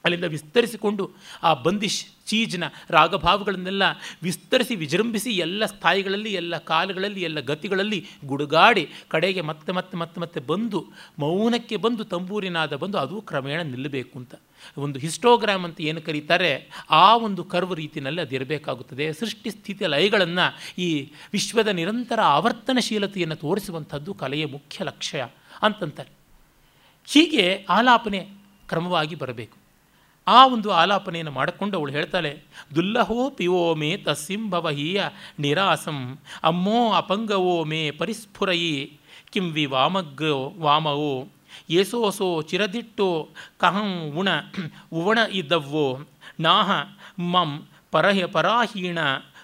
ಅಲ್ಲಿಂದ ವಿಸ್ತರಿಸಿಕೊಂಡು ಆ ಬಂದಿಶ್ ಚೀಜ್ನ ರಾಗಭಾವಗಳನ್ನೆಲ್ಲ ವಿಸ್ತರಿಸಿ, ವಿಜೃಂಭಿಸಿ ಎಲ್ಲ ಸ್ಥಾಯಿಗಳಲ್ಲಿ, ಎಲ್ಲ ಕಾಲಗಳಲ್ಲಿ, ಎಲ್ಲ ಗತಿಗಳಲ್ಲಿ ಗುಡುಗಾಡಿ ಕಡೆಗೆ ಮತ್ತೆ ಮತ್ತೆ ಮತ್ತೆ ಮತ್ತೆ ಬಂದು, ಮೌನಕ್ಕೆ ಬಂದು ತಂಬೂರಿನಾದ ಬಂದು ಅದು ಕ್ರಮೇಣ ನಿಲ್ಲಬೇಕು ಅಂತ. ಒಂದು ಹಿಸ್ಟೋಗ್ರಾಮ್ ಅಂತ ಏನು ಕರೀತಾರೆ, ಆ ಒಂದು ಕರ್ವ್ ರೀತಿಯಲ್ಲಿ ಅದಿರಬೇಕಾಗುತ್ತದೆ ಸೃಷ್ಟಿ ಸ್ಥಿತಿ ಲಯಗಳನ್ನು ಈ ವಿಶ್ವದ ನಿರಂತರ ಆವರ್ತನಶೀಲತೆಯನ್ನು ತೋರಿಸುವಂಥದ್ದು ಕಲೆಯ ಮುಖ್ಯ ಲಕ್ಷ್ಯ ಅಂತಂತಾರೆ. ಹೀಗೆ ಆಲಾಪನೆ ಕ್ರಮವಾಗಿ ಬರಬೇಕು. ಆ ಒಂದು ಆಲಾಪನೆಯನ್ನು ಮಾಡಿಕೊಂಡು ಅವಳು ಹೇಳ್ತಾಳೆ, ದುಲ್ಲಹೋ ಪಿವೋ ಮೇ ತಸ್ಸಿಂಭವ ಹೀಯ ನಿರಾಸಂ, ಅಮ್ಮೋ ಅಪಂಗವೋ ಮೇ ಪರಿಸ್ಫುರಯಿ, ಕಿಂ ವಿ ವಾಮಗ್ರೋ ವಾಮವೋ ಏಸೋಸೋ ಚಿರದಿಟ್ಟೋ, ಕಹಂ ಉಣ, ಉವಣ ಇದ್ದವ್ವೋ, ನಾಹ ಮಂ ಪರಹ ಪರಾಹೀಣ,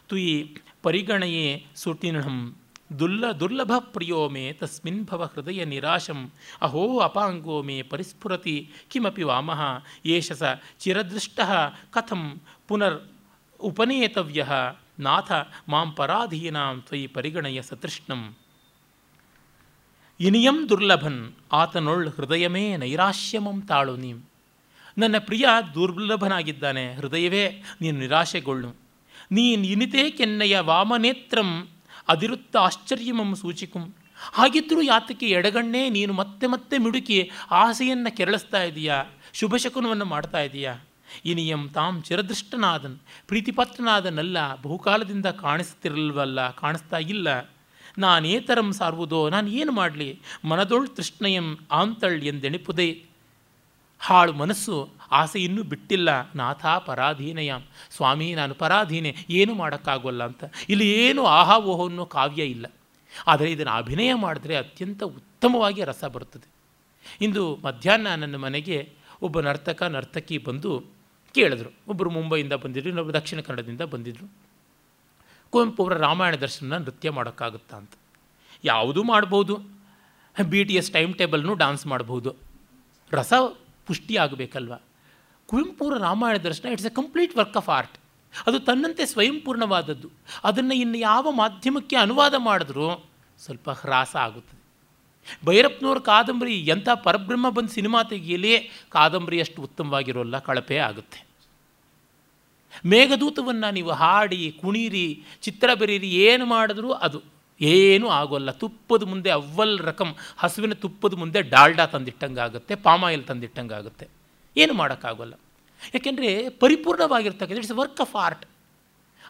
ತುಯಿ ಪರಿಗಣಯೇ ಸುಟಿನಹಂ. ದುಲ್ಲ ದುರ್ಲಭ ಪ್ರಿಯೋ ಮೇ ತಸ್ಮಿನ್ ಭವ ಹೃದಯ ನಿರಾಶಂ. ಅಹೋ ಅಪಾಂಗೋ ಮೇ ಪರಿಸ್ಫುರತಿ. ಕಿಮಪಿ ವಾಮಃ. ಏಷ ಸ ಚಿರದೃಷ್ಟ. ಕಥಂ ಪುನರ್ ಉಪನೇತವ್ಯ. ನಾಥ ಮಾಂ ಪರಾಧೀನಾಂ ತ್ವಯಿ ಪರಿಗಣಯ ಸತೃಷ್ಣಂ. ಇನಿಯಂ ದುರ್ಲಭನ್. ಆತನೊಳ್ ಹೃದಯಮೇ ನೈರಾಶ್ಯಮಂ ತಾಳು ನೀಂ. ನನ್ನ ಪ್ರಿಯ ದುರ್ಲಭನಾಗಿದ್ದಾನೆ. ಹೃದಯವೇ ನೀನು ನಿರಾಶೆಗೊಳ್ಳು. ನೀನ್ ಇನಿತೇ ಕೆನ್ನಯ ವಾಮನೇತ್ರಂ. ಅದಿರುತ್ತ ಆಶ್ಚರ್ಯಮಂ ಸೂಚಿಕುಂ ಹಾಗಿದ್ದರೂ ಯಾತಕ್ಕೆ ಎಡಗಣ್ಣೇ ನೀನು ಮತ್ತೆ ಮತ್ತೆ ಮಿಡುಕಿ ಆಸೆಯನ್ನು ಕೆರಳಿಸ್ತಾ ಇದೆಯಾ? ಶುಭಶಕುನವನ್ನು ಮಾಡ್ತಾ ಇದೆಯಾ? ಇನಿಯಂ ತಾಂ ಚಿರದೃಷ್ಟನಾದನ್, ಪ್ರೀತಿಪಾತ್ರನಾದನಲ್ಲ, ಬಹುಕಾಲದಿಂದ ಕಾಣಿಸ್ತಿರಲ್ವಲ್ಲ ಕಾಣಿಸ್ತಾ ಇಲ್ಲ. ನಾನೇತರಂ ಸಾರುವುದೋ, ನಾನು ಏನು ಮಾಡಲಿ? ಮನದೊಳ್ ತೃಷ್ಣಯಂ ಆಂತಳ್ ಎಂದೆಣಿಪುದೇ. ಹಾಳು ಮನಸ್ಸು, ಆಸೆ ಇನ್ನೂ ಬಿಟ್ಟಿಲ್ಲ. ನಾಥ ಪರಾಧೀನಯಾಮ್. ಸ್ವಾಮಿ, ನಾನು ಪರಾಧೀನೆ. ಏನು ಮಾಡೋಕ್ಕಾಗೋಲ್ಲ ಅಂತ. ಇಲ್ಲಿ ಏನು ಆಹಾ ಓಹೋ ಅನ್ನೋ ಕಾವ್ಯ ಇಲ್ಲ. ಆದರೆ ಇದನ್ನು ಅಭಿನಯ ಮಾಡಿದ್ರೆ ಅತ್ಯಂತ ಉತ್ತಮವಾಗಿ ರಸ ಬರುತ್ತದೆ. ಇಂದು ಮಧ್ಯಾಹ್ನ ನನ್ನ ಮನೆಗೆ ಒಬ್ಬ ನರ್ತಕ, ನರ್ತಕಿ ಬಂದು ಕೇಳಿದ್ರು. ಒಬ್ಬರು ಮುಂಬೈಯಿಂದ ಬಂದಿದ್ರು ಇನ್ನೊಬ್ಬರು ದಕ್ಷಿಣ ಕನ್ನಡದಿಂದ ಬಂದಿದ್ದರು ಕುವೆಂಪು ಅವರ ರಾಮಾಯಣ ದರ್ಶನ ನೃತ್ಯ ಮಾಡೋಕ್ಕಾಗುತ್ತಾ ಅಂತ. ಯಾವುದೂ ಮಾಡ್ಬೋದು. ಬಿ ಟಿ ಎಸ್ ಟೈಮ್ ಟೇಬಲ್ನು ಡಾನ್ಸ್ ಮಾಡ್ಬೋದು. ರಸ ಪುಷ್ಟಿ ಕುವೆಂಪುರ Ramayana Darshana it's a complete work of art ಅದು ತನ್ನಂತೆ ಸ್ವಯಂಪೂರ್ಣವಾದದ್ದು. ಅದನ್ನು ಇನ್ನು ಯಾವ ಮಾಧ್ಯಮಕ್ಕೆ ಅನುವಾದ ಮಾಡಿದ್ರೂ ಸ್ವಲ್ಪ ಹ್ರಾಸ ಆಗುತ್ತದೆ. ಭೈರಪ್ಪನವ್ರ ಕಾದಂಬರಿ ಎಂಥ ಪರಬ್ರಹ್ಮ ಬಂದು ಸಿನಿಮಾ ತೆಗೆಯಲಿ ಕಾದಂಬರಿ ಅಷ್ಟು ಉತ್ತಮವಾಗಿರೋಲ್ಲ, ಕಳಪೆ ಆಗುತ್ತೆ. ಮೇಘದೂತವನ್ನು ನೀವು ಹಾಡಿ, ಕುಣೀರಿ, ಚಿತ್ರ ಬರೀರಿ, ಏನು ಮಾಡಿದ್ರೂ ಅದು ಏನೂ ಆಗೋಲ್ಲ. ತುಪ್ಪದ ಮುಂದೆ ಅವ್ವಲ್ ರಕಂ, ಹಸುವಿನ ತುಪ್ಪದ ಮುಂದೆ ಡಾಲ್ಡಾ ತಂದಿಟ್ಟಂಗೆ ಆಗುತ್ತೆ ಪಾಮಾಯಿಲ್ ತಂದಿಟ್ಟಂಗೆ ಆಗುತ್ತೆ ಏನು ಮಾಡೋಕ್ಕಾಗೋಲ್ಲ. ಯಾಕೆಂದರೆ ಪರಿಪೂರ್ಣವಾಗಿರ್ತಕ್ಕಂಥ ಇಟ್ಸ್ ವರ್ಕ್ ಆಫ್ ಆರ್ಟ್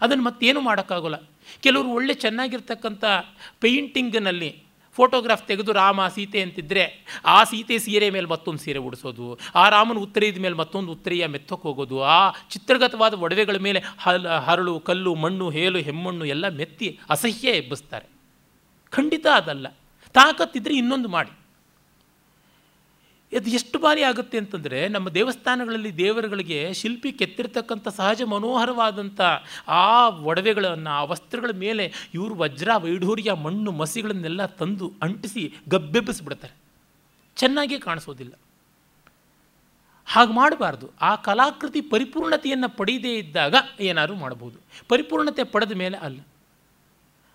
ಅದನ್ನು ಮತ್ತೇನು ಮಾಡೋಕ್ಕಾಗೋಲ್ಲ. ಕೆಲವರು ಒಳ್ಳೆ ಚೆನ್ನಾಗಿರ್ತಕ್ಕಂಥ ಪೇಂಟಿಂಗ್ನಲ್ಲಿ ಫೋಟೋಗ್ರಾಫ್ ತೆಗೆದು ರಾಮ ಸೀತೆ ಅಂತಿದ್ದರೆ ಆ ಸೀತೆ ಸೀರೆ ಮೇಲೆ ಮತ್ತೊಂದು ಸೀರೆ ಉಡಿಸೋದು, ಆ ರಾಮನ ಉತ್ತರೆಯದ ಮೇಲೆ ಮತ್ತೊಂದು ಉತ್ತರೆಯ ಮೆತ್ತಕ್ಕೆ ಹೋಗೋದು, ಆ ಚಿತ್ರಗತವಾದ ಒಡವೆಗಳ ಮೇಲೆ ಹಲ್, ಹರಳು, ಕಲ್ಲು, ಮಣ್ಣು, ಹೇಲು, ಹೆಮ್ಮಣ್ಣು ಎಲ್ಲ ಮೆತ್ತಿ ಅಸಹ್ಯ ಎಬ್ಬಿಸ್ತಾರೆ. ಖಂಡಿತ ಅದಲ್ಲ. ತಾಕತ್ತಿದ್ರೆ ಇನ್ನೊಂದು ಮಾಡಿ. ಅದು ಎಷ್ಟು ಬಾರಿ ಆಗುತ್ತೆ ಅಂತಂದರೆ ನಮ್ಮ ದೇವಸ್ಥಾನಗಳಲ್ಲಿ ದೇವರುಗಳಿಗೆ ಶಿಲ್ಪಿ ಕೆತ್ತಿರ್ತಕ್ಕಂಥ ಸಹಜ ಮನೋಹರವಾದಂಥ ಆ ಒಡವೆಗಳನ್ನು, ಆ ವಸ್ತ್ರಗಳ ಮೇಲೆ ಇವರು ವಜ್ರ, ವೈಢೂರ್ಯ, ಮಣ್ಣು, ಮಸಿಗಳನ್ನೆಲ್ಲ ತಂದು ಅಂಟಿಸಿ ಗಬ್ಬೆಬ್ಬಿಸ್ಬಿಡ್ತಾರೆ. ಚೆನ್ನಾಗೇ ಕಾಣಿಸೋದಿಲ್ಲ. ಹಾಗೆ ಮಾಡಬಾರ್ದು. ಆ ಕಲಾಕೃತಿ ಪರಿಪೂರ್ಣತೆಯನ್ನು ಪಡೆಯದೇ ಇದ್ದಾಗ ಏನಾದರೂ ಮಾಡ್ಬೋದು ಪರಿಪೂರ್ಣತೆ ಪಡೆದ ಮೇಲೆ ಅಲ್ಲ.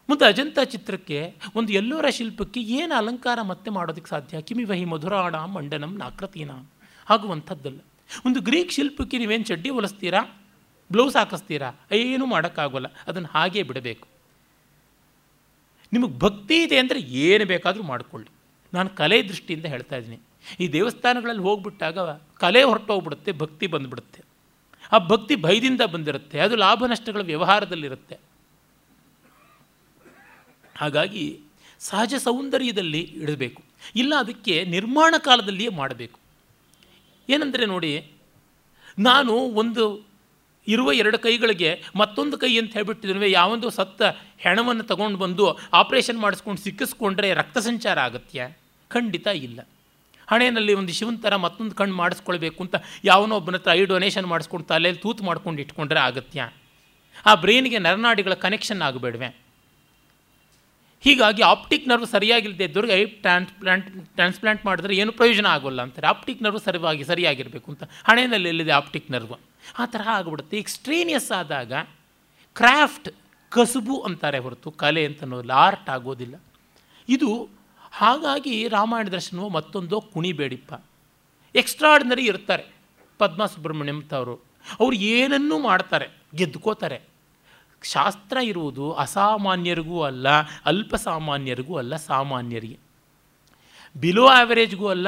ಮುಂದೆ ಅಜಂತ ಚಿತ್ರಕ್ಕೆ ಒಂದು ಎಲ್ಲೋರ ಶಿಲ್ಪಕ್ಕೆ ಏನು ಅಲಂಕಾರ ಮತ್ತೆ ಮಾಡೋದಕ್ಕೆ ಸಾಧ್ಯ? ಕಿಮಿವಹಿ ಮಧುರಾಣ ಮಂಡನಂ ನಾಕೃತೀನ. ಆಗುವಂಥದ್ದಲ್ಲ. ಒಂದು ಗ್ರೀಕ್ ಶಿಲ್ಪಕ್ಕೆ ನೀವೇನು ಚಡ್ಡಿ ಹೊಲಿಸ್ತೀರಾ? ಬ್ಲೌಸ್ ಹಾಕಿಸ್ತೀರಾ? ಏನೂ ಮಾಡೋಕ್ಕಾಗೋಲ್ಲ. ಅದನ್ನು ಹಾಗೇ ಬಿಡಬೇಕು. ನಿಮಗೆ ಭಕ್ತಿ ಇದೆ ಅಂದರೆ ಏನು ಬೇಕಾದರೂ ಮಾಡಿಕೊಳ್ಳಿ. ನಾನು ಕಲೆ ದೃಷ್ಟಿಯಿಂದ ಹೇಳ್ತಾ ಇದ್ದೀನಿ. ಈ ದೇವಸ್ಥಾನಗಳಲ್ಲಿ ಹೋಗ್ಬಿಟ್ಟಾಗ ಕಲೆ ಹೊರಟೋಗ್ಬಿಡುತ್ತೆ, ಭಕ್ತಿ ಬಂದುಬಿಡುತ್ತೆ. ಆ ಭಕ್ತಿ ಭಯದಿಂದ ಬಂದಿರುತ್ತೆ. ಅದು ಲಾಭ ನಷ್ಟಗಳ ವ್ಯವಹಾರದಲ್ಲಿರುತ್ತೆ. ಹಾಗಾಗಿ ಸಹಜ ಸೌಂದರ್ಯದಲ್ಲಿ ಇಡಬೇಕು. ಇಲ್ಲ ಅದಕ್ಕೆ ನಿರ್ಮಾಣ ಕಾಲದಲ್ಲಿಯೇ ಮಾಡಬೇಕು. ಏನಂದರೆ ನೋಡಿ, ನಾನು ಒಂದು ಇರುವ ಎರಡು ಕೈಗಳಿಗೆ ಮತ್ತೊಂದು ಕೈ ಅಂತ ಹೇಳ್ಬಿಟ್ಟಿದ್ರೆ ಯಾವೊಂದು ಸತ್ತ ಹೆಣವನ್ನು ತಗೊಂಡು ಬಂದು ಆಪ್ರೇಷನ್ ಮಾಡಿಸ್ಕೊಂಡು ಸಿಕ್ಕಿಸ್ಕೊಂಡ್ರೆ ರಕ್ತ ಸಂಚಾರ ಆಗತ್ಯ? ಖಂಡಿತ ಇಲ್ಲ. ಹಣೆಯಲ್ಲಿ ಒಂದು ಶಿವನ ಥರ ಮತ್ತೊಂದು ಕಣ್ಣು ಮಾಡಿಸ್ಕೊಳ್ಬೇಕು ಅಂತ ಯಾವನೋ ಒಬ್ಬನ ಹತ್ರ ಐ ಡೊನೇಷನ್ ಮಾಡಿಸ್ಕೊಂಡು ತಲೆಯಲ್ಲಿ ತೂತು ಮಾಡ್ಕೊಂಡು ಇಟ್ಕೊಂಡ್ರೆ ಆಗತ್ಯ? ಆ ಬ್ರೈನ್ಗೆ ನರನಾಡಿಗಳ ಕನೆಕ್ಷನ್ ಆಗಬೇಡ್ವೆ. ಹೀಗಾಗಿ ಆಪ್ಟಿಕ್ ನರ್ವ್ ಸರಿಯಾಗಿಲ್ಲದೆ ಇದ್ದವ್ರಿಗೆ ಐ ಟ್ರಾನ್ಸ್ಪ್ಲಾಂಟ್ ಟ್ರಾನ್ಸ್ಪ್ಲಾಂಟ್ ಮಾಡಿದ್ರೆ ಏನು ಪ್ರಯೋಜನ ಆಗೋಲ್ಲ ಅಂತಾರೆ. ಆಪ್ಟಿಕ್ ನರ್ವ್ ಸರಿಯಾಗಿ ಸರಿಯಾಗಿರಬೇಕು ಅಂತ. ಹಣೆಯಲ್ಲಿ ಎಲ್ಲಿದೆ ಆಪ್ಟಿಕ್ ನರ್ವ್ ಆ ಥರ ಆಗಿಬಿಡುತ್ತೆ. ಎಕ್ಸ್ಟ್ರೇನಿಯಸ್ ಆದಾಗ ಕ್ರಾಫ್ಟ್ ಕಸುಬು ಅಂತಾರೆ ಹೊರತು ಕಲೆ ಅಂತ ಅನ್ನೋದಿಲ್ಲ ಆರ್ಟ್ ಆಗೋದಿಲ್ಲ. ಇದು ಹಾಗಾಗಿ ರಾಮಾಯಣ ದರ್ಶನವು ಮತ್ತೊಂದು ಕುಣಿಬೇಡಿಪ್ಪ. ಎಕ್ಸ್ಟ್ರಾರ್ಡಿನರಿ ಇರ್ತಾರೆ. ಪದ್ಮಾ ಸುಬ್ರಹ್ಮಣ್ಯಂ ಅವರು ಅವ್ರು ಏನನ್ನೂ ಮಾಡ್ತಾರೆ. ಗೆದ್ಕೋತಾರೆ. ಶಾಸ್ತ್ರ ಇರುವುದು ಅಸಾಮಾನ್ಯರಿಗೂ ಅಲ್ಲ, ಅಲ್ಪಸಾಮಾನ್ಯರಿಗೂ ಅಲ್ಲ, ಸಾಮಾನ್ಯರಿಗೆ. ಬಿಲೋ ಆ್ಯಾವರೇಜ್ಗೂ ಅಲ್ಲ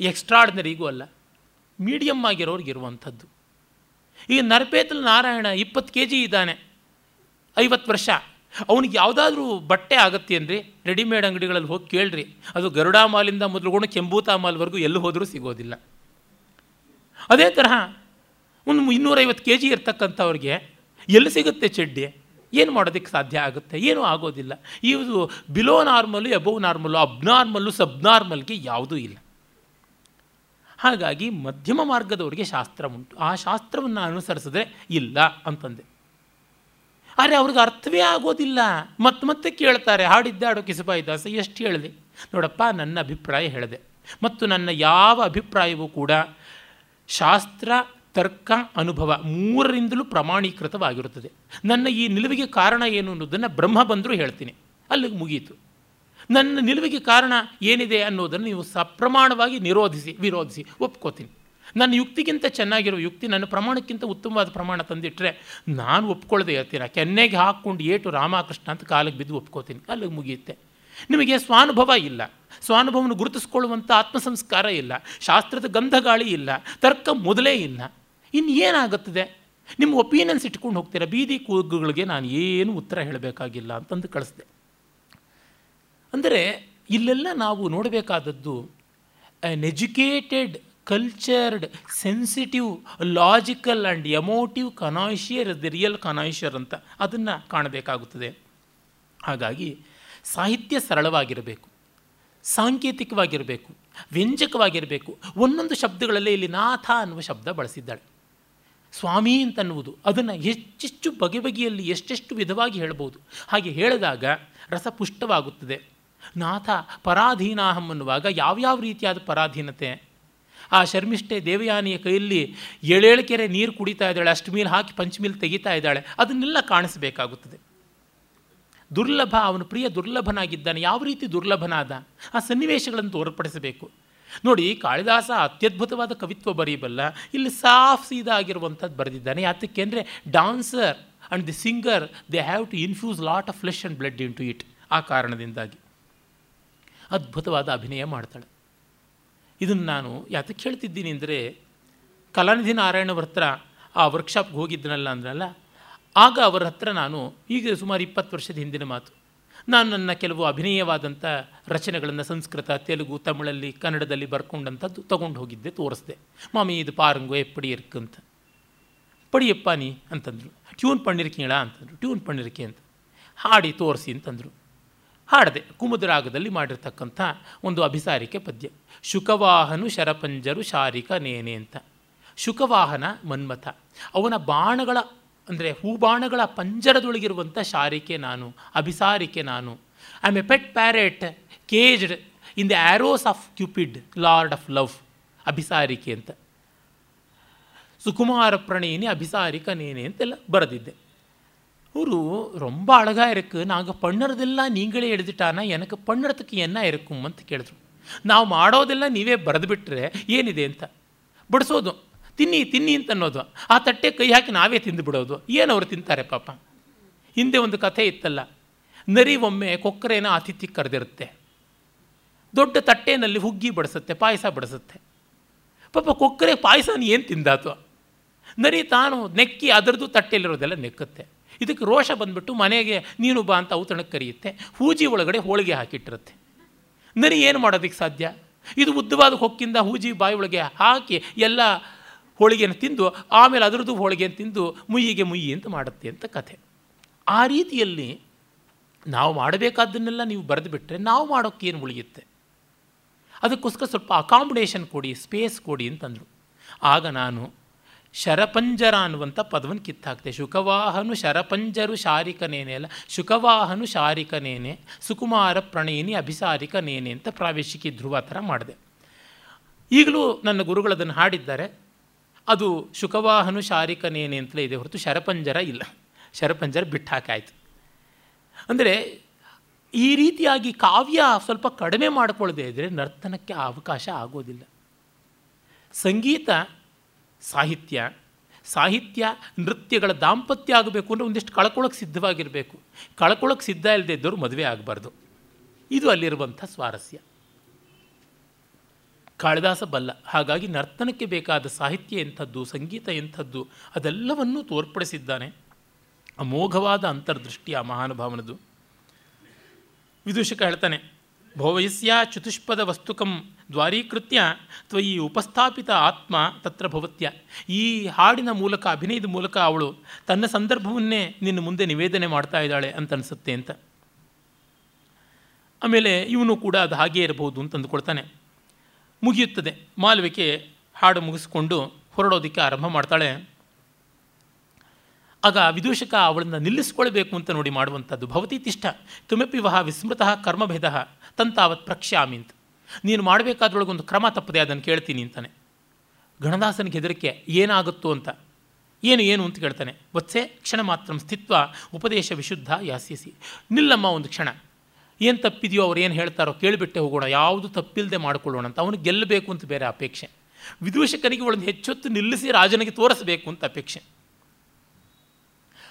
ಎಕ್ಸ್ಟ್ರಾಡ್ನರಿಗೂ ಅಲ್ಲ. ಮೀಡಿಯಮ್ ಆಗಿರೋರಿಗೆ ಇರುವಂಥದ್ದು. ಈಗ ನರಪೇತಲ್ ನಾರಾಯಣ ಇಪ್ಪತ್ತು ಕೆ ಜಿ ಇದ್ದಾನೆ, ಐವತ್ತು ವರ್ಷ. ಅವನಿಗೆ ಯಾವುದಾದ್ರೂ ಬಟ್ಟೆ ಆಗತ್ತೆ ಅಂದರೆ ರೆಡಿಮೇಡ್ ಅಂಗಡಿಗಳಲ್ಲಿ ಹೋಗಿ ಕೇಳ್ರಿ. ಅದು ಗರುಡಾ ಮಾಲಿಂದ ಮೊದಲುಗೊಂಡು ಕೆಂಬೂತಾ ಮಾಲ್ವರೆಗೂ ಎಲ್ಲಿ ಹೋದರೂ ಸಿಗೋದಿಲ್ಲ. ಅದೇ ತರಹ ಒಂದು ಇನ್ನೂರೈವತ್ತು ಕೆ ಜಿ ಇರ್ತಕ್ಕಂಥವ್ರಿಗೆ ಎಲ್ಲಿ ಸಿಗುತ್ತೆ ಚಡ್ಡಿ? ಏನು ಮಾಡೋದಕ್ಕೆ ಸಾಧ್ಯ ಆಗುತ್ತೆ? ಏನೂ ಆಗೋದಿಲ್ಲ. ಇದು below normal above normal abnormal ಸಬ್ನಾರ್ಮಲ್ಗೆ ಯಾವುದೂ ಇಲ್ಲ. ಹಾಗಾಗಿ ಮಧ್ಯಮ ಮಾರ್ಗದವರಿಗೆ ಶಾಸ್ತ್ರ ಉಂಟು. ಆ ಶಾಸ್ತ್ರವನ್ನು ಅನುಸರಿಸಿದ್ರೆ ಇಲ್ಲ ಅಂತಂದೆ. ಆದರೆ ಅವ್ರಿಗೆ ಅರ್ಥವೇ ಆಗೋದಿಲ್ಲ. ಮತ್ತೆ ಮತ್ತೆ ಕೇಳ್ತಾರೆ, ಹಾಡಿದ್ದಾಡೋ ದಾಸ ಎಷ್ಟು ಹೇಳಿದೆ? ನೋಡಪ್ಪ, ನನ್ನ ಅಭಿಪ್ರಾಯ ಹೇಳಿದೆ. ಮತ್ತು ನನ್ನ ಯಾವ ಅಭಿಪ್ರಾಯವೂ ಕೂಡ ಶಾಸ್ತ್ರ ತರ್ಕ ಅನುಭವ ಮೂರರಿಂದಲೂ ಪ್ರಮಾಣೀಕೃತವಾಗಿರುತ್ತದೆ. ನನ್ನ ಈ ನಿಲುವಿಗೆ ಕಾರಣ ಏನು ಅನ್ನೋದನ್ನು ಬ್ರಹ್ಮ ಬಂದರೂ ಹೇಳ್ತೀನಿ. ಅಲ್ಲಿಗೆ ಮುಗೀತು. ನನ್ನ ನಿಲುವಿಗೆ ಕಾರಣ ಏನಿದೆ ಅನ್ನೋದನ್ನು ನೀವು ಸಪ್ರಮಾಣವಾಗಿ ನಿರೋಧಿಸಿ, ವಿರೋಧಿಸಿ, ಒಪ್ಕೋತೀನಿ. ನನ್ನ ಯುಕ್ತಿಗಿಂತ ಚೆನ್ನಾಗಿರೋ ಯುಕ್ತಿ ನನ್ನ ಪ್ರಮಾಣಕ್ಕಿಂತ ಉತ್ತಮವಾದ ಪ್ರಮಾಣ ತಂದಿಟ್ಟರೆ ನಾನು ಒಪ್ಕೊಳ್ಳದೆ ಇರ್ತೀನಿ. ಕೆನ್ನೆಗೆ ಹಾಕ್ಕೊಂಡು ಏಟು ರಾಮಕೃಷ್ಣ ಅಂತ ಕಾಲಿಗೆ ಬಿದ್ದು ಒಪ್ಕೋತೀನಿ. ಅಲ್ಲಿಗೆ ಮುಗಿಯುತ್ತೆ ನಿಮಗೆ ಸ್ವಾನುಭವ ಇಲ್ಲ. ಸ್ವಾನುಭವವನ್ನು ಗುರುತಿಸ್ಕೊಳ್ಳುವಂಥ ಆತ್ಮಸಂಸ್ಕಾರ ಇಲ್ಲ. ಶಾಸ್ತ್ರದ ಗಂಧಗಾಳಿ ಇಲ್ಲ. ತರ್ಕ ಮೊದಲೇ ಇಲ್ಲ. ಇನ್ನು ಏನಾಗುತ್ತದೆ? ನಿಮ್ಮ ಒಪಿನಿಯನ್ಸ್ ಇಟ್ಕೊಂಡು ಹೋಗ್ತೀರಾ? ಬೀದಿ ಕೂಗುಗಳಿಗೆ ನಾನು ಏನು ಉತ್ತರ ಹೇಳಬೇಕಾಗಿಲ್ಲ ಅಂತಂದು ಕಳಿಸ್ದೆ. ಅಂದರೆ ಇಲ್ಲೆಲ್ಲ ನಾವು ನೋಡಬೇಕಾದದ್ದು an educated cultured sensitive logical and emotive connoisseur the real connoisseur ಅಂತ ಅದನ್ನು ಕಾಣಬೇಕಾಗುತ್ತದೆ. ಹಾಗಾಗಿ ಸಾಹಿತ್ಯ ಸರಳವಾಗಿರಬೇಕು, ಸಾಂಕೇತಿಕವಾಗಿರಬೇಕು, ವ್ಯಂಜಕವಾಗಿರಬೇಕು. ಒಂದೊಂದು ಶಬ್ದಗಳಲ್ಲೇ ಇಲ್ಲಿ ನಾಥ ಅನ್ನುವ ಶಬ್ದ ಬಳಸಿದ್ದಾಳೆ. ಸ್ವಾಮಿ ಅಂತನ್ನುವುದು. ಅದನ್ನು ಹೆಚ್ಚೆಚ್ಚು ಬಗೆ ಬಗೆಯಲ್ಲಿ ಎಷ್ಟೆಷ್ಟು ವಿಧವಾಗಿ ಹೇಳ್ಬೋದು. ಹಾಗೆ ಹೇಳಿದಾಗ ರಸ ಪುಷ್ಟವಾಗುತ್ತದೆ ನಾಥ ಪರಾಧೀನಾಹಂ ಅನ್ನುವಾಗ ಯಾವ್ಯಾವ ರೀತಿಯಾದ ಪರಾಧೀನತೆ? ಆ ಶರ್ಮಿಷ್ಠೆ ದೇವಯಾನಿಯ ಕೈಯಲ್ಲಿ ಏಳೇಳು ಕೆರೆ ನೀರು ಕುಡಿತಾ ಇದ್ದಾಳೆ, ಅಷ್ಟು ಹಾಕಿ ಪಂಚಮೀಲ್ ತೆಗಿತಾ ಇದ್ದಾಳೆ, ಅದನ್ನೆಲ್ಲ ಕಾಣಿಸಬೇಕಾಗುತ್ತದೆ. ದುರ್ಲಭ, ಅವನು ಪ್ರಿಯ ದುರ್ಲಭನಾಗಿದ್ದಾನೆ, ಯಾವ ರೀತಿ ದುರ್ಲಭನಾದ? ಆ ಸನ್ನಿವೇಶಗಳನ್ನು ತೋರ್ಪಡಿಸಬೇಕು. ನೋಡಿ, ಕಾಳಿದಾಸ ಅತ್ಯದ್ಭುತವಾದ ಕವಿತ್ವ ಬರೀಬಲ್ಲ, ಇಲ್ಲಿ ಸಾಫ್ ಸೀದಾ ಆಗಿರುವಂಥದ್ದು ಬರೆದಿದ್ದಾನೆ. ಯಾತಕ್ಕೆ ಅಂದರೆ, dancer and the singer they have to infuse lot of flesh and blood in to it ಆ ಕಾರಣದಿಂದಾಗಿ. ಅದ್ಭುತವಾದ ಅಭಿನಯ ಮಾಡ್ತಾಳೆ. ಇದನ್ನು ನಾನು ಯಾತಕ್ಕೆ ಹೇಳ್ತಿದ್ದೀನಿ ಅಂದರೆ, ಕಲಾನಿಧಿ ನಾರಾಯಣವ್ರ ಹತ್ರ ಆ ವರ್ಕ್ಶಾಪ್ಗೆ ಹೋಗಿದ್ದನಲ್ಲ ಅಂದ್ರಲ್ಲ, ಆಗ ಅವರ ಹತ್ರ ನಾನು ಈಗ ಸುಮಾರು ಇಪ್ಪತ್ತು ವರ್ಷದ ಹಿಂದಿನ ಮಾತು. ನಾನು ನನ್ನ ಕೆಲವು ಅಭಿನಯವಾದಂಥ ರಚನೆಗಳನ್ನು ಸಂಸ್ಕೃತ, ತೆಲುಗು, ತಮಿಳಲ್ಲಿ, ಕನ್ನಡದಲ್ಲಿ ಬರ್ಕೊಂಡಂಥದ್ದು ತೊಗೊಂಡು ಹೋಗಿದ್ದೆ, ತೋರಿಸ್ದೆ. ಮಾಮಿ, ಇದು ಪಾರಂಗು, ಎಪ್ಪಡಿ ಇರ್ಕಂತ ಪಡಿಯಪ್ಪ ನೀ, ಅಂತಂದರು. ಟ್ಯೂನ್ ಪಣ್ಣಿರ್ಕೀಳ ಅಂತಂದರು. ಟ್ಯೂನ್ ಪಣ್ಣಿರ್ಕೆ ಅಂತ. ಹಾಡಿ ತೋರಿಸಿ ಅಂತಂದರು. ಹಾಡದೆ, ಕುಮುದ್ರಾಗದಲ್ಲಿ ಮಾಡಿರ್ತಕ್ಕಂಥ ಒಂದು ಅಭಿಸಾರಿಕೆ ಪದ್ಯ. ಶುಕವಾಹನು ಶರಪಂಜರು ಶಾರಿಕ ನೇನೆ, ಅಂತ. ಶುಕವಾಹನ ಮನ್ಮಥ. ಅವನ ಬಾಣಗಳ ಅಂದರೆ ಹೂಬಾಣಗಳ ಪಂಜರದೊಳಗಿರುವಂಥ ಶಾರಿಕೆ ನಾನು, ಅಭಿಸಾರಿಕೆ ನಾನು. I a pet parrot caged in the arrows of Cupid lord of love ಅಭಿಸಾರಿಕೆ ಅಂತ. ಸುಕುಮಾರ ಪ್ರಣಯಿನಿ, ಅಭಿಸಾರಿಕ ನೇನೆ ಅಂತೆಲ್ಲ ಬರೆದಿದ್ದೆ. ಅವರು ರೊಂಬ ಅಳಗಾ ಇರಕ್ಕೆ ನಾಗ ಪಣ್ಣರದೆಲ್ಲ ನೀಂಗಳೇ ಎಳೆದಿಟ್ಟಾನ ಎನಕ್ಕೆ ಪಣ್ಣರತಕ್ಕೆ ಎನ್ನ ಇರಕು ಅಂತ ಕೇಳಿದ್ರು. ನಾವು ಮಾಡೋದೆಲ್ಲ ನೀವೇ ಬರೆದುಬಿಟ್ರೆ ಏನಿದೆ ಅಂತ. ಬಡಿಸೋದು. ತಿನ್ನಿ ತಿನ್ನಿ ಅಂತ ಅನ್ನೋದು ಆ ತಟ್ಟೆ ಕೈ ಹಾಕಿ ನಾವೇ ತಿಂದುಬಿಡೋದು ಏನು ಅವರು ತಿಂತಾರೆ ಪಾಪ? ಹಿಂದೆ ಒಂದು ಕಥೆ ಇತ್ತಲ್ಲ. ನರಿ ಒಮ್ಮೆ ಕೊಕ್ಕರೆನ ಅತಿಥಿ ಕರೆದಿರುತ್ತೆ. ದೊಡ್ಡ ತಟ್ಟೆನಲ್ಲಿ ಹುಗ್ಗಿ ಬಡಿಸುತ್ತೆ, ಪಾಯಸ ಬಡಿಸುತ್ತೆ. ಪಾಪ ಕೊಕ್ಕರೆ ಪಾಯಸನ ಏನು ತಿಂದಾತು? ನರಿ ತಾನು ನೆಕ್ಕಿ ಅದರದ್ದು ತಟ್ಟೆಯಲ್ಲಿರೋದೆಲ್ಲ ನೆಕ್ಕುತ್ತೆ. ಇದಕ್ಕೆ ರೋಷ ಬಂದ್ಬಿಟ್ಟು ಮನೆಗೆ ನೀನು ಬಾ ಅಂತ ಔತಣಕ್ಕೆ ಕರೆಯುತ್ತೆ. ಹೂಜಿ ಒಳಗಡೆ ಹೋಳಿಗೆ ಹಾಕಿಟ್ಟಿರುತ್ತೆ. ನರಿ ಏನು ಮಾಡೋದಕ್ಕೆ ಸಾಧ್ಯ? ಇದು ಉದ್ದವಾದ ಹೊಕ್ಕಿಂದ ಹೂಜಿ ಬಾಯಿ ಒಳಗೆ ಹಾಕಿ ಎಲ್ಲ ಹೋಳಿಗೆಯನ್ನು ತಿಂದು, ಆಮೇಲೆ ಅದರದ್ದು ಹೋಳಿಗೆಯನ್ನು ತಿಂದು ಮುಯ್ಯಿಗೆ ಮುಯ್ಯಿ ಅಂತ ಮಾಡುತ್ತೆ ಅಂತ ಕಥೆ. ಆ ರೀತಿಯಲ್ಲಿ ನಾವು ಮಾಡಬೇಕಾದ್ದನ್ನೆಲ್ಲ ನೀವು ಬರೆದು ಬಿಟ್ಟರೆ ನಾವು ಮಾಡೋಕ್ಕೇನು ಉಳಿಯುತ್ತೆ? ಅದಕ್ಕೋಸ್ಕರ ಸ್ವಲ್ಪ ಅಕಾಮಿಡೇಷನ್ ಕೊಡಿ ಸ್ಪೇಸ್ ಕೊಡಿ ಅಂತಂದರು. ಆಗ ನಾನು ಶರಪಂಜರ ಅನ್ನುವಂಥ ಪದವನ್ನು ಕಿತ್ತಾಕ್ತೆ. ಶುಕವಾಹನು ಶರಪಂಜರು ಶಾರಿಕನೇನೆ ಅಲ್ಲ, ಶುಕವಾಹನು ಶಾರಿಕನೇನೆ, ಸುಕುಮಾರ ಪ್ರಣಯಿನಿ ಅಭಿಸಾರಿಕನೇನೆ ಅಂತ ಪ್ರಾವೇಶಿಕಿ ಧ್ರುವ ಥರ ಮಾಡಿದೆ. ಈಗಲೂ ನನ್ನ ಗುರುಗಳದನ್ನು ಹಾಡಿದ್ದಾರೆ. ಅದು ಶುಕವಾಹನು ಶಾರಿಕನೇನೆ ಅಂತಲೇ ಇದೆ ಹೊರತು ಶರಪಂಜರ ಇಲ್ಲ. ಶರಪಂಜರ ಬಿಟ್ಟು ಹಾಕಾಯ್ತು ಅಂದರೆ ಈ ರೀತಿಯಾಗಿ ಕಾವ್ಯ ಸ್ವಲ್ಪ ಕಡಿಮೆ ಮಾಡಿಕೊಳ್ಳದೆ ಇದ್ದರೆ ನರ್ತನಕ್ಕೆ ಅವಕಾಶ ಆಗೋದಿಲ್ಲ. ಸಂಗೀತ, ಸಾಹಿತ್ಯ ಸಾಹಿತ್ಯ ನೃತ್ಯಗಳ ದಾಂಪತ್ಯ ಆಗಬೇಕು ಅಂದರೆ ಒಂದಿಷ್ಟು ಕಳ್ಕೊಳ್ಳೋಕ್ಕೆ ಸಿದ್ಧವಾಗಿರಬೇಕು. ಕಳ್ಕೊಳ್ಳೋಕ್ಕೆ ಸಿದ್ಧ ಇಲ್ಲದೆ ಇದ್ದವರು ಮದುವೆ ಆಗಬಾರ್ದು. ಇದು ಅಲ್ಲಿರುವಂಥ ಸ್ವಾರಸ್ಯ. ಕಾಳಿದಾಸ ಬಲ್ಲ ಹಾಗಾಗಿ ನರ್ತನಕ್ಕೆ ಬೇಕಾದ ಸಾಹಿತ್ಯ ಎಂಥದ್ದು, ಸಂಗೀತ ಎಂಥದ್ದು, ಅದೆಲ್ಲವನ್ನೂ ತೋರ್ಪಡಿಸಿದ್ದಾನೆ. ಅಮೋಘವಾದ ಅಂತರ್ದೃಷ್ಟಿ ಆ ಮಹಾನುಭಾವನದು. ವಿದೂಷಕ ಹೇಳ್ತಾನೆ, ಭೋವಯಸ್ಯ ಚತುಷ್ಪದ ವಸ್ತುಕಂ ದ್ವಾರೀಕೃತ್ಯ ತ್ವಯಿ ಉಪಸ್ಥಾಪಿತ ಆತ್ಮ ತತ್ರ ಭವತ್ಯ. ಈ ಹಾಡಿನ ಮೂಲಕ, ಅಭಿನಯದ ಮೂಲಕ ಅವಳು ತನ್ನ ಸಂದರ್ಭವನ್ನೇ ನಿನ್ನ ಮುಂದೆ ನಿವೇದನೆ ಮಾಡ್ತಾ ಇದ್ದಾಳೆ ಅಂತ ಅನಿಸುತ್ತೆ ಅಂತ. ಆಮೇಲೆ ಇವನು ಕೂಡ ಅದು ಹಾಗೇ ಇರಬಹುದು ಅಂತ ಅಂದುಕೊಳ್ತಾನೆ. ಮುಗಿಯುತ್ತದೆ. ಮಾಲ್ವಿಕೆ ಹಾಡು ಮುಗಿಸ್ಕೊಂಡು ಹೊರಡೋದಕ್ಕೆ ಆರಂಭ ಮಾಡ್ತಾಳೆ. ಆಗ ವಿದೂಷಕ ಅವಳನ್ನು ನಿಲ್ಲಿಸ್ಕೊಳ್ಬೇಕು ಅಂತ ನೋಡಿ ಮಾಡುವಂಥದ್ದು ಭವತಿ ತಿಷ್ಠ ವಹಾ ವಹ ವಿಸ್ಮೃತಃ ಕರ್ಮಭೇದ ತಂತಾವತ್ ಪ್ರಕ್ಷ್ಯಾಮಿ ಅಂತ ನೀನು ಮಾಡಬೇಕಾದ್ರೊಳಗೊಂದು ಕ್ರಮ ತಪ್ಪದೆ ಅದನ್ನು ಕೇಳ್ತೀನಿ ಅಂತಾನೆ. ಗಣದಾಸನಿಗೆ ಹೆದರಿಕೆ ಏನಾಗುತ್ತೋ ಅಂತ. ಏನು ಏನು ಅಂತ ಕೇಳ್ತಾನೆ. ವತ್ಸೆ ಕ್ಷಣ ಮಾತ್ರ ಸ್ಥಿತ್ವ ಉಪದೇಶ ವಿಶುದ್ಧ ಯಾಸ್ಯಸಿ. ನಿಲ್ಲಮ್ಮ ಒಂದು ಕ್ಷಣ. ಏನು ತಪ್ಪಿದೆಯೋ ಅವ್ರು ಏನು ಹೇಳ್ತಾರೋ ಕೇಳಿಬಿಟ್ಟೆ ಹೋಗೋಣ, ಯಾವುದು ತಪ್ಪಿಲ್ಲದೆ ಮಾಡಿಕೊಳ್ಳೋಣ ಅಂತ. ಅವನು ಗೆಲ್ಲಬೇಕು ಅಂತ ಬೇರೆ ಅಪೇಕ್ಷೆ. ವಿದೂಷಕನಿಗೆ ಅವಳನ್ನು ಹೆಚ್ಚೊತ್ತು ನಿಲ್ಲಿಸಿ ರಾಜನಿಗೆ ತೋರಿಸಬೇಕು ಅಂತ ಅಪೇಕ್ಷೆ.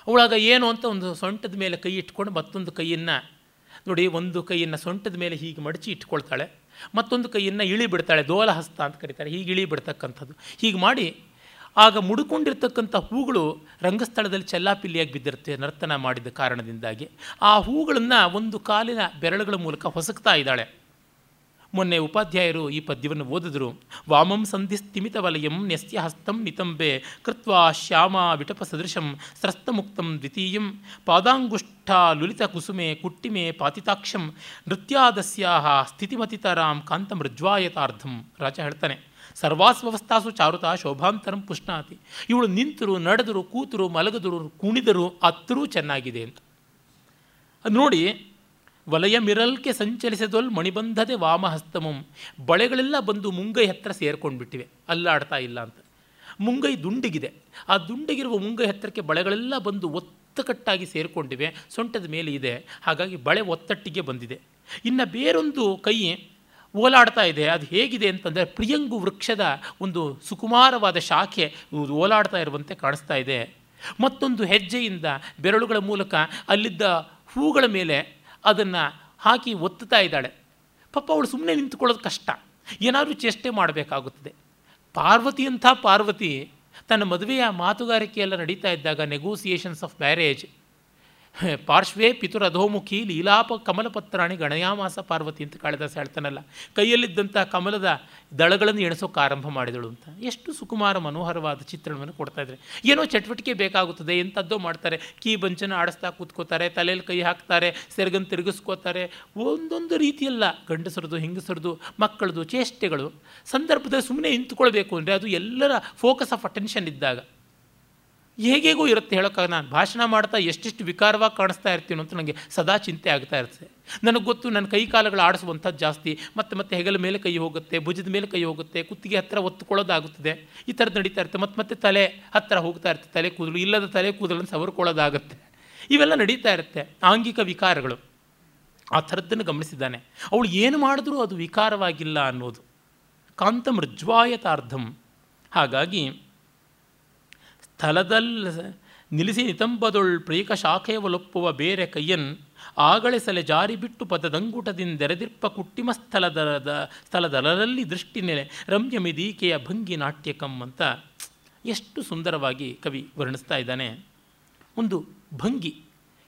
ಅವಳಾಗ ಏನು ಅಂತ ಒಂದು ಸೊಂಟದ ಮೇಲೆ ಕೈ ಇಟ್ಕೊಂಡು ಮತ್ತೊಂದು ಕೈಯನ್ನು, ನೋಡಿ, ಒಂದು ಕೈಯನ್ನು ಸೊಂಟದ ಮೇಲೆ ಹೀಗೆ ಮಡಚಿ ಇಟ್ಕೊಳ್ತಾಳೆ, ಮತ್ತೊಂದು ಕೈಯನ್ನು ಇಳಿ ಬಿಡ್ತಾಳೆ, ದೋಲಹಸ್ತ ಅಂತ ಕರೀತಾರೆ. ಹೀಗೆ ಇಳಿ ಬಿಡ್ತಕ್ಕಂಥದ್ದು. ಹೀಗೆ ಮಾಡಿ ಆಗ ಮುಡುಕೊಂಡಿರ್ತಕ್ಕಂಥ ಹೂಗಳು ರಂಗಸ್ಥಳದಲ್ಲಿ ಚೆಲ್ಲಾಪಿಲ್ಲಿಯಾಗಿ ಬಿದ್ದಿರುತ್ತೆ ನರ್ತನ ಮಾಡಿದ ಕಾರಣದಿಂದಾಗಿ. ಆ ಹೂಗಳನ್ನು ಒಂದು ಕಾಲಿನ ಬೆರಳುಗಳ ಮೂಲಕ ಹೊಸಕ್ತಾ ಇದ್ದಾಳೆ. ಮೊನ್ನೆ ಉಪಾಧ್ಯಾಯರು ಈ ಪದ್ಯವನ್ನು ಓದಿದ್ರು. ವಾಮಂ ಸಂಧಿ ಸ್ಥಿಮಿತ ವಲಯಂ ನ್ಯಸ್ಯ ಹಸ್ತಂ ನಿತಂಬೆ ಕೃತ್ವಾ ಶ್ಯಾಮ ವಿಟಪ ಸದೃಶಂ ಸ್ರಸ್ತಮುಕ್ತಂ ದ್ವಿತೀಯಂ ಪಾದಾಂಗುಷ್ಠ ಲುಲಿತ ಕುಸುಮೆ ಕುಟ್ಟಿಮೆ ಪಾತಿತಾಕ್ಷಂ ನೃತ್ಯಾದಸ್ಯಾಹ ಸ್ಥಿತಿಮತಿತರಾಂ ಕಾಂತಮೃಜ್ವಾಯತಾರ್ಧಂ ರಾಜ ಹೇಳ್ತಾನೆ. ಸರ್ವಾಸ್ವವಸ್ಥಾಸು ಚಾರುತ ಶೋಭಾಂತರಂ ಪುಷ್ಣಾತಿ. ಇವಳು ನಿಂತರು, ನಡೆದರು, ಕೂತರು, ಮಲಗದರು, ಕುಣಿದರು, ಅತ್ತರೂ ಚೆನ್ನಾಗಿದೆ ಅಂತ. ನೋಡಿ, ವಲಯ ಮಿರಲ್ಕೆ ಸಂಚಲಿಸದೊಲ್ ಮಣಿಬಂಧದೆ ವಾಮಹಸ್ತಮಂ. ಬಳೆಗಳೆಲ್ಲ ಬಂದು ಮುಂಗೈ ಹತ್ರ ಸೇರ್ಕೊಂಡ್ಬಿಟ್ಟಿವೆ. ಅಲ್ಲಾಡ್ತಾ ಇಲ್ಲ ಅಂತ. ಮುಂಗೈ ದುಂಡಿಗಿದೆ. ಆ ದುಂಡಿಗಿರುವ ಮುಂಗೈ ಹತ್ತಿರಕ್ಕೆ ಬಳೆಗಳೆಲ್ಲ ಬಂದು ಒತ್ತಕಟ್ಟಾಗಿ ಸೇರಿಕೊಂಡಿವೆ. ಸೊಂಟದ ಮೇಲೆ ಇದೆ. ಹಾಗಾಗಿ ಬಳೆ ಒತ್ತಟ್ಟಿಗೆ ಬಂದಿದೆ. ಇನ್ನು ಬೇರೊಂದು ಕೈ ಓಲಾಡ್ತಾ ಇದೆ. ಅದು ಹೇಗಿದೆ ಅಂತಂದರೆ ಪ್ರಿಯಂಗು ವೃಕ್ಷದ ಒಂದು ಸುಕುಮಾರವಾದ ಶಾಖೆ ಓಲಾಡ್ತಾ ಇರುವಂತೆ ಕಾಣಿಸ್ತಾ ಇದೆ. ಮತ್ತೊಂದು ಹೆಜ್ಜೆಯಿಂದ ಬೆರಳುಗಳ ಮೂಲಕ ಅಲ್ಲಿದ್ದ ಹೂಗಳ ಮೇಲೆ ಅದನ್ನು ಹಾಕಿ ಒತ್ತುತ್ತಾ ಇದ್ದಾಳೆ. ಪಾಪ ಅವಳು ಸುಮ್ಮನೆ ನಿಂತ್ಕೊಳ್ಳೋದು ಕಷ್ಟ. ಏನಾದರೂ ಚೇಷ್ಟೆ ಮಾಡಬೇಕಾಗುತ್ತದೆ. ಪಾರ್ವತಿಯಂಥ ಪಾರ್ವತಿ ತನ್ನ ಮದುವೆಯ ಮಾತುಗಾರಿಕೆಯೆಲ್ಲ ನಡೀತಾ ಇದ್ದಾಗ ನೆಗೋಸಿಯೇಷನ್ಸ್ ಆಫ್ ಮ್ಯಾರೇಜ್ (laughs) ಪಾರ್ಶ್ವೇ ಪಿತುರಧೋಮುಖಿ ಲೀಲಾಪ ಕಮಲಪತ್ರಾಣಿ ಗಣಯಾಮಾಸ ಪಾರ್ವತಿ ಅಂತ ಕಾಳಿದಾಸ ಹೇಳ್ತಾನಲ್ಲ. ಕೈಯಲ್ಲಿದ್ದಂಥ ಕಮಲದ ದಳಗಳನ್ನು ಎಣಿಸೋಕೆ ಆರಂಭ ಮಾಡಿದಳು ಅಂತ. ಎಷ್ಟು ಸುಕುಮಾರ ಮನೋಹರವಾದ ಚಿತ್ರಣವನ್ನು ಕೊಡ್ತಾ ಇದ್ದಾರೆ. ಏನೋ ಚಟುವಟಿಕೆ ಬೇಕಾಗುತ್ತದೆ, ಎಂಥದ್ದೋ ಮಾಡ್ತಾರೆ. ಕೀ ಬಂಚನ ಆಡಿಸ್ತಾ ಕೂತ್ಕೋತಾರೆ, ತಲೆಯಲ್ಲಿ ಕೈ ಹಾಕ್ತಾರೆ, ಸೆರಗನ್ನು ತಿರುಗಿಸ್ಕೋತಾರೆ. ಒಂದೊಂದು ರೀತಿಯಲ್ಲ, ಗಂಡಸರದು, ಹೆಂಗಸರದು, ಮಕ್ಕಳದು, ಚೇಷ್ಟೆಗಳು. ಸಂದರ್ಭದಲ್ಲಿ ಸುಮ್ಮನೆ ನಿಂತ್ಕೊಳ್ಬೇಕು ಅಂದರೆ ಅದು ಎಲ್ಲರ ಫೋಕಸ್ ಆಫ್ ಅಟೆನ್ಷನ್ ಇದ್ದಾಗ. ಹೇಗೇಗೋ ಇರುತ್ತೆ ಹೇಳೋಕ್ಕಾಗ ನಾನು ಭಾಷಣ ಮಾಡ್ತಾ ಎಷ್ಟೆಷ್ಟು ವಿಕಾರವಾಗಿ ಕಾಣಿಸ್ತಾ ಇರ್ತೀನಿ ಅಂತ ನನಗೆ ಸದಾ ಚಿಂತೆ ಆಗ್ತಾ ಇರುತ್ತೆ. ನನಗೆ ಗೊತ್ತು ನನ್ನ ಕೈ ಕಾಲುಗಳು ಆಡಿಸುವಂಥದ್ದು ಜಾಸ್ತಿ, ಮತ್ತೆ ಮತ್ತೆ ಹೆಗಲ ಮೇಲೆ ಕೈ ಹೋಗುತ್ತೆ, ಭುಜದ ಮೇಲೆ ಕೈ ಹೋಗುತ್ತೆ, ಕುತ್ತಿಗೆ ಹತ್ತಿರ ಒತ್ತುಕೊಳ್ಳೋದಾಗುತ್ತದೆ. ಈ ಥರದ್ದು ನಡೀತಾ ಇರುತ್ತೆ. ಮತ್ತೆ ಮತ್ತೆ ತಲೆ ಹತ್ತಿರ ಹೋಗ್ತಾ ಇರುತ್ತೆ. ತಲೆ ಕೂದಲು, ಇಲ್ಲದ ತಲೆ ಕೂದಲನ್ನು ಸವರ್ಕೊಳ್ಳೋದಾಗುತ್ತೆ. ಇವೆಲ್ಲ ನಡೀತಾ ಇರುತ್ತೆ. ಆಂಗಿಕ ವಿಕಾರಗಳು. ಆ ಥರದ್ದನ್ನು ಗಮನಿಸಿದ್ದಾನೆ. ಅವಳು ಏನು ಮಾಡಿದ್ರೂ ಅದು ವಿಕಾರವಾಗಿಲ್ಲ ಅನ್ನೋದು. ಕಾಂತಮೃಜ್ವಾಯತಾರ್ಧಂ ಹಾಗಾಗಿ ಸ್ಥಳದಲ್ಲಿ ನಿಲ್ಲಿಸಿ ನಿತಂಬದೊಳ್ ಪ್ರೇಕ ಶಾಖೆಯವಲೊಪ್ಪುವ ಬೇರೆ ಕೈಯನ್ ಆಗಳಿಸಲೆ ಜಾರಿ ಬಿಟ್ಟು ಪದದಂಗುಟದಿಂದೆರೆದಿರ್ಪ ಕುಟ್ಟಿಮ ಸ್ಥಳದ ಸ್ಥಳದಲರಲ್ಲಿ ದೃಷ್ಟಿ ನೆಲೆ ರಮ್ಯಮಿದೀಕೆಯ ಭಂಗಿ ನಾಟ್ಯಕಂ ಅಂತ ಎಷ್ಟು ಸುಂದರವಾಗಿ ಕವಿ ವರ್ಣಿಸ್ತಾ ಇದ್ದಾನೆ. ಒಂದು ಭಂಗಿ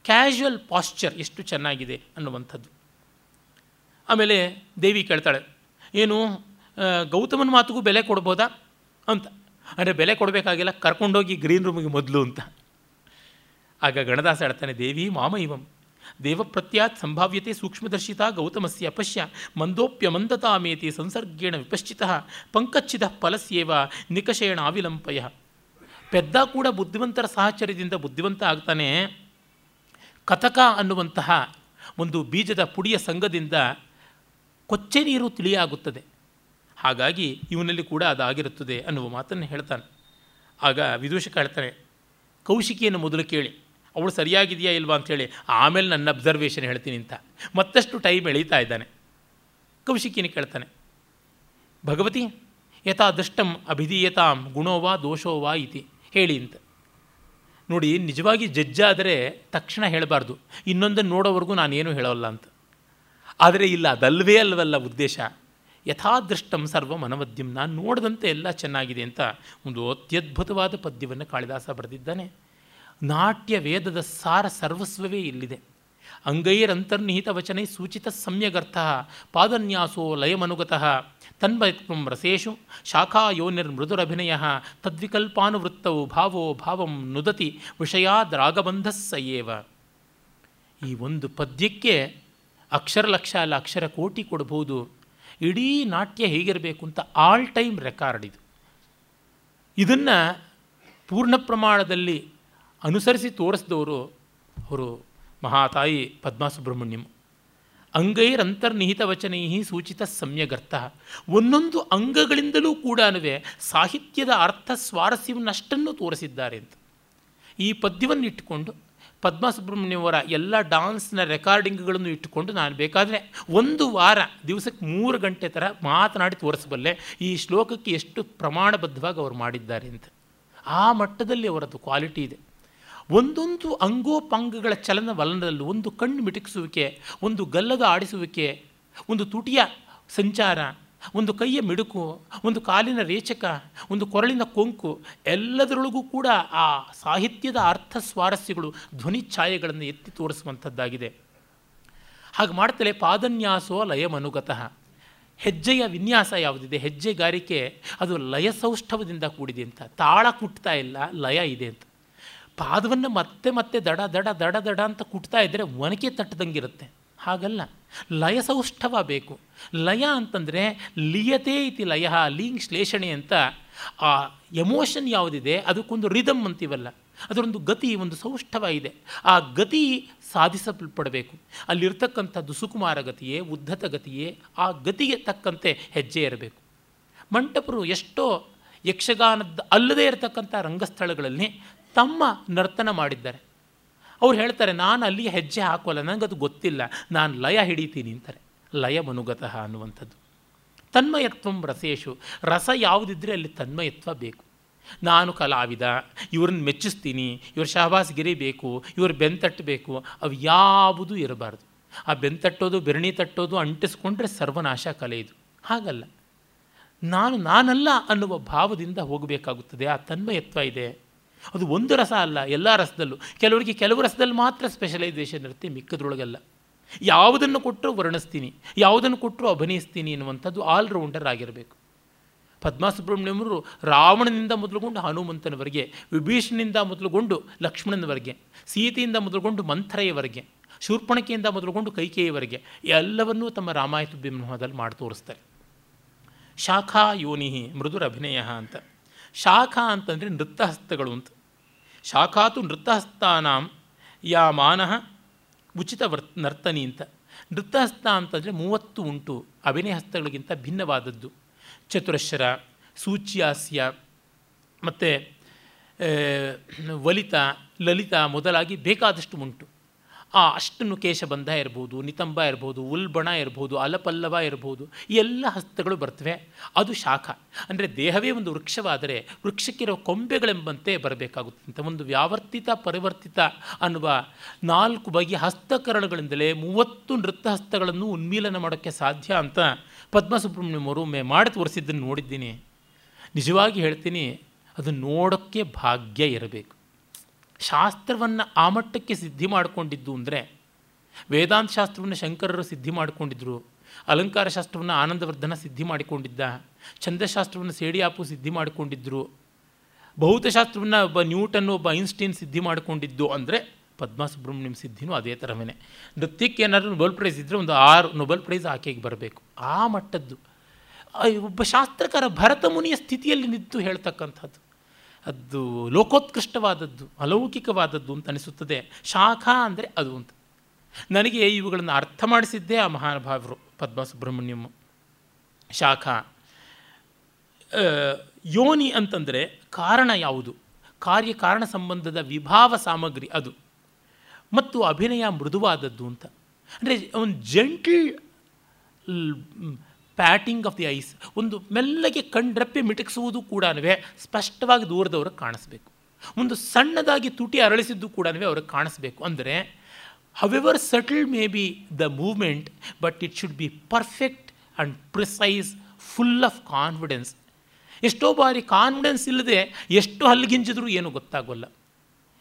ಕ್ಯಾಶುವಲ್ ಪಾಶ್ಚರ್ ಎಷ್ಟು ಚೆನ್ನಾಗಿದೆ ಅನ್ನುವಂಥದ್ದು. ಆಮೇಲೆ ದೇವಿ ಕೇಳ್ತಾಳೆ, ಏನು ಗೌತಮನ ಮಾತುಗೂ ಬೆಲೆ ಕೊಡ್ಬೋದಾ? ಅಂತ. ಅಂದರೆ ಬೆಲೆ ಕೊಡಬೇಕಾಗಿಲ್ಲ, ಕರ್ಕೊಂಡೋಗಿ ಗ್ರೀನ್ ರೂಮಿಗೆ ಮೊದಲು ಅಂತ. ಆಗ ಗಣದಾಸ ಹೇಳ್ತಾನೆ, ದೇವಿ ಮಾಮ ಇವಂ. ದೇವಪ್ರತ್ಯಾತ್ ಸಂಭಾವ್ಯತೆ ಸೂಕ್ಷ್ಮದರ್ಶಿತ ಗೌತಮಸ್ಯ ಪಶ್ಯ ಮಂದೋಪ್ಯ ಮಂದತಾಮೇತಿ ಸಂಸರ್ಗೇಣ ವಿಪಶ್ಚಿತ ಪಂಕಚ್ಚಿದ ಫಲಸ್ಯೇವ ನಿಕಷೇಣ ಅವಿಲಂಪಯ. ಪೆದ್ದ ಕೂಡ ಬುದ್ಧಿವಂತರ ಸಾಹಚರ್ಯದಿಂದ ಬುದ್ಧಿವಂತ ಆಗ್ತಾನೆ. ಕಥಕ ಅನ್ನುವಂತಹ ಒಂದು ಬೀಜದ ಪುಡಿಯ ಸಂಘದಿಂದ ಕೊಚ್ಚೆ ನೀರು ತಿಳಿಯಾಗುತ್ತದೆ. ಹಾಗಾಗಿ ಇವನಲ್ಲಿ ಕೂಡ ಅದಾಗಿರುತ್ತದೆ ಅನ್ನುವ ಮಾತನ್ನು ಹೇಳ್ತಾನೆ. ಆಗ ವಿದೂಷಕ ಹೇಳ್ತಾನೆ ಕೌಶಿಕಿಯನ್ನು ಮೊದಲು ಕೇಳಿ, ಅವಳು ಸರಿಯಾಗಿದೆಯಾ ಇಲ್ವಾ ಅಂಥೇಳಿ ಆಮೇಲೆ ನನ್ನ ಅಬ್ಸರ್ವೇಷನ್ ಹೇಳ್ತೀನಿ ಅಂತ. ಮತ್ತಷ್ಟು ಟೈಮ್ ಎಳೀತಾ ಇದ್ದಾನೆ. ಕೌಶಿಕಿನ ಕೇಳ್ತಾನೆ, ಭಗವತಿ ಯಥಾ ದೃಷ್ಟಂ ಅಭಿಧೀಯತಾಂ ಗುಣೋವಾ ದೋಷೋವಾ ಇತಿ, ಹೇಳಿ ಅಂತ. ನೋಡಿ, ನಿಜವಾಗಿ ಜಜ್ಜಾದರೆ ತಕ್ಷಣ ಹೇಳಬಾರ್ದು, ಇನ್ನೊಂದನ್ನು ನೋಡೋವರೆಗೂ ನಾನೇನು ಹೇಳೋಲ್ಲ ಅಂತ. ಆದರೆ ಇಲ್ಲ, ಅದಲ್ವೇ ಅಲ್ವಲ್ಲ ಉದ್ದೇಶ. ಯಥಾದೃಷ್ಟಂ ಸರ್ವ ಅನವದ್ಯಂ ನಾನು ನೋಡಿದಂತೆ ಎಲ್ಲ ಚೆನ್ನಾಗಿದೆ ಅಂತ ಒಂದು ಅತ್ಯದ್ಭುತವಾದ ಪದ್ಯವನ್ನು ಕಾಳಿದಾಸ ಬರೆದಿದ್ದಾನೆ. ನಾಟ್ಯ ವೇದದ ಸಾರ ಸರ್ವಸ್ವವೇ ಇಲ್ಲಿದೆ. ಅಂಗೈರಂತರ್ನಿಹಿತ ವಚನೆ ಸೂಚಿತ ಸಮ್ಯಗರ್ಥ, ಪಾದನ್ಯಾಸೋ ಲಯಮನುಗತಃ ತನ್ವಯತ್ವ ರಸೇಶು ಶಾಖಾ ಯೋನಿರ್ಮೃದುರಭಿನಯ ತದ್ವಿಕಲ್ಪಾನುವೃತ್ತವು ಭಾವೋ ಭಾವಂ ನುದತಿ ವಿಷಯಾದ್ ರಾಗಬಂಧ ಸಯೇವ ಈ ಒಂದು ಪದ್ಯಕ್ಕೆ ಅಕ್ಷರ ಲಕ್ಷ ಅಲ್ಲ ಅಕ್ಷರ ಕೋಟಿ ಕೊಡ್ಬೋದು. ಇಡೀ ನಾಟ್ಯ ಹೇಗಿರಬೇಕು ಅಂತ ಆಲ್ ಟೈಮ್ ರೆಕಾರ್ಡ್ ಇದು. ಇದನ್ನು ಪೂರ್ಣ ಪ್ರಮಾಣದಲ್ಲಿ ಅನುಸರಿಸಿ ತೋರಿಸಿದವರು ಅವರು ಮಹಾತಾಯಿ ಪದ್ಮಾ ಸುಬ್ರಹ್ಮಣ್ಯಂ ಅಂಗೈರಂತರ್ನಿಹಿತ ವಚನೈ ಸೂಚಿತ ಸಮ್ಯಗರ್ಥ. ಒಂದೊಂದು ಅಂಗಗಳಿಂದಲೂ ಕೂಡ ಸಾಹಿತ್ಯದ ಅರ್ಥ ಸ್ವಾರಸ್ಯವನ್ನಷ್ಟನ್ನು ತೋರಿಸಿದ್ದಾರೆ ಅಂತ. ಈ ಪದ್ಯವನ್ನು ಇಟ್ಟುಕೊಂಡು ಪದ್ಮಾ ಸುಬ್ರಹ್ಮಣ್ಯವರ ಎಲ್ಲ ಡಾನ್ಸ್ನ ರೆಕಾರ್ಡಿಂಗ್ಗಳನ್ನು ಇಟ್ಟುಕೊಂಡು ನಾನು ಬೇಕಾದರೆ ಒಂದು ವಾರ, ದಿವಸಕ್ಕೆ ಮೂರು ಗಂಟೆ ಥರ ಮಾತನಾಡಿ ತೋರಿಸಬಲ್ಲೆ ಈ ಶ್ಲೋಕಕ್ಕೆ ಎಷ್ಟು ಪ್ರಮಾಣಬದ್ಧವಾಗಿ ಅವರು ಮಾಡಿದ್ದಾರೆ ಅಂತ. ಆ ಮಟ್ಟದಲ್ಲಿ ಅವರದ್ದು ಕ್ವಾಲಿಟಿ ಇದೆ. ಒಂದೊಂದು ಅಂಗೋಪಾಂಗಗಳ ಚಲನ ವಲನದಲ್ಲಿ, ಒಂದು ಕಣ್ಣು ಮಿಟುಕಿಸುವಿಕೆ, ಒಂದು ಗಲ್ಲದ ಆಡಿಸುವಿಕೆ, ಒಂದು ತುಟಿಯ ಸಂಚಾರ ಒಂದು ಕೈಯ ಮಿಡುಕು, ಒಂದು ಕಾಲಿನ ರೇಚಕ, ಒಂದು ಕೊರಳಿನ ಕೊಂಕು, ಎಲ್ಲದರೊಳಗೂ ಕೂಡ ಆ ಸಾಹಿತ್ಯದ ಅರ್ಥ ಸ್ವಾರಸ್ಯಗಳು, ಧ್ವನಿ ಛಾಯೆಗಳನ್ನು ಎತ್ತಿ ತೋರಿಸುವಂಥದ್ದಾಗಿದೆ. ಹಾಗೆ ಮಾಡ್ತಲೇ ಪಾದನ್ಯಾಸೋ ಲಯಮನುಗತಃ. ಹೆಜ್ಜೆಯ ವಿನ್ಯಾಸ ಯಾವುದಿದೆ? ಹೆಜ್ಜೆಗಾರಿಕೆ, ಅದು ಲಯಸೌಷ್ಠವದಿಂದ ಕೂಡಿದೆ ಅಂತ. ತಾಳ ಕುಟ್ತಾ ಇಲ್ಲ, ಲಯ ಇದೆ ಅಂತ. ಪಾದವನ್ನು ಮತ್ತೆ ಮತ್ತೆ ದಡ ದಡ ದಡ ದಡ ಅಂತ ಕುಟ್ತಾ ಇದ್ದರೆ ಒನಕೆ ತಟ್ಟದಂಗಿರುತ್ತೆ. ಹಾಗಲ್ಲ. ಲಯಸೌಷ್ಠವ ಬೇಕು. ಲಯ ಅಂತಂದರೆ ಲಿಯತೆ ಇತಿ ಲಯ, ಲೀಂಗ್ ಶ್ಲೇಷಣೆ ಅಂತ ಆ ಎಮೋಷನ್ ಯಾವುದಿದೆ, ಅದಕ್ಕೊಂದು ರಿದಮ್ ಅಂತೀವಲ್ಲ. ಅದರೊಂದು ಗತಿ, ಒಂದು ಸೌಷ್ಠವ ಇದೆ. ಆ ಗತಿ ಸಾಧಿಸಲ್ಪಡಬೇಕು. ಅಲ್ಲಿರ್ತಕ್ಕಂಥದ್ದು ಸುಕುಮಾರ ಗತಿಯೇ, ಉದ್ಧತ ಗತಿಯೇ, ಆ ಗತಿಗೆ ತಕ್ಕಂತೆ ಹೆಜ್ಜೆ ಇರಬೇಕು. ಮಂಟಪರು ಎಷ್ಟೋ ಯಕ್ಷಗಾನದ ಅಲ್ಲದೇ ಇರತಕ್ಕಂಥ ರಂಗಸ್ಥಳಗಳಲ್ಲಿ ತಮ್ಮ ನರ್ತನ ಮಾಡಿದ್ದಾರೆ. ಅವ್ರು ಹೇಳ್ತಾರೆ, ನಾನು ಅಲ್ಲಿ ಹೆಜ್ಜೆ ಹಾಕೋಲ್ಲ ನನಗದು ಗೊತ್ತಿಲ್ಲ, ನಾನು ಲಯ ಹಿಡಿತೀನಿ ಅಂತಾರೆ. ಲಯ ಮನುಗತಃ ಅನ್ನುವಂಥದ್ದು. ತನ್ಮಯತ್ವಂ ರಸೇಶು. ರಸ ಯಾವುದಿದ್ದರೆ ಅಲ್ಲಿ ತನ್ಮಯತ್ವ ಬೇಕು. ನಾನು ಕಲಾವಿದ, ಇವ್ರನ್ನ ಮೆಚ್ಚಿಸ್ತೀನಿ, ಇವ್ರ ಶಹಬಾಸ್ ಗಿರಿ ಬೇಕು, ಇವ್ರ ಬೆಂತಟ್ಟಬೇಕು ಅವು ಯಾವುದೂ ಇರಬಾರ್ದು. ಆ ಬೆಂತಟ್ಟೋದು ಬೆರಣಿ ತಟ್ಟೋದು ಅಂಟಿಸ್ಕೊಂಡ್ರೆ ಸರ್ವನಾಶ ಕಲೆ ಇದು. ಹಾಗಲ್ಲ. ನಾನು ನಾನಲ್ಲ ಅನ್ನುವ ಭಾವದಿಂದ ಹೋಗಬೇಕಾಗುತ್ತದೆ, ಆ ತನ್ಮಯತ್ವ ಇದೆ. ಅದು ಒಂದು ರಸ ಅಲ್ಲ, ಎಲ್ಲ ರಸದಲ್ಲೂ. ಕೆಲವರಿಗೆ ಕೆಲವು ರಸದಲ್ಲಿ ಮಾತ್ರ ಸ್ಪೆಷಲೈಸೇಷನ್ ಇರುತ್ತೆ, ಮಿಕ್ಕದ್ರೊಳಗೆಲ್ಲ. ಯಾವುದನ್ನು ಕೊಟ್ಟರೂ ವರ್ಣಿಸ್ತೀನಿ, ಯಾವುದನ್ನು ಕೊಟ್ಟರೂ ಅಭಿನಯಿಸ್ತೀನಿ ಎನ್ನುವಂಥದ್ದು ಆಲ್ರೌಂಡರ್ ಆಗಿರಬೇಕು. ಪದ್ಮಾ ಸುಬ್ರಹ್ಮಣ್ಯಮರು ರಾವಣನಿಂದ ಮೊದಲುಗೊಂಡು ಹನುಮಂತನವರೆಗೆ, ವಿಭೀಷಣನಿಂದ ಮೊದಲುಗೊಂಡು ಲಕ್ಷ್ಮಣನವರೆಗೆ, ಸೀತೆಯಿಂದ ಮೊದಲುಗೊಂಡು ಮಂಥರೆಯವರೆಗೆ, ಶೂರ್ಪಣಕೆಯಿಂದ ಮೊದಲುಗೊಂಡು ಕೈಕೇಯವರೆಗೆ ಎಲ್ಲವನ್ನೂ ತಮ್ಮ ರಾಮಾಯತು ಬಿಂಹದಲ್ಲಿ ಮಾಡಿ ತೋರಿಸ್ತಾರೆ. ಶಾಖಾ ಯೋನಿಹಿ ಮೃದುರ ಅಭಿನಯ ಅಂತ. ಶಾಖಾ ಅಂತಂದರೆ ನೃತ್ತಹಸ್ತಗಳು ಅಂತ. ಶಾಖಾತು ನೃತ್ತಹಸ್ತಾನಾಂ ಯಾ ಮಾನಃ ಉಚಿತ ವರ್ ನರ್ತನಿ ಅಂತ. ನೃತ್ತಹಸ್ತ ಅಂತಂದರೆ ಮೂವತ್ತು ಉಂಟು, ಅಭಿನಯ ಹಸ್ತಗಳಿಗಿಂತ ಭಿನ್ನವಾದದ್ದು. ಚತುರಶ್ರ, ಸೂಚ್ಯಾಸ್ಯ, ಮತ್ತು ವಲಿತ, ಲಲಿತ ಮೊದಲಾಗಿ ಬೇಕಾದಷ್ಟು ಉಂಟು. ಆ ಅಷ್ಟನ್ನು ಕೇಶಬಂಧ ಇರ್ಬೋದು, ನಿತಂಬ ಇರ್ಬೋದು, ಉಲ್ಬಣ ಇರ್ಬೋದು, ಅಲಪಲ್ಲವ ಇರ್ಬೋದು ಈ ಎಲ್ಲ ಹಸ್ತಗಳು ಬರ್ತವೆ. ಅದು ಶಾಖ. ಅಂದರೆ ದೇಹವೇ ಒಂದು ವೃಕ್ಷವಾದರೆ ವೃಕ್ಷಕ್ಕಿರೋ ಕೊಂಬೆಗಳೆಂಬಂತೆ ಬರಬೇಕಾಗುತ್ತಂತೆ. ಒಂದು ವ್ಯಾವರ್ತಿತ, ಪರಿವರ್ತಿತ ಅನ್ನುವ ನಾಲ್ಕು ಬಗೆಯ ಹಸ್ತಕರಣಗಳಿಂದಲೇ ಮೂವತ್ತು ನೃತ್ಯ ಹಸ್ತಗಳನ್ನು ಉನ್ಮೀಲನ ಮಾಡೋಕ್ಕೆ ಸಾಧ್ಯ ಅಂತ ಪದ್ಮಸುಬ್ರಹ್ಮಣ್ಯಮರು ಮೇ ಮಾಡಿ ತೋರಿಸಿದ್ದನ್ನು ನೋಡಿದ್ದೀನಿ. ನಿಜವಾಗಿ ಹೇಳ್ತೀನಿ, ಅದು ನೋಡೋಕ್ಕೆ ಭಾಗ್ಯ ಇರಬೇಕು. ಶಾಸ್ತ್ರವನ್ನು ಆ ಮಟ್ಟಕ್ಕೆ ಸಿದ್ಧಿ ಮಾಡಿಕೊಂಡಿದ್ದು ಅಂದರೆ ವೇದಾಂತ ಶಾಸ್ತ್ರವನ್ನು ಶಂಕರರು ಸಿದ್ಧಿ ಮಾಡಿಕೊಂಡಿದ್ದರು ಅಲಂಕಾರ ಶಾಸ್ತ್ರವನ್ನು ಆನಂದವರ್ಧನ ಸಿದ್ಧಿ ಮಾಡಿಕೊಂಡಿದ್ದ, ಛಂದಶಾಸ್ತ್ರವನ್ನು ಸೇಡಿಯಾಪು ಸಿದ್ಧಿ ಮಾಡಿಕೊಂಡಿದ್ದರು ಭೌತಶಾಸ್ತ್ರವನ್ನು ಒಬ್ಬ ನ್ಯೂಟನ್, ಒಬ್ಬ ಐನ್ಸ್ಟೀನ್ ಸಿದ್ಧಿ ಮಾಡಿಕೊಂಡಿದ್ದು ಅಂದರೆ ಪದ್ಮಾ ಸುಬ್ರಹ್ಮಣ್ಯಂ ಸಿದ್ಧಿನೂ ಅದೇ ಥರವೇ ನೃತ್ಯಕ್ಕೆ ಏನಾದರೂ ನೊಬೆಲ್ ಪ್ರೈಸ್ ಇದ್ದರೆ ಒಂದು ಆರು ನೊಬೆಲ್ ಪ್ರೈಸ್ ಆಕೆಗೆ ಬರಬೇಕು. ಆ ಮಟ್ಟದ್ದು. ಒಬ್ಬ ಶಾಸ್ತ್ರಕಾರ ಭರತ ಮುನಿಯ ಸ್ಥಿತಿಯಲ್ಲಿ ನಿಂತು ಹೇಳ್ತಕ್ಕಂಥದ್ದು. ಅದು ಲೋಕೋತ್ಕೃಷ್ಟವಾದದ್ದು, ಅಲೌಕಿಕವಾದದ್ದು ಅಂತ ಅನಿಸುತ್ತದೆ. ಶಾಖಾ ಅಂದರೆ ಅದು ಅಂತ. ನನಗೆ ಇವುಗಳನ್ನು ಅರ್ಥ ಮಾಡಿಸಿದ್ದೇ ಆ ಮಹಾನುಭಾವರು ಪದ್ಮ ಸುಬ್ರಹ್ಮಣ್ಯಂ ಶಾಖಾ ಯೋನಿ ಅಂತಂದರೆ ಕಾರಣ ಯಾವುದು? ಕಾರ್ಯ ಕಾರಣ ಸಂಬಂಧದ ವಿಭಾವ ಸಾಮಗ್ರಿ ಅದು. ಮತ್ತು ಅಭಿನಯ ಮೃದುವಾದದ್ದು ಅಂತ. ಅಂದರೆ ಒಂದು gentle patting of the eyes ಒಂದು ಮೆಲ್ಲಗೆ ಕಣ್ರಪ್ಪೆ ಮಿಟಕಿಸುವುದು ಕೂಡ ಸ್ಪಷ್ಟವಾಗಿ ದೂರದವ್ರಿಗೆ ಕಾಣಿಸ್ಬೇಕು. ಒಂದು ಸಣ್ಣದಾಗಿ ತುಟಿ ಅರಳಿಸಿದ್ದು ಕೂಡ ಅವ್ರಿಗೆ ಕಾಣಿಸ್ಬೇಕು. ಅಂದರೆ however subtle may be the movement but it should be perfect and precise full of confidence ಎಷ್ಟೋ ಬಾರಿ ಕಾನ್ಫಿಡೆನ್ಸ್ ಇಲ್ಲದೆ ಎಷ್ಟು ಹಲ್ಲಿಗಿಂಜಿದ್ರೂ ಏನೂ ಗೊತ್ತಾಗೋಲ್ಲ.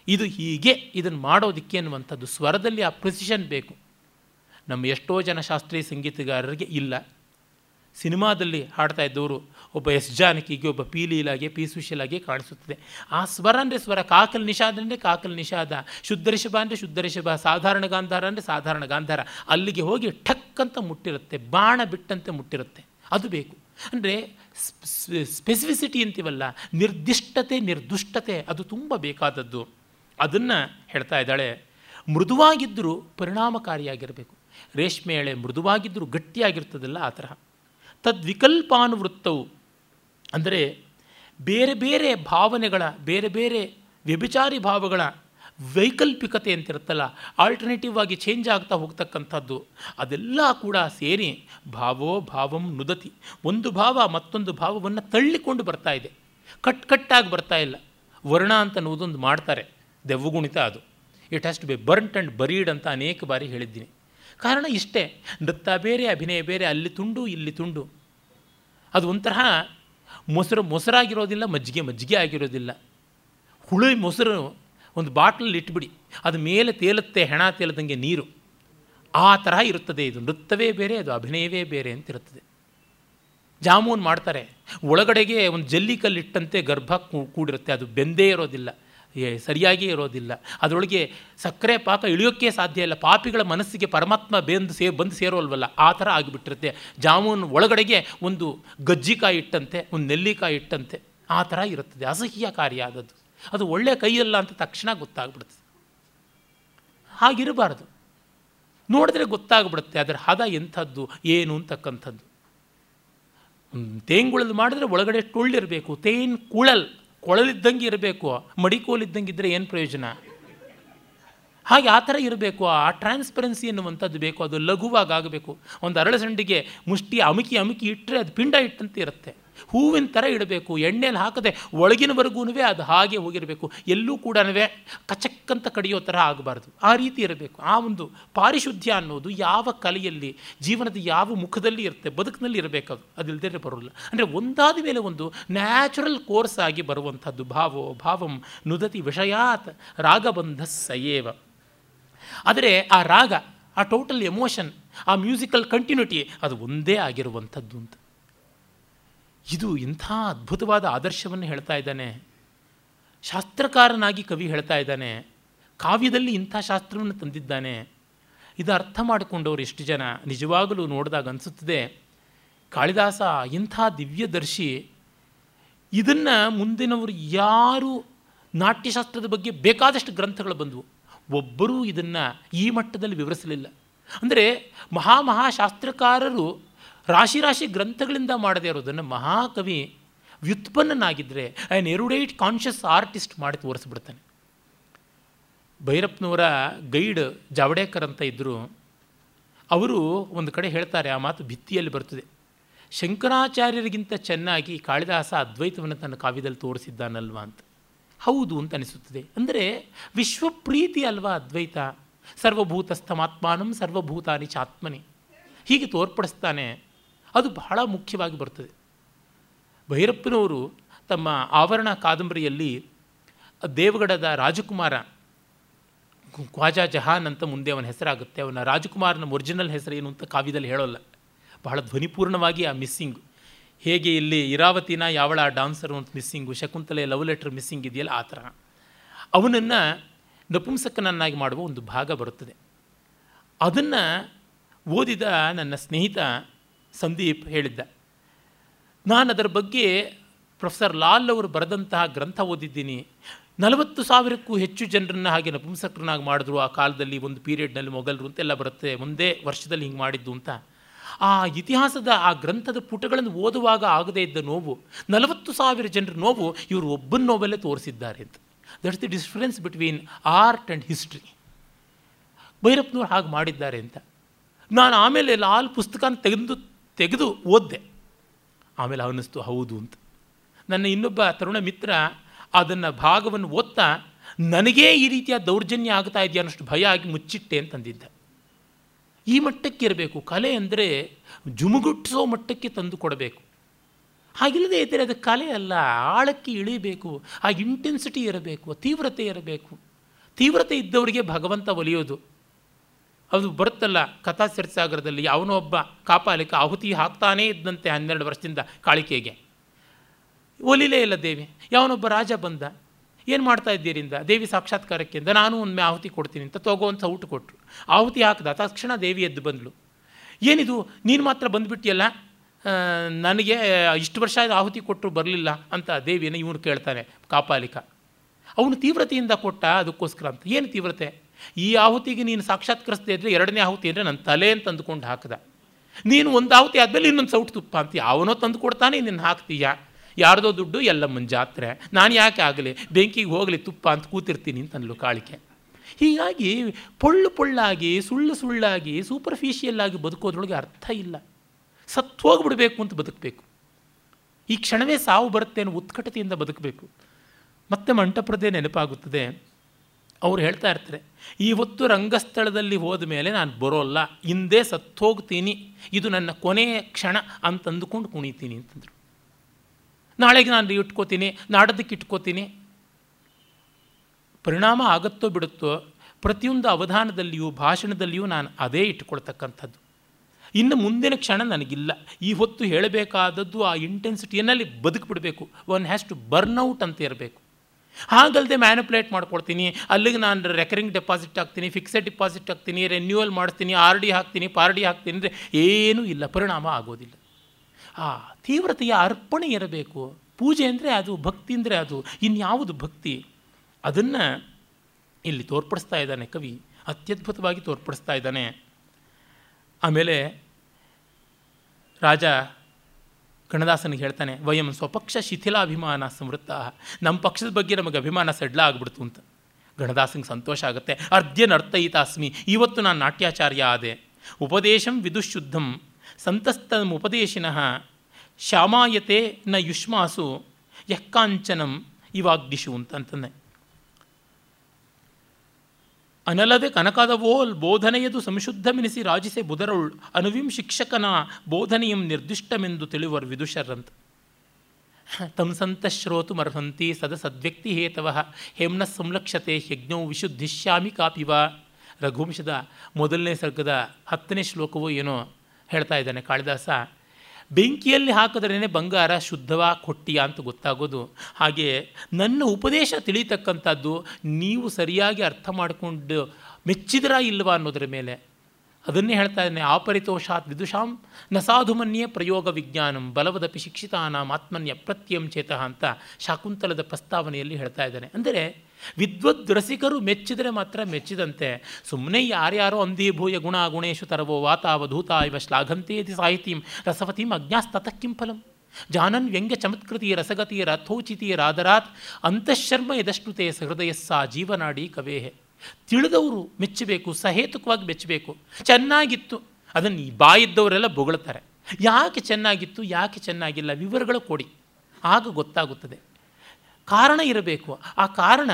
ಇದು ಹೀಗೆ ಇದನ್ನು ಮಾಡೋದಕ್ಕೆ ಅನ್ನುವಂಥದ್ದು ಸ್ವರದಲ್ಲಿ ಆ ಪ್ರಿಸಿಷನ್ ಬೇಕು. ನಮ್ಮ ಎಷ್ಟೋ ಜನ ಶಾಸ್ತ್ರೀಯ ಸಂಗೀತಗಾರರಿಗೆ ಇಲ್ಲ. ಸಿನಿಮಾದಲ್ಲಿ ಹಾಡ್ತಾ ಇದ್ದವರು, ಒಬ್ಬ ಎಸ್ ಜಾನಕಿಗೆ, ಒಬ್ಬ ಪಿ ಲೀಲಾಗೆ, ಪಿ ಸುಶೀಲಾಗೆ ಕಾಣಿಸುತ್ತದೆ. ಆ ಸ್ವರ ಅಂದರೆ ಸ್ವರ, ಕಾಕಲ್ ನಿಷಾದ ಅಂದರೆ ಕಾಕಲ್ ನಿಷಾದ, ಶುದ್ಧ ರಿಷಭ ಅಂದರೆ ಶುದ್ಧ ರಿಷಭ ಸಾಧಾರಣ ಗಾಂಧಾರ ಅಂದರೆ ಸಾಧಾರಣ ಗಾಂಧಾರ. ಅಲ್ಲಿಗೆ ಹೋಗಿ ಠಕ್ ಅಂತ ಮುಟ್ಟಿರುತ್ತೆ, ಬಾಣ ಬಿಟ್ಟಂತೆ ಮುಟ್ಟಿರುತ್ತೆ. ಅದು ಬೇಕು. ಅಂದರೆ ಸ್ಪೆಸಿಫಿಸಿಟಿ ಅಂತೀವಲ್ಲ, ನಿರ್ದಿಷ್ಟತೆ, ನಿರ್ದುಷ್ಟತೆ, ಅದು ತುಂಬ ಬೇಕಾದದ್ದು. ಅದನ್ನು ಹೇಳ್ತಾ ಇದ್ದಾಳೆ, ಮೃದುವಾಗಿದ್ದರೂ ಪರಿಣಾಮಕಾರಿಯಾಗಿರಬೇಕು. ರೇಷ್ಮೆ ಎಳೆ ಮೃದುವಾಗಿದ್ದರೂ ಗಟ್ಟಿಯಾಗಿರ್ತದಲ್ಲ ಆ ತರಹ. ತದ್ವಿಕಲ್ಪಾನುವೃತ್ತವು ಅಂದರೆ ಬೇರೆ ಬೇರೆ ಭಾವನೆಗಳ, ಬೇರೆ ಬೇರೆ ವ್ಯಭಿಚಾರಿ ಭಾವಗಳ ವೈಕಲ್ಪಿಕತೆ ಅಂತಿರುತ್ತಲ್ಲ ಆಲ್ಟರ್ನೇಟಿವ್ ಆಗಿ ಚೇಂಜ್ ಆಗ್ತಾ ಹೋಗ್ತಕ್ಕಂಥದ್ದು, ಅದೆಲ್ಲ ಕೂಡ ಸೇರಿ ಭಾವೋ ಭಾವಂ ನುದತಿ. ಒಂದು ಭಾವ ಮತ್ತೊಂದು ಭಾವವನ್ನು ತಳ್ಳಿಕೊಂಡು ಬರ್ತಾ ಇದೆ. ಕಟ್ ಕಟ್ಟಾಗಿ ಬರ್ತಾ ಇಲ್ಲ. ವರ್ಣ ಅಂತ ಅನ್ನೋದೊಂದು ಮಾಡ್ತಾರೆ. ದೆವ್ವಗುಣಿತ ಅದು. It has to be burnt and buried ಅಂತ ಅನೇಕ ಬಾರಿ ಹೇಳಿದ್ದೀನಿ. ಕಾರಣ ಇಷ್ಟೇ. ನೃತ್ಯ ಬೇರೆ, ಅಭಿನಯ ಬೇರೆ, ಅಲ್ಲಿ ತುಂಡು, ಇಲ್ಲಿ ತುಂಡು. ಅದು ಒಂಥರ ಮೊಸರು ಮೊಸರಾಗಿರೋದಿಲ್ಲ, ಮಜ್ಜಿಗೆ ಮಜ್ಜಿಗೆ ಆಗಿರೋದಿಲ್ಲ. ಹುಳಿ ಮೊಸರು ಒಂದು ಬಾಟ್ಲಲ್ಲಿ ಇಟ್ಬಿಡಿ. ಅದು ಮೇಲೆ ತೇಲುತ್ತೆ, ಹೆಣ ತೇಲದಂಗೆ ನೀರು. ಆ ತರಹ ಇರುತ್ತದೆ ಇದು. ನೃತ್ಯವೇ ಬೇರೆ, ಅದು ಅಭಿನಯವೇ ಬೇರೆ ಅಂತಿರುತ್ತದೆ ಜಾಮೂನ್ ಮಾಡ್ತಾರೆ. ಒಳಗಡೆಗೆ ಒಂದು ಜಲ್ಲಿ ಕಲ್ಲಿಟ್ಟಂತೆ ಗರ್ಭ ಕೂಡಿರುತ್ತೆ. ಅದು ಬೆಂದೇ ಇರೋದಿಲ್ಲ. ಏ, ಸರಿಯಾಗಿ ಇರೋದಿಲ್ಲ. ಅದರೊಳಗೆ ಸಕ್ಕರೆ ಪಾಕ ಇಳಿಯೋಕ್ಕೆ ಸಾಧ್ಯ ಇಲ್ಲ. ಪಾಪಿಗಳ ಮನಸ್ಸಿಗೆ ಪರಮಾತ್ಮ ಬೆಂದು ಸೇ, ಬಂದು ಸೇರೋಲ್ವಲ್ಲ, ಆ ಥರ ಆಗಿಬಿಟ್ಟಿರುತ್ತೆ. ಜಾಮೂನ್ ಒಳಗಡೆಗೆ ಒಂದು ಗಜ್ಜಿಕಾಯಿ ಇಟ್ಟಂತೆ, ಒಂದು ನೆಲ್ಲಿಕಾಯಿ ಇಟ್ಟಂತೆ, ಆ ಥರ ಇರುತ್ತದೆ. ಅಸಹ್ಯಕಾರಿ ಆದದ್ದು. ಅದು ಒಳ್ಳೆಯ ಕೈಯಲ್ಲ ಅಂತ ತಕ್ಷಣ ಗೊತ್ತಾಗ್ಬಿಡುತ್ತೆ. ಹಾಗಿರಬಾರ್ದು. ನೋಡಿದ್ರೆ ಗೊತ್ತಾಗ್ಬಿಡುತ್ತೆ, ಅದರ ಹದ ಎಂಥದ್ದು, ಏನು ಅಂತಕ್ಕಂಥದ್ದು. ಒಂದು ತೇಂಗುಳಲ್ ಮಾಡಿದ್ರೆ ಒಳಗಡೆ ಟೊಳ್ಳಿರಬೇಕು ತೇನ್ ಕುಳಲ್. ಕೊಳಲಿದ್ದಂಗೆ ಇರಬೇಕು ಮಡಿಕೋಲಿದ್ದಂಗೆ ಇದ್ದರೆ ಏನು ಪ್ರಯೋಜನ? ಹಾಗೆ ಆ ಥರ ಇರಬೇಕು, ಆ ಟ್ರಾನ್ಸ್ಪರೆನ್ಸಿ ಎನ್ನುವಂಥದ್ದು ಬೇಕು, ಅದು ಲಘುವಾಗಿ ಆಗಬೇಕು. ಒಂದು ಅರಳಸಂಡಿಗೆ ಮುಷ್ಟಿ ಅಮುಕಿ ಅಮುಕಿ ಇಟ್ಟರೆ ಅದು ಪಿಂಡ ಇಟ್ಟಂತೆ ಇರುತ್ತೆ. ಹೂವಿನ ಥರ ಇಡಬೇಕು, ಎಣ್ಣೆಯಲ್ಲಿ ಹಾಕದೆ ಒಳಗಿನವರೆಗೂ ಅದು ಹಾಗೆ ಹೋಗಿರಬೇಕು. ಎಲ್ಲೂ ಕೂಡ ಕಚಕ್ಕಂತ ಕಡಿಯೋ ಥರ ಆಗಬಾರ್ದು. ಆ ರೀತಿ ಇರಬೇಕು. ಆ ಒಂದು ಪಾರಿಶುದ್ಧ್ಯ ಅನ್ನೋದು ಯಾವ ಕಲೆಯಲ್ಲಿ, ಜೀವನದ ಯಾವ ಮುಖದಲ್ಲಿ ಇರುತ್ತೆ, ಬದುಕಿನಲ್ಲಿ ಇರಬೇಕು ಅದು ಅದಿಲ್ಲದೆ ಬರೋಲ್ಲ. ಅಂದರೆ ಒಂದಾದ ಮೇಲೆ ಒಂದು ನ್ಯಾಚುರಲ್ ಕೋರ್ಸ್ ಆಗಿ ಬರುವಂಥದ್ದು ಭಾವೋ ಭಾವಂ ನುದತಿ ವಿಷಯಾತ್ ರಾಗಬಂಧ ಸಯೇವ ಆದರೆ ಆ ರಾಗ, ಆ ಟೋಟಲ್ ಎಮೋಷನ್, ಆ ಮ್ಯೂಸಿಕಲ್ ಕಂಟಿನ್ಯೂಟಿ ಅದು ಒಂದೇ ಆಗಿರುವಂಥದ್ದು ಅಂತ. ಇದು ಇಂಥ ಅದ್ಭುತವಾದ ಆದರ್ಶವನ್ನು ಹೇಳ್ತಾ ಇದ್ದಾನೆ. ಶಾಸ್ತ್ರಕಾರನಾಗಿ ಕವಿ ಹೇಳ್ತಾ ಇದ್ದಾನೆ. ಕಾವ್ಯದಲ್ಲಿ ಇಂಥ ಶಾಸ್ತ್ರವನ್ನು ತಂದಿದ್ದಾನೆ. ಇದು ಅರ್ಥ ಮಾಡಿಕೊಂಡವರು ಎಷ್ಟು ಜನ? ನಿಜವಾಗಲೂ ನೋಡಿದಾಗ ಅನಿಸುತ್ತದೆ, ಕಾಳಿದಾಸ ಇಂಥ ದಿವ್ಯದರ್ಶಿ, ಇದನ್ನು ಮುಂದಿನವರು ಯಾರು ನಾಟ್ಯಶಾಸ್ತ್ರದ ಬಗ್ಗೆ ಬೇಕಾದಷ್ಟು ಗ್ರಂಥಗಳು ಬಂದವು. ಒಬ್ಬರೂ ಇದನ್ನು ಈ ಮಟ್ಟದಲ್ಲಿ ವಿವರಿಸಲಿಲ್ಲ. ಅಂದರೆ ಮಹಾ ಮಹಾಶಾಸ್ತ್ರಕಾರರು ರಾಶಿ ರಾಶಿ ಗ್ರಂಥಗಳಿಂದ ಮಾಡದೇ ಇರೋದನ್ನು ಮಹಾಕವಿ ವ್ಯುತ್ಪನ್ನನಾಗಿದ್ದರೆ ಆ್ಯನ್ ಎರುಡೈಟ್ ಕಾನ್ಷಿಯಸ್ ಆರ್ಟಿಸ್ಟ್ ಮಾಡಿ ತೋರಿಸ್ಬಿಡ್ತಾನೆ. ಭೈರಪ್ಪನವರ ಗೈಡ್ ಜಾವಡೇಕರ್ ಅಂತ ಇದ್ದರು ಅವರು ಒಂದು ಕಡೆ ಹೇಳ್ತಾರೆ, ಆ ಮಾತು ಭಿತ್ತಿಯಲ್ಲಿ ಬರ್ತದೆ. ಶಂಕರಾಚಾರ್ಯರಿಗಿಂತ ಚೆನ್ನಾಗಿ ಕಾಳಿದಾಸ ಅದ್ವೈತವನ್ನು ತನ್ನ ಕಾವ್ಯದಲ್ಲಿ ತೋರಿಸಿದ್ದಾನಲ್ವಾ ಅಂತ. ಹೌದು ಅಂತ ಅನಿಸುತ್ತದೆ. ಅಂದರೆ ವಿಶ್ವಪ್ರೀತಿ ಅಲ್ವಾ ಅದ್ವೈತ? ಸರ್ವಭೂತಸ್ಥಮಾತ್ಮಾನಂ ಸರ್ವಭೂತಾನಿ ಚಾತ್ಮನಿ. ಹೀಗೆ ತೋರ್ಪಡಿಸ್ತಾನೆ ಅದು ಬಹಳ ಮುಖ್ಯವಾಗಿ ಬರ್ತದೆ. ಭೈರಪ್ಪನವರು ತಮ್ಮ ಆವರಣ ಕಾದಂಬರಿಯಲ್ಲಿ ದೇವಗಡದ ರಾಜಕುಮಾರ ಖ್ವಾಜಾ ಜಹಾನ್ ಅಂತ ಮುಂದೆ ಅವನ ಹೆಸರಾಗುತ್ತೆ. ಅವನ ರಾಜಕುಮಾರನ ಒರಿಜಿನಲ್ ಹೆಸರು ಏನು ಅಂತ ಕಾವ್ಯದಲ್ಲಿ ಹೇಳೋಲ್ಲ. ಬಹಳ ಧ್ವನಿಪೂರ್ಣವಾಗಿ ಆ ಮಿಸ್ಸಿಂಗು ಹೇಗೆ ಇಲ್ಲಿ ಇರಾವತಿನ ಯಾವಳ ಡಾನ್ಸರು ಅಂತ missing Shakuntala love letter missing ಇದೆಯಲ್ಲ ಆ ಥರ. ಅವನನ್ನು ನಪುಂಸಕನನ್ನಾಗಿ ಮಾಡುವ ಒಂದು ಭಾಗ ಬರುತ್ತದೆ. ಅದನ್ನು ಓದಿದ ನನ್ನ ಸ್ನೇಹಿತ ಸಂದೀಪ್ ಹೇಳಿದ್ದ. ನಾನು ಅದರ ಬಗ್ಗೆ ಪ್ರೊಫೆಸರ್ ಲಾಲ್ ಅವರು ಬರೆದಂತಹ ಗ್ರಂಥ ಓದಿದ್ದೀನಿ. ನಲವತ್ತು ಸಾವಿರಕ್ಕೂ ಹೆಚ್ಚು ಜನರನ್ನು ಹಾಗೆ ನಪುಂಸಕರನ್ನಾಗಿ ಮಾಡಿದ್ರು ಆ ಕಾಲದಲ್ಲಿ, ಒಂದು ಪೀರಿಯಡ್ನಲ್ಲಿ ಮೊಘಲರು ಅಂತೆಲ್ಲ ಬರುತ್ತೆ, ಒಂದೇ ವರ್ಷದಲ್ಲಿ ಹಿಂಗೆ ಮಾಡಿದ್ದು ಅಂತ. ಆ ಇತಿಹಾಸದ ಆ ಗ್ರಂಥದ ಪುಟಗಳನ್ನು ಓದುವಾಗ ಆಗದೇ ಇದ್ದ ನೋವು, ನಲವತ್ತು ಸಾವಿರ ಜನರ ನೋವು ಇವರು ಒಬ್ಬನ ನೋವಲ್ಲೇ ತೋರಿಸಿದ್ದಾರೆ ಅಂತ. That's the difference between art and history ಭೈರಪ್ಪನವ್ರು ಹಾಗೆ ಮಾಡಿದ್ದಾರೆ ಅಂತ. ನಾನು ಆಮೇಲೆ ಲಾಲ್ ಪುಸ್ತಕನ ತೆಗೆದು ತೆಗೆದು ಓದ್ದೆ. ಆಮೇಲೆ ಅವನಿಸ್ತು, ಹೌದು ಅಂತ. ನನ್ನ ಇನ್ನೊಬ್ಬ ತರುಣ ಮಿತ್ರ ಅದನ್ನು ಭಾಗವನ್ನು ಓದ್ತಾ, ನನಗೇ ಈ ರೀತಿಯ ದೌರ್ಜನ್ಯ ಆಗ್ತಾ ಇದೆಯಾ ಅನ್ನೋಷ್ಟು ಭಯ ಆಗಿ ಮುಚ್ಚಿಟ್ಟೆ ಅಂತಂದಿದ್ದ ಈ ಮಟ್ಟಕ್ಕೆ ಇರಬೇಕು. ಕಲೆ ಅಂದರೆ ಜುಮುಗುಟ್ಟಿಸೋ ಮಟ್ಟಕ್ಕೆ ತಂದು ಕೊಡಬೇಕು. ಹಾಗಿಲ್ಲದೆ ಇದ್ದರೆ ಅದು ಕಲೆ ಅಲ್ಲ. ಆಳಕ್ಕೆ ಇಳಿಬೇಕು. ಆ ಇಂಟೆನ್ಸಿಟಿ ಇರಬೇಕು. ತೀವ್ರತೆ ಇರಬೇಕು. ತೀವ್ರತೆ ಇದ್ದವರಿಗೆ ಭಗವಂತ ಒಲಿಯೋದು. ಅದು ಬರುತ್ತಲ್ಲ ಕಥಾ ಸಿರ್ಸಾಗರದಲ್ಲಿ. ಅವನೋ ಒಬ್ಬ ಕಾಪಾಲಿಕ ಆಹುತಿ ಹಾಕ್ತಾನೇ ಇದ್ದಂತೆ ಹನ್ನೆರಡು ವರ್ಷದಿಂದ ಕಾಳಿಕೆಗೆ. ಒಲಿಲೇ ಇಲ್ಲ ದೇವಿ, ಯಾವನೊಬ್ಬ ರಾಜ ಬಂದ. ಏನು ಮಾಡ್ತಾ ಇದ್ದೀರಿಂದ? ದೇವಿ ಸಾಕ್ಷಾತ್ಕಾರಕ್ಕೆ ಅಂದ ನಾನು ಒಮ್ಮೆ ಆಹುತಿ ಕೊಡ್ತೀನಿ ಅಂತ ತಗೋ ಅಂತ ಊಟ ಕೊಟ್ಟರು ಆಹುತಿ ಹಾಕಿದ, ತಕ್ಷಣ ದೇವಿ ಎದ್ದು ಬಂದಳು. ಏನಿದು, ನೀನು ಮಾತ್ರ ಬಂದುಬಿಟ್ಟಿಯಲ್ಲ? ನನಗೆ ಇಷ್ಟು ವರ್ಷ ಆಹುತಿ ಕೊಟ್ಟರು ಬರಲಿಲ್ಲ ಅಂತ ದೇವಿಯನ್ನು ಇವನು ಕೇಳ್ತಾನೆ ಕಾಪಾಲಿಕ. ಅವನು ತೀವ್ರತೆಯಿಂದ ಕೊಟ್ಟ ಅದಕ್ಕೋಸ್ಕರ ಅಂತ. ಏನು ತೀವ್ರತೆ? ಈ ಆಹುತಿಗೆ ನೀನು ಸಾಕ್ಷಾತ್ಕರಿಸದೇ ಇದ್ದರೆ ಎರಡನೇ ಆಹುತಿ ಅಂದರೆ ನನ್ನ ತಲೆ ಅಂತ ಅಂದುಕೊಂಡು ಹಾಕಿದ. ನೀನು ಒಂದು ಆಹುತಿ ಆದಮೇಲೆ ಇನ್ನೊಂದು ಸೌಟು ತುಪ್ಪ ಅಂತ ಅವನೋ ತಂದು ಕೊಡ್ತಾನೆ ನಿನ್ನ ಹಾಕ್ತೀಯ? ಯಾರ್ದೋ ದುಡ್ಡು ಎಲ್ಲ ಮುಂಜಾತ್ರೆ ನಾನು ಯಾಕೆ ಆಗಲಿ? ಬೆಂಕಿಗೆ ಹೋಗಲಿ ತುಪ್ಪ ಅಂತ ಕೂತಿರ್ತೀನಿ ಅಂತಂದ್ಲು ಕಾಳಿಕೆ. ಹೀಗಾಗಿ ಪೊಳ್ಳು ಪೊಳ್ಳಾಗಿ, ಸುಳ್ಳು ಸುಳ್ಳಾಗಿ ಸೂಪರ್ಫಿಷಿಯಲ್ ಆಗಿ ಬದುಕೋದ್ರೊಳಗೆ ಅರ್ಥ ಇಲ್ಲ. ಸತ್ತು ಹೋಗ್ಬಿಡ್ಬೇಕು ಅಂತ ಬದುಕಬೇಕು. ಈ ಕ್ಷಣವೇ ಸಾವು ಬರುತ್ತೆ ಅನ್ನೋ ಉತ್ಕಟತೆಯಿಂದ ಬದುಕಬೇಕು. ಮತ್ತೆ ಮಂಟಪರದೇ ನೆನಪಾಗುತ್ತದೆ. ಅವ್ರು ಹೇಳ್ತಾ ಇರ್ತಾರೆ ಇವತ್ತು ರಂಗಸ್ಥಳದಲ್ಲಿ ಹೋದ ಮೇಲೆ ನಾನು ಬರೋಲ್ಲ, ಹಿಂದೆ ಸತ್ತೋಗ್ತೀನಿ, ಇದು ನನ್ನ ಕೊನೆಯ ಕ್ಷಣ ಅಂತಂದುಕೊಂಡು ಕುಣಿತೀನಿ, ಅಂತಂದರು. ನಾಳೆಗೆ ನಾನು ಇಟ್ಕೋತೀನಿ, ನಾಡೋದಕ್ಕೆ ಇಟ್ಕೋತೀನಿ. ಪರಿಣಾಮ ಆಗುತ್ತೋ ಬಿಡುತ್ತೋ, ಪ್ರತಿಯೊಂದು ಅವಧಾನದಲ್ಲಿಯೂ ಭಾಷಣದಲ್ಲಿಯೂ ನಾನು ಅದೇ ಇಟ್ಕೊಳ್ತಕ್ಕಂಥದ್ದು. ಇನ್ನು ಮುಂದಿನ ಕ್ಷಣ ನನಗಿಲ್ಲ. ಈ ಹೊತ್ತು ಹೇಳಬೇಕಾದದ್ದು ಆ ಇಂಟೆನ್ಸಿಟಿಯಲ್ಲಿ ಬದುಕಿಬಿಡಬೇಕು. One has to burn out ಅಂತ ಇರಬೇಕು. ಹಾಗಲ್ಲದೆ ಮ್ಯಾನುಪ್ಲೇಟ್ ಮಾಡ್ಕೊಳ್ತೀನಿ ಅಲ್ಲಿಗೆ ನಾನು ರೆಕರಿಂಗ್ ಡೆಪಾಸಿಟ್ ಹಾಕ್ತೀನಿ ಫಿಕ್ಸೆಡ್ ಡೆಪಾಸಿಟ್ ಹಾಕ್ತೀನಿ ರೆನ್ಯೂವಲ್ ಮಾಡ್ತೀನಿ ಆರ್ ಡಿ ಹಾಕ್ತೀನಿ ಪಾರ್ ಡಿ ಹಾಕ್ತೀನಿ ಅಂದರೆ ಏನೂ ಇಲ್ಲ, ಪರಿಣಾಮ ಆಗೋದಿಲ್ಲ. ಆ ತೀವ್ರತೆಯ ಅರ್ಪಣೆ ಇರಬೇಕು. ಪೂಜೆ ಅಂದರೆ ಅದು, ಭಕ್ತಿ ಅಂದರೆ ಅದು, ಇನ್ಯಾವುದು ಭಕ್ತಿ? ಅದನ್ನು ಇಲ್ಲಿ ತೋರ್ಪಡಿಸ್ತಾ ಇದ್ದಾನೆ ಕವಿ, ಅತ್ಯದ್ಭುತವಾಗಿ ತೋರ್ಪಡಿಸ್ತಾ ಇದ್ದಾನೆ. ಆಮೇಲೆ ರಾಜ ಕಣದಾಸನಿಗೆ ಹೇಳ್ತಾನೆ, ವಯಂ ಸ್ವಪಕ್ಷ ಶಿಥಿಲಾಭಿಮಾನ ಸಂವೃತ್ತ ನಮ್ಮ ಪಕ್ಷದ ಬಗ್ಗೆ ನಮಗೆ ಅಭಿಮಾನ ಸಡ್ಲ ಆಗ್ಬಿಡ್ತು ಅಂತ. ಗಣದಾಸನಿಗೆ ಸಂತೋಷ ಆಗುತ್ತೆ. ಅರ್ಧ್ಯನರ್ತಯಿತಾಸ್ಮಿ ಇವತ್ತು ನಾನು ನಾಟ್ಯಾಚಾರ್ಯ ಆದೆ. ಉಪದೇಶಂ ವಿದುಶುದ್ಧಂ, ಸಂತಸ್ತ ಉಪದೇಶಿನಃ. ಶ್ಯಾಮಾಯತೆ ನ ಯುಷ್ಮಾಸು ಯಕ್ಕಾಂಚನಂ ಇವಾಗ್ದಿಶು ಅಂತಂತಾನೆ ಅನಲದೆ ಕನಕದವೋಲ್ ಬೋಧನೆಯದು ಸಂಶುದ್ಧಮೆನಿಸಿ ರಾಜಿಸೆ ಬುಧರೌಳ್ ಅನುವಿಂ ಶಿಕ್ಷಕನ ಬೋಧನೆಯಂ ನಿರ್ದಿಷ್ಟಮೆಂದು ತಿಳಿವರು ವಿದುಷರಂತ. ತಂ ಸಂತಶ್ರೋತು ಅರ್ಹಂತಿ ಸದ ಸದ್ವ್ಯಕ್ತಿ ಹೇತವ ಹೇಮ್ನ ಸಂಲಕ್ಷತೆ ಯಜ್ಞೋ ವಿಶುದ್ಧಿಶ್ಯಾಮಿ ಕಾಪಿವ. ರಘುವಂಶದ ಮೊದಲನೇ ಸರ್ಗದ ಹತ್ತನೇ ಶ್ಲೋಕವೋ ಏನೋ ಹೇಳ್ತಾ ಇದ್ದಾನೆ ಕಾಳಿದಾಸ. ಬೆಂಕಿಯಲ್ಲಿ ಹಾಕಿದ್ರೇ ಬಂಗಾರ, ಶುದ್ಧವ, ಕೊಟ್ಟಿಯ ಅಂತ ಗೊತ್ತಾಗೋದು. ಹಾಗೆ ನನ್ನ ಉಪದೇಶ ತಿಳಿತಕ್ಕಂಥದ್ದು ನೀವು ಸರಿಯಾಗಿ ಅರ್ಥ ಮಾಡಿಕೊಂಡು ಮೆಚ್ಚಿದ್ರ ಇಲ್ವಾ ಅನ್ನೋದ್ರ ಮೇಲೆ. ಅದನ್ನೇ ಹೇಳ್ತಾ ಇದ್ದಾನೆ, ಆಪರಿತೋಷಾತ್ ವಿದುಷಾಂ ಸಾಧುಮನ್ಯೇ ಪ್ರಯೋಗ ವಿಜ್ಞಾನಂ ಬಲವದಪಿ ಶಿಕ್ಷಿತಾನಾಂ ಆತ್ಮನ್ಯ ಪ್ರತ್ಯಂ ಚೇತಃ ಅಂತ ಶಾಕುಂತಲದ ಪ್ರಸ್ತಾವನೆಯಲ್ಲಿ ಹೇಳ್ತಾ ಇದ್ದಾನೆ. ಅಂದರೆ ವಿದ್ವದ್ ರಸಿಕರು ಮೆಚ್ಚಿದರೆ ಮಾತ್ರ ಮೆಚ್ಚಿದಂತೆ. ಸುಮ್ಮನೆ ಯಾರ್ಯಾರೋ ಅಂದೀಭೂಯ ಗುಣ ಗುಣೇಶು ತರವೋ ವಾತಾವಧೂತ ಇವ ಶ್ಲಾಘಂತೇತಿ ಸಾಹಿತೀಂ ರಸವತೀಂ ಕಿಂ ಫಲಂ ಜಾನನ್ ವ್ಯಂಗ್ಯ ಚಮತ್ಕೃತಿ ರಸಗತಿ ರಥೋಚಿತಿ ರಾದರಾತ್ ಅಂತಃಶರ್ಮ ಯದಶ್ನುತೆ ಸಹೃದಯಸ್ಸ ಜೀವನಾಡಿ ಕವೇಹೆ. ತಿಳಿದವರು ಮೆಚ್ಚಬೇಕು, ಸಹೇತುಕವಾಗಿ ಮೆಚ್ಚಬೇಕು. ಚೆನ್ನಾಗಿತ್ತು, ಅದನ್ನು ಬಾಯಿದ್ದವರೆಲ್ಲ ಬೊಗಳ್ತಾರೆ. ಯಾಕೆ ಚೆನ್ನಾಗಿತ್ತು, ಯಾಕೆ ಚೆನ್ನಾಗಿಲ್ಲ, ವಿವರಗಳು ಕೊಡಿ. ಆಗ ಗೊತ್ತಾಗುತ್ತದೆ. ಕಾರಣ ಇರಬೇಕು. ಆ ಕಾರಣ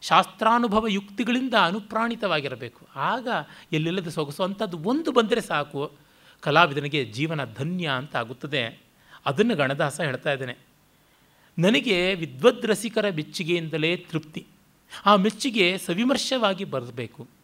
ಶಾಸ್ತ್ರಾನುಭವ ಯುಕ್ತಿಗಳಿಂದ ಅನುಪ್ರಾಣಿತವಾಗಿರಬೇಕು. ಆಗ ಎಲ್ಲೆಲ್ಲದ ಸೊಗಸು ಅಂಥದ್ದು ಒಂದು ಬಂದರೆ ಸಾಕು. ಕಲಾವಿದನಿಗೆ ಜೀವನ ಧನ್ಯ ಅಂತ ಆಗುತ್ತದೆ. ಅದನ್ನು ಗಣದಾಸ ಹೇಳ್ತಾ ಇದ್ದೇನೆ. ನನಗೆ ವಿದ್ವದ್ರಸಿಕರ ಮೆಚ್ಚುಗೆಯಿಂದಲೇ ತೃಪ್ತಿ. ಆ ಮೆಚ್ಚುಗೆ ಸವಿಮರ್ಶವಾಗಿ ಬರಬೇಕು.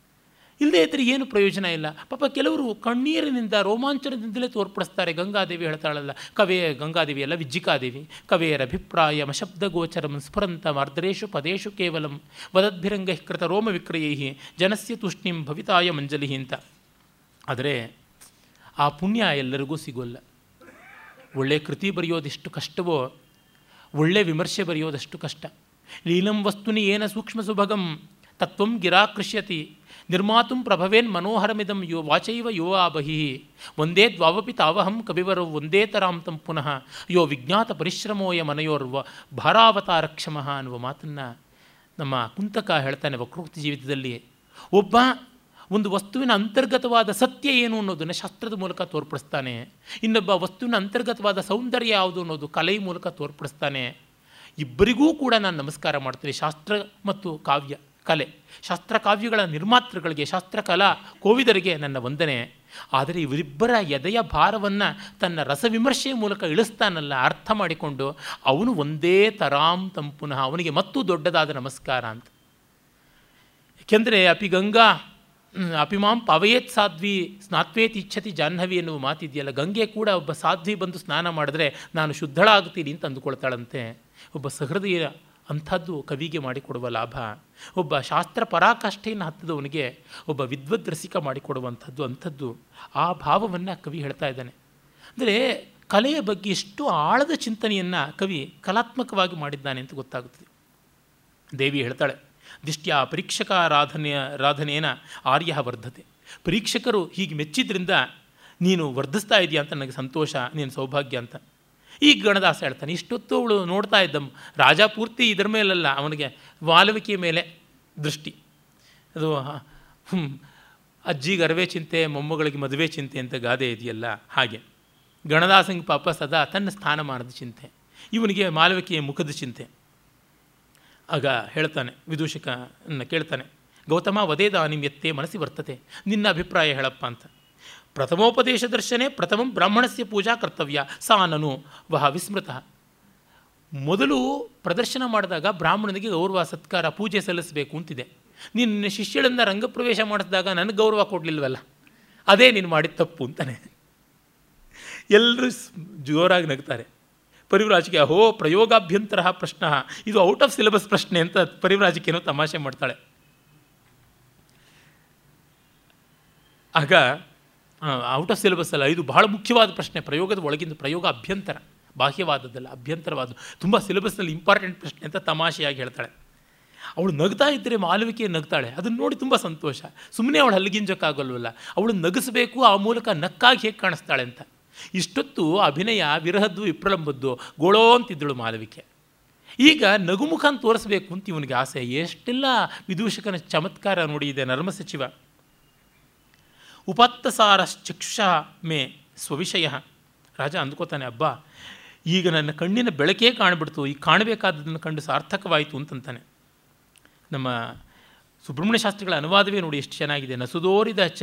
ಇಲ್ಲದೇ ಇದ್ದರೆ ಏನು ಪ್ರಯೋಜನ ಇಲ್ಲ. ಪಾಪ ಕೆಲವರು ಕಣ್ಣೀರಿನಿಂದ, ರೋಮಾಂಚನದಿಂದಲೇ ತೋರ್ಪಡಿಸ್ತಾರೆ. ಗಂಗಾದೇವಿ ಹೇಳ್ತಾಳಲ್ಲ, ಕವೇ ಗಂಗಾದೇವಿ ಅಲ್ಲ, ವಿಜ್ಜಿಕಾದೇವಿ. ಕವೆಯರ ಅಭಿಪ್ರಾಯ ಮಶಬ್ದಗೋಚರಂ ಸ್ಫುರಂತ ಮಾರ್ದ್ರೇಶು ಪದೇಶು ಕೇವಲಂ. ವದದ್ಭಿರಂಗ ಕೃತ ರೋಮ ವಿಕ್ರಯೈ ಜನಸ್ಯ ತುಷ್ಣಿಂ ಭವಿತಾಯ ಮಂಜಲಿ ಅಂತ. ಆದರೆ ಆ ಪುಣ್ಯ ಎಲ್ಲರಿಗೂ ಸಿಗೋಲ್ಲ. ಒಳ್ಳೆಯ ಕೃತಿ ಬರೆಯೋದೆಷ್ಟು ಕಷ್ಟವೋ ಒಳ್ಳೆಯ ವಿಮರ್ಶೆ ಬರೆಯೋದಷ್ಟು ಕಷ್ಟ. ಲೀಲಂ ವಸ್ತುನಿ ಏನ ಸೂಕ್ಷ್ಮ ಸುಭಗಂ, ತತ್ವಂ ಗಿರಾಕೃಷ್ಯತಿ. ನಿರ್ಮಾತುಂ ಪ್ರಭವೇನ್ ಮನೋಹರಮಿದಂ ಯೋ ವಾಚೈವ ಯೋ ಆಬಹಿ. ಒಂದೇ ದ್ವಾವಪಿ ತಾವಹಂ ಕವಿವರು, ಒಂದೇ ತರಾಂ ತಂ ಪುನಃ ಯೋ ವಿಜ್ಞಾತ ಪರಿಶ್ರಮೋಯ ಮನೆಯೋರ್ವ ಭಾರಾವತಾರಕ್ಷಮಃ ಅನ್ನುವ ಮಾತನ್ನು ನಮ್ಮ ಕುಂತಕ ಹೇಳ್ತಾನೆ ವಕ್ರೋಕ್ತಿ ಜೀವಿತದಲ್ಲಿ. ಒಬ್ಬ ಒಂದು ವಸ್ತುವಿನ ಅಂತರ್ಗತವಾದ ಸತ್ಯ ಏನು ಅನ್ನೋದನ್ನು ಶಾಸ್ತ್ರದ ಮೂಲಕ ತೋರ್ಪಡಿಸ್ತಾನೆ. ಇನ್ನೊಬ್ಬ ವಸ್ತುವಿನ ಅಂತರ್ಗತವಾದ ಸೌಂದರ್ಯ ಯಾವುದು ಅನ್ನೋದು ಕಲೆಯ ಮೂಲಕ ತೋರ್ಪಡಿಸ್ತಾನೆ. ಇಬ್ಬರಿಗೂ ಕೂಡ ನಾನು ನಮಸ್ಕಾರ ಮಾಡ್ತೀನಿ, ಶಾಸ್ತ್ರ ಮತ್ತು ಕಾವ್ಯ. ಕಲೆ. ಶಾಸ್ತ್ರಕಾವ್ಯಗಳ ನಿರ್ಮಾತೃಗಳಿಗೆ, ಶಾಸ್ತ್ರಕಲಾ ಕೋವಿದರಿಗೆ ನನ್ನ ವಂದನೆ. ಆದರೆ ಇವರಿಬ್ಬರ ಎದೆಯ ಭಾರವನ್ನು ತನ್ನ ರಸವಿಮರ್ಶೆಯ ಮೂಲಕ ಇಳಿಸ್ತಾನಲ್ಲ ಅರ್ಥ ಮಾಡಿಕೊಂಡು ಅವನು ಒಂದೇ ತರಾಂ ತಂಪುನ ಅವನಿಗೆ ಮತ್ತೂ ದೊಡ್ಡದಾದ ನಮಸ್ಕಾರ ಅಂತ. ಏಕೆಂದರೆ ಅಪಿ ಗಂಗಾ ಅಪಿಮಾಂ ಪವಯೇತ್ ಸಾಧ್ವಿ, ಸ್ನಾತ್ವೇತ್ ಇಚ್ಛತಿ ಜಾಹ್ನವಿ ಎನ್ನುವ ಮಾತಿದೆಯಲ್ಲ, ಗಂಗೆ ಕೂಡ ಒಬ್ಬ ಸಾಧ್ವಿ ಬಂದು ಸ್ನಾನ ಮಾಡಿದ್ರೆ ನಾನು ಶುದ್ಧಳಾಗ್ತೀನಿ ಅಂತ ಅಂದುಕೊಳ್ತಾಳಂತೆ. ಒಬ್ಬ ಸಹೃದಯ ಅಂಥದ್ದು ಕವಿಗೆ ಮಾಡಿಕೊಡುವ ಲಾಭ. ಒಬ್ಬ ಶಾಸ್ತ್ರ ಪರಾಕಾಷ್ಠೆಯನ್ನು ಹತ್ತಿದವನಿಗೆ ಒಬ್ಬ ವಿದ್ವದ್ ರಸಿಕ ಮಾಡಿಕೊಡುವಂಥದ್ದು ಅಂಥದ್ದು. ಆ ಭಾವವನ್ನು ಕವಿ ಹೇಳ್ತಾ ಇದ್ದಾನೆ. ಅಂದರೆ ಕಲೆಯ ಬಗ್ಗೆ ಎಷ್ಟು ಆಳದ ಚಿಂತನೆಯನ್ನು ಕವಿ ಕಲಾತ್ಮಕವಾಗಿ ಮಾಡಿದ್ದಾನೆ ಅಂತ ಗೊತ್ತಾಗುತ್ತದೆ. ದೇವಿ ಹೇಳ್ತಾಳೆ, ದಿಷ್ಟ್ಯ ಪರೀಕ್ಷಕಾರಾಧನೆಯ ರಾಧನೇನ ಆರ್ಯ ವರ್ಧತೆ. ಪರೀಕ್ಷಕರು ಹೀಗೆ ಮೆಚ್ಚಿದ್ರಿಂದ ನೀನು ವರ್ಧಿಸ್ತಾ ಇದೆಯಾ ಅಂತ ನನಗೆ ಸಂತೋಷ, ನೀನು ಸೌಭಾಗ್ಯ ಅಂತ. ಈಗ ಗಣದಾಸ ಹೇಳ್ತಾನೆ, ಇಷ್ಟೊತ್ತು ಅವಳು ನೋಡ್ತಾ ಇದ್ದ ರಾಜ ಪೂರ್ತಿ ಇದರ ಮೇಲಲ್ಲ, ಅವನಿಗೆ ವಾಲ್ಮೀಕಿ ಮೇಲೆ ದೃಷ್ಟಿ. ಅದು ಅಜ್ಜಿಗೆ ಅರವೆ ಚಿಂತೆ, ಮೊಮ್ಮಗಳಿಗೆ ಮದುವೆ ಚಿಂತೆ ಅಂತ ಗಾದೆ ಇದೆಯಲ್ಲ, ಹಾಗೆ. ಗಣದಾಸಂಗೆ ಪಾಪ ಸದಾ ತನ್ನ ಸ್ಥಾನಮಾನದ ಚಿಂತೆ, ಇವನಿಗೆ ಮಾಲವಿಕೆಯ ಮುಖದ ಚಿಂತೆ. ಆಗ ಹೇಳ್ತಾನೆ, ವಿದೂಷಕನ ಕೇಳ್ತಾನೆ, ಗೌತಮ ವದೇದಾನಿಂ ಎತ್ತೇ ಮನಸ್ಸಿ ಬರ್ತದೆ ನಿನ್ನ ಅಭಿಪ್ರಾಯ ಹೇಳಪ್ಪ ಅಂತ. ಪ್ರಥಮೋಪದೇಶ ದರ್ಶನೇ ಪ್ರಥಮ ಬ್ರಾಹ್ಮಣಸ್ಯ ಪೂಜಾ ಕರ್ತವ್ಯ. ಸಾ ನನು ವಹ ವಿಸ್ಮೃತ. ಮೊದಲು ಪ್ರದರ್ಶನ ಮಾಡಿದಾಗ ಬ್ರಾಹ್ಮಣನಿಗೆ ಗೌರವ, ಸತ್ಕಾರ, ಪೂಜೆ ಸಲ್ಲಿಸಬೇಕು ಅಂತಿದೆ. ನಿನ್ನ ಶಿಷ್ಯಳನ್ನು ರಂಗಪ್ರವೇಶ ಮಾಡಿಸಿದಾಗ ನನಗೆ ಗೌರವ ಕೊಡಲಿಲ್ವಲ್ಲ? ಅದೇ ನೀನು ಮಾಡಿದ ತಪ್ಪು ಅಂತಾನೆ. ಎಲ್ಲರೂ ಜೋರಾಗಿ ನಗ್ತಾರೆ. ಪರಿವ್ರಾಜಿಕೆ ಅಹೋ, ಪ್ರಯೋಗಾಭ್ಯಂತರ ಪ್ರಶ್ನ. ಇದು ಔಟ್ ಆಫ್ ಸಿಲೆಬಸ್ ಪ್ರಶ್ನೆ ಅಂತ ಪರಿವ್ರಾಜಿಕೆನೋ ತಮಾಷೆ ಮಾಡ್ತಾಳೆ. ಆಗ ಔಟ್ ಆಫ್ ಸಿಲೆಬಸ್ ಅಲ್ಲ ಇದು ಬಹಳ ಮುಖ್ಯವಾದ ಪ್ರಶ್ನೆ, ಪ್ರಯೋಗದ ಒಳಗಿಂದ ಪ್ರಯೋಗ ಅಭ್ಯಂತರ, ಬಾಹ್ಯವಾದದ್ದಲ್ಲ ಅಭ್ಯಂತರವಾದ ತುಂಬ ಸಿಲೆಬಸ್ನಲ್ಲಿ ಇಂಪಾರ್ಟೆಂಟ್ ಪ್ರಶ್ನೆ ಅಂತ ತಮಾಷೆಯಾಗಿ ಹೇಳ್ತಾಳೆ. ಅವಳು ನಗ್ತಾ ಇದ್ದರೆ ಮಾಲವಿಕೆ ನಗ್ತಾಳೆ. ಅದನ್ನು ನೋಡಿ ತುಂಬ ಸಂತೋಷ. ಸುಮ್ಮನೆ ಅವಳು ಹಲ್ಲಿಗಿಂಜಕ್ಕಾಗಲ್ವಲ್ಲ ಅವಳು ನಗಿಸಬೇಕು, ಆ ಮೂಲಕ ನಕ್ಕಾಗಿ ಹೇಗೆ ಕಾಣಿಸ್ತಾಳೆ ಅಂತ. ಇಷ್ಟೊತ್ತು ಅಭಿನಯ ವಿರಹದ್ದು, ವಿಪ್ರಲಂಬದ್ದು, ಗೋಳೋ ಅಂತಿದ್ದಳು ಮಾಲವಿಕೆ. ಈಗ ನಗುಮುಖ ಅಂತ ತೋರಿಸ್ಬೇಕು ಅಂತ ಇವನಿಗೆ ಆಸೆ. ಎಷ್ಟೆಲ್ಲ ವಿದೂಷಕನ ಚಮತ್ಕಾರ ನೋಡಿ ಇದೆ ನರ್ಮ ಸಚಿವ. ಉಪತ್ತಸಾರ ಚಕ್ಷುಷ ಮೇ ಸ್ವವಿಷಯ. ರಾಜ ಅಂದ್ಕೋತಾನೆ, ಅಬ್ಬ, ಈಗ ನನ್ನ ಕಣ್ಣಿನ ಬೆಳಕೇ ಕಾಣಿಬಿಡ್ತು. ಈಗ ಕಾಣಬೇಕಾದದನ್ನು ಕಂಡು ಸಾರ್ಥಕವಾಯಿತು ಅಂತಂತಾನೆ. ನಮ್ಮ ಸುಬ್ರಹ್ಮಣ್ಯ ಶಾಸ್ತ್ರಿಗಳ ಅನುವಾದವೇ ನೋಡಿ ಎಷ್ಟು ಚೆನ್ನಾಗಿದೆ. ನಸುದೋರಿದ ಚ,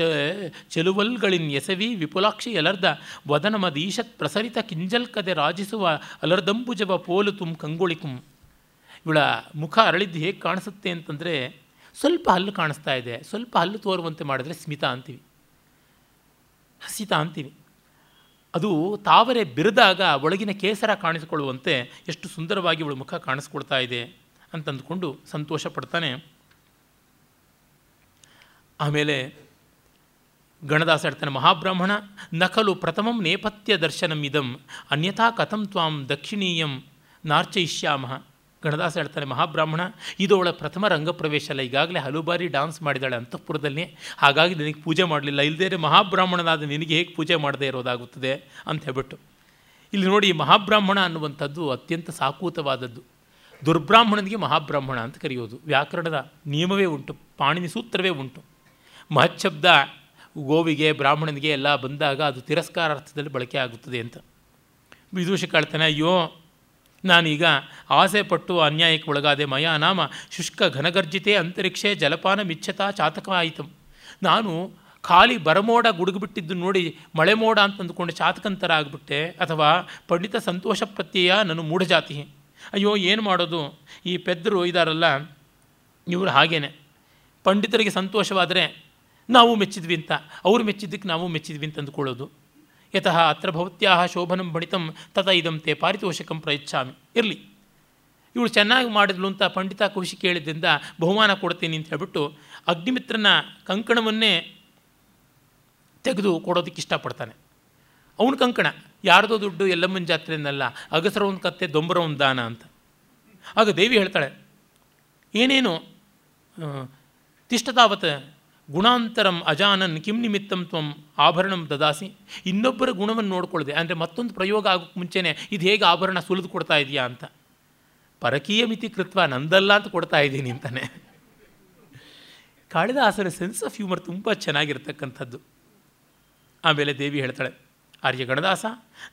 ಚೆಲುವಲ್ಗಳಿನ್ ಎಸವಿ ವಿಪುಲಾಕ್ಷಿ ಎಲರ್ದ ವದನಮದೀಶತ್ ಪ್ರಸರಿತ ಕಿಂಜಲ್ಕದೆ ರಾಜಿಸುವ ಅಲರ್ದಂಬುಜವ ಪೋಲು ತುಂ ಕಂಗೊಳಿಕುಂ ಇವಳ ಮುಖ ಅರಳಿದ್ದು ಹೇಗೆ ಕಾಣಿಸುತ್ತೆ ಅಂತಂದರೆ, ಸ್ವಲ್ಪ ಹಲ್ಲು ಕಾಣಿಸ್ತಾ ಇದೆ. ಸ್ವಲ್ಪ ಹಲ್ಲು ತೋರುವಂತೆ ಮಾಡಿದ್ರೆ ಸ್ಮಿತ ಅಂತೀವಿ. ಹಸಿತ ಅಂತೀವಿ ಅದು ತಾವರೆ ಬಿರಿದಾಗ ಒಳಗಿನ ಕೇಸರ ಕಾಣಿಸಿಕೊಳ್ಳುವಂತೆ ಎಷ್ಟು ಸುಂದರವಾಗಿ ಇವಳು ಮುಖ ಕಾಣಿಸ್ಕೊಳ್ತಾ ಇದೆ ಅಂತಂದುಕೊಂಡು ಸಂತೋಷ ಪಡ್ತಾನೆ ಆಮೇಲೆ ಗಣದಾಸ ಹೇಳ್ತಾನೆ ಮಹಾಬ್ರಾಹ್ಮಣ, ನಕಲು ಪ್ರಥಮಂ ನೇಪಥ್ಯ ದರ್ಶನಂ ಇದಂ, ಅನ್ಯಥಾ ಕಥಂ ತ್ವಾಂ ದಕ್ಷಿಣೀಯಂ ನಾರ್ಚಯಿಷ್ಯಾಮ. ಗಣದಾಸ ಹೇಳ್ತಾನೆ ಮಹಾಬ್ರಾಹ್ಮಣ, ಇದು ಅವಳ ಪ್ರಥಮ ರಂಗಪ್ರವೇಶ ಅಲ್ಲ. ಈಗಾಗಲೇ ಹಲವು ಬಾರಿ ಡಾನ್ಸ್ ಮಾಡಿದಾಳೆ ಅಂತಃಪುರದಲ್ಲಿ. ಹಾಗಾಗಿ ನಿನಗೆ ಪೂಜೆ ಮಾಡಲಿಲ್ಲ. ಇಲ್ಲದೇ ಮಹಾಬ್ರಾಹ್ಮಣನಾದ ನಿನಗೆ ಹೇಗೆ ಪೂಜೆ ಮಾಡದೇ ಇರೋದಾಗುತ್ತದೆ? ಅಂತ ಹೇಳ್ಬಿಟ್ಟು. ಇಲ್ಲಿ ನೋಡಿ, ಮಹಾಬ್ರಾಹ್ಮಣ ಅನ್ನುವಂಥದ್ದು ಅತ್ಯಂತ ಸಾಕೂತವಾದದ್ದು. ದುರ್ಬ್ರಾಹ್ಮಣನಿಗೆ ಮಹಾಬ್ರಾಹ್ಮಣ ಅಂತ ಕರೆಯೋದು. ವ್ಯಾಕರಣದ ನಿಯಮವೇ ಉಂಟು. ಪಾಣಿನಿ ಸೂತ್ರವೇ ಉಂಟು. ಮಹಚ್ಛಬ್ದ ಗೋವಿಗೆ, ಬ್ರಾಹ್ಮಣನಿಗೆ ಎಲ್ಲ ಬಂದಾಗ ಅದು ತಿರಸ್ಕಾರ ಅರ್ಥದಲ್ಲಿ ಬಳಕೆ ಆಗುತ್ತದೆ ಅಂತ. ವಿದೂಷ ಕಾಳ್ತಾನೆ ಅಯ್ಯೋ ನಾನೀಗ ಆಸೆ ಪಟ್ಟು ಅನ್ಯಾಯಕ್ಕೆ ಒಳಗಾದೆ ಮಯ ನಾಮ ಶುಷ್ಕ ಘನಗರ್ಜಿತೆ ಅಂತರಿಕ್ಷೆ ಜಲಪಾನ ಮಿಚ್ಚತಾ ಚಾತಕವಾಯಿತು. ನಾನು ಖಾಲಿ ಬರಮೋಡ ಗುಡುಗುಬಿಟ್ಟಿದ್ದು ನೋಡಿ ಮಳೆ ಮೋಡ ಅಂತ ಅಂದುಕೊಂಡು ಚಾತಕಂತರ ಆಗಿಬಿಟ್ಟೆ ಅಥವಾ ಪಂಡಿತ ಸಂತೋಷ ಪ್ರತ್ಯಯ ನನ್ನ ಮೂಢಜಾತಿ. ಅಯ್ಯೋ, ಏನು ಮಾಡೋದು? ಈ ಪೆದ್ದರು ಇದಾರಲ್ಲ, ಇವರು ಹಾಗೇನೆ. ಪಂಡಿತರಿಗೆ ಸಂತೋಷವಾದರೆ ನಾವು ಮೆಚ್ಚಿದ್ವಿ ಅಂತ, ಅವರು ಮೆಚ್ಚಿದ್ದಕ್ಕೆ ನಾವು ಮೆಚ್ಚಿದ್ವಿ ಅಂತ ಅಂದ್ಕೊಳ್ಳೋದು. ಯತಃ ಅತ್ರ ಭವತ್ಯಾಹ ಶೋಭನಂ ಬಣಿತಂ ತತ ಇದಂತೆ ಪಾರಿತೋಷಕಂ ಪ್ರಯಚ್ಛಾಮಿ ಇರಲಿ ಇವಳು ಚೆನ್ನಾಗಿ ಮಾಡಿದ್ಲು ಅಂತ ಪಂಡಿತ ಖುಷಿ ಕೇಳಿದ್ದರಿಂದ ಬಹುಮಾನ ಕೊಡ್ತೀನಿ ಅಂತ ಹೇಳ್ಬಿಟ್ಟು ಅಗ್ನಿಮಿತ್ರನ ಕಂಕಣವನ್ನೇ ತೆಗೆದು ಕೊಡೋದಕ್ಕೆ ಇಷ್ಟಪಡ್ತಾನೆ. ಅವನ ಕಂಕಣ, ಯಾರದೋ ದುಡ್ಡು ಎಲ್ಲಮ್ಮನ ಜಾತ್ರೆಯನ್ನಲ್ಲ ಅಗಸರ ಒಂದು ಕತ್ತೆ ದೊಂಬರ ಒಂದು ದಾನ ಅಂತ. ಆಗ ದೇವಿ ಹೇಳ್ತಾಳೆ, ಏನೇನು ತಿಷ್ಟತಾವತ್ ಗುಣಾಂತರಂ ಅಜಾನನ್ ಕಿಂ ನಿಮಿತ್ತಂ ತ್ವಂ ಆಭರಣಂ ದದಾಸಿ. ಇನ್ನೊಬ್ಬರ ಗುಣವನ್ನು ನೋಡಿಕೊಳ್ಳದೆ, ಅಂದರೆ ಮತ್ತೊಂದು ಪ್ರಯೋಗ ಆಗೋಕ್ಕೆ ಮುಂಚೆನೇ ಇದು ಹೇಗೆ ಆಭರಣ ಸುಲಿದು ಕೊಡ್ತಾ ಇದೆಯಾ ಅಂತ. ಪರಕೀಯ ಮಿತಿ ಕೃತ್ವ ನಂದಲ್ಲ ಅಂತ ಕೊಡ್ತಾ ಇದ್ದೀನಿ ಅಂತಾನೆ. ಕಾಳಿದಾಸರ ಸೆನ್ಸ್ ಆಫ್ ಹ್ಯೂಮರ್ ತುಂಬ ಚೆನ್ನಾಗಿರ್ತಕ್ಕಂಥದ್ದು. ಆಮೇಲೆ ದೇವಿ ಹೇಳ್ತಾಳೆ, ಆರ್ಯ ಗಣದಾಸ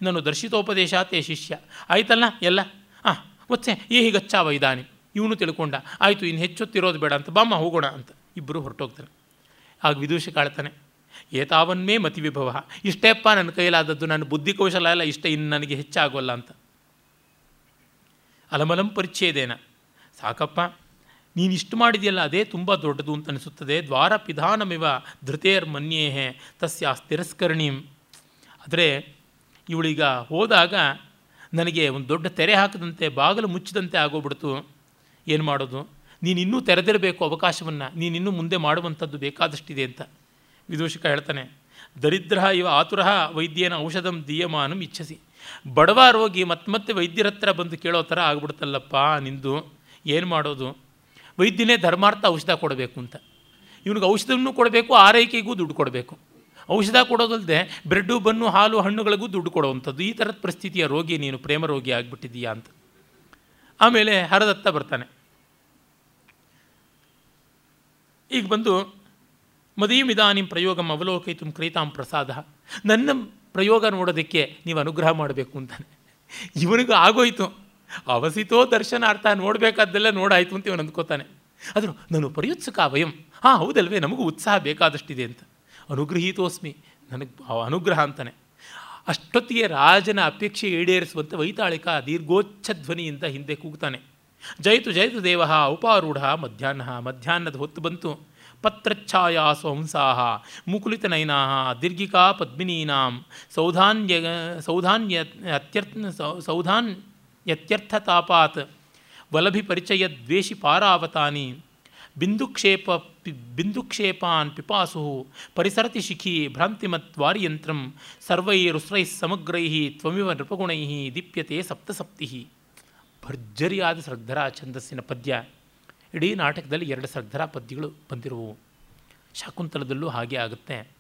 ನಾನು ದರ್ಶಿತೋಪದೇಶಾತೆ ಶಿಷ್ಯ. ಆಯ್ತಲ್ಲ, ಎಲ್ಲ? ಹಾಂ ಒಚ್ಚೆ ಏ ಹೀಗಚ್ಚಾವ ಇದಾನಿ? ಇವನು ತಿಳ್ಕೊಂಡ, ಆಯಿತು ಇನ್ನು ಹೆಚ್ಚೊತ್ತಿರೋದು ಬೇಡ ಅಂತ, ಬಾಮ್ಮ ಹೋಗೋಣ ಅಂತ. ಇಬ್ಬರು ಹೊರಟೋಗ್ತಾರೆ. ಆಗ ವಿದೂಷ ಕಾಳ್ತಾನೆ ಏತಾವನ್ನೇ ಮತಿ ವಿಭವ? ಇಷ್ಟೇಪ್ಪ ನನ್ನ ಕೈಲಾದದ್ದು, ನನ್ನ ಬುದ್ಧಿ ಕೌಶಲ ಎಲ್ಲ ಇಷ್ಟ, ಇನ್ನು ನನಗೆ ಹೆಚ್ಚಾಗೋಲ್ಲ ಅಂತ. ಅಲಮಲಂ ಪರಿಚ್ಛೇದೇನ? ಸಾಕಪ್ಪ, ನೀನು ಇಷ್ಟು ಮಾಡಿದೆಯಲ್ಲ, ಅದೇ ತುಂಬ ದೊಡ್ಡದು ಅಂತ ಅನಿಸುತ್ತದೆ. ದ್ವಾರ ಪಿಧಾನಮಿವ ಧೃತೇರ್ ಮನ್ಯೇಹೆ ತಸ್ಯ ತಿರಸ್ಕರಣೀಂ ಆದರೆ ಇವಳೀಗ ಹೋದಾಗ ನನಗೆ ಒಂದು ದೊಡ್ಡ ತೆರೆ ಹಾಕದಂತೆ, ಬಾಗಿಲು ಮುಚ್ಚಿದಂತೆ ಆಗೋಗ್ಬಿಡ್ತು. ಏನು ಮಾಡೋದು? ನೀನು ಇನ್ನೂ ತೆರೆದಿರಬೇಕು ಅವಕಾಶವನ್ನು, ನೀನಿನ್ನೂ ಮುಂದೆ ಮಾಡುವಂಥದ್ದು ಬೇಕಾದಷ್ಟಿದೆ ಅಂತ ವಿದೂಷಕ ಹೇಳ್ತಾನೆ. ದರಿದ್ರ ಇವ ಆತುರ ವೈದ್ಯನ ಔಷಧಂ ದೀಯಮಾನಂ ಇಚ್ಛಸಿ. ಬಡವ ರೋಗಿ ಮತ್ತೆ ಮತ್ತೆ ವೈದ್ಯರ ಹತ್ರ ಬಂದು ಕೇಳೋ ಥರ ಆಗ್ಬಿಡ್ತಲ್ಲಪ್ಪ ನಿಂದು, ಏನು ಮಾಡೋದು? ವೈದ್ಯನೇ ಧರ್ಮಾರ್ಥ ಔಷಧ ಕೊಡಬೇಕು ಅಂತ. ಇವನಿಗೆ ಔಷಧವನ್ನು ಕೊಡಬೇಕು, ಆರೈಕೆಗೂ ದುಡ್ಡು ಕೊಡಬೇಕು. ಔಷಧ ಕೊಡೋದಲ್ಲದೆ ಬ್ರೆಡ್ಡು, ಬನ್ನು, ಹಾಲು, ಹಣ್ಣುಗಳಿಗೂ ದುಡ್ಡು ಕೊಡುವಂಥದ್ದು. ಈ ಥರದ ಪರಿಸ್ಥಿತಿಯ ರೋಗಿ ನೀನು, ಪ್ರೇಮ ರೋಗಿ ಆಗಿಬಿಟ್ಟಿದೀಯಾ ಅಂತ. ಆಮೇಲೆ ಹರದತ್ತ ಬರ್ತಾನೆ. ಈಗ ಬಂದು ಮದೀಮಿದಾನಿಂ ಪ್ರಯೋಗಂ ಅವಲೋಕಯಿತು ಕ್ರೈತಾಂ ಪ್ರಸಾದ. ನನ್ನ ಪ್ರಯೋಗ ನೋಡೋದಕ್ಕೆ ನೀವು ಅನುಗ್ರಹ ಮಾಡಬೇಕು ಅಂತಾನೆ. ಇವನಿಗೂ ಆಗೋಯಿತು. ಅವಸಿತೋ ದರ್ಶನಾರ್ಥ ನೋಡಬೇಕಾದ್ದೆಲ್ಲ ನೋಡಾಯಿತು ಅಂತ ಇವನು ಅಂದ್ಕೋತಾನೆ. ಆದರೂ ನಾನು ಪರ್ಯುತ್ಸುಕ ವಯಂ. ಹಾಂ, ಹೌದಲ್ವೇ, ನಮಗೂ ಉತ್ಸಾಹ ಬೇಕಾದಷ್ಟಿದೆ ಅಂತ. ಅನುಗ್ರಹೀತೋಸ್ಮಿ, ನನಗೆ ಅನುಗ್ರಹ ಅಂತಾನೆ. ಅಷ್ಟೊತ್ತಿಗೆ ರಾಜನ ಅಪೇಕ್ಷೆ ಈಡೇರಿಸುವಂಥ ವೈತಾಳಿಕ ದೀರ್ಘೋಚ್ಛ ಧ್ವನಿಯಿಂದ ಹಿಂದೆ ಕೂಗ್ತಾನೆ. ಜಯತು ಜಯತು ದೇವ ಉಪಾರೂಢ ಮಧ್ಯಾಹ್ನ ಮಧ್ಯಾಹ್ನದ ಹೊತ್ತು ಬಂತು ಪತ್ರಚ್ಛಾಯಾ ಸ್ವಹಂಸಾ ಮುಕುಲಿತನಯನಾ ದೀರ್ಘಿಕಾ ಪದ್ಮಿನೀನಾಂ ಸೌಧಾನ್ಯ ಸೌಧಾನ್ಯ ಅತ್ಯರ್ಥ ಸೌಧಾನ್ ಯತ್ಯರ್ಥತಾಪಾತ್ ವಲಭಿ ಪರಿಚಯ ದ್ವೇಷಿ ಪಾರಾವತಾನಿ ಬಿಂದುಕ್ಷೇಪ ಪಿ ಬಿಂದುಕ್ಷೇಪಾನ್ ಪಿಪಾಸು ಪರಿಸರತಿ ಶಿಖಿ ಭ್ರಾಂತಿಮತ್ ವಾರಿಯಂತ್ರಂ ಸರ್ವೈರುಸ್ರೈ ಸಮಗ್ರೈ ತ್ವಮಿವ ನೃಪಗುಣೈ ದೀಪ್ಯತೆ ಸಪ್ತಸಪ್ತಿ ಭರ್ಜರಿಯಾದ ಶ್ರದ್ಧರ ಛಂದಸ್ಸಿನ ಪದ್ಯ. ಇಡೀ ನಾಟಕದಲ್ಲಿ ಎರಡು ಶ್ರದ್ಧರ ಪದ್ಯಗಳು ಬಂದಿರುವವು ಶಾಕುಂತಲದಲ್ಲೂ ಹಾಗೆ ಆಗುತ್ತೆ.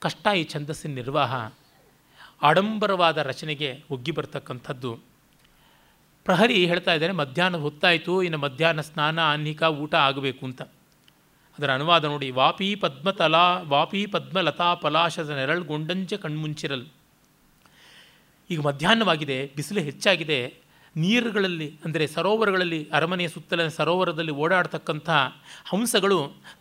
ಕಷ್ಟ ಈ ಛಂದಸ್ಸಿನ ನಿರ್ವಾಹ. ಆಡಂಬರವಾದ ರಚನೆಗೆ ಒಗ್ಗಿ ಬರ್ತಕ್ಕಂಥದ್ದು. ಪ್ರಹರಿ ಹೇಳ್ತಾ ಇದ್ದಾರೆ ಮಧ್ಯಾಹ್ನ ಹೊತ್ತಾಯಿತು, ಇನ್ನು ಮಧ್ಯಾಹ್ನ ಸ್ನಾನ ಅನ್ನಿಕ ಊಟ ಆಗಬೇಕು ಅಂತ. ಅದರ ಅನುವಾದ ನೋಡಿ, ವಾಪಿ ಪದ್ಮತಲಾ, ವಾಪಿ ಪದ್ಮಲತಾ ಪಲಾಶದ ನೆರಳುಗೊಂಡಂಚ ಕಣ್ಮುಂಚಿರಲ್. ಈಗ ಮಧ್ಯಾಹ್ನವಾಗಿದೆ, ಬಿಸಿಲು ಹೆಚ್ಚಾಗಿದೆ ನೀರುಗಳಲ್ಲಿ, ಅಂದರೆ ಸರೋವರಗಳಲ್ಲಿ, ಅರಮನೆಯ ಸುತ್ತಲಿನ ಸರೋವರದಲ್ಲಿ ಓಡಾಡ್ತಕ್ಕಂಥ ಹಂಸಗಳು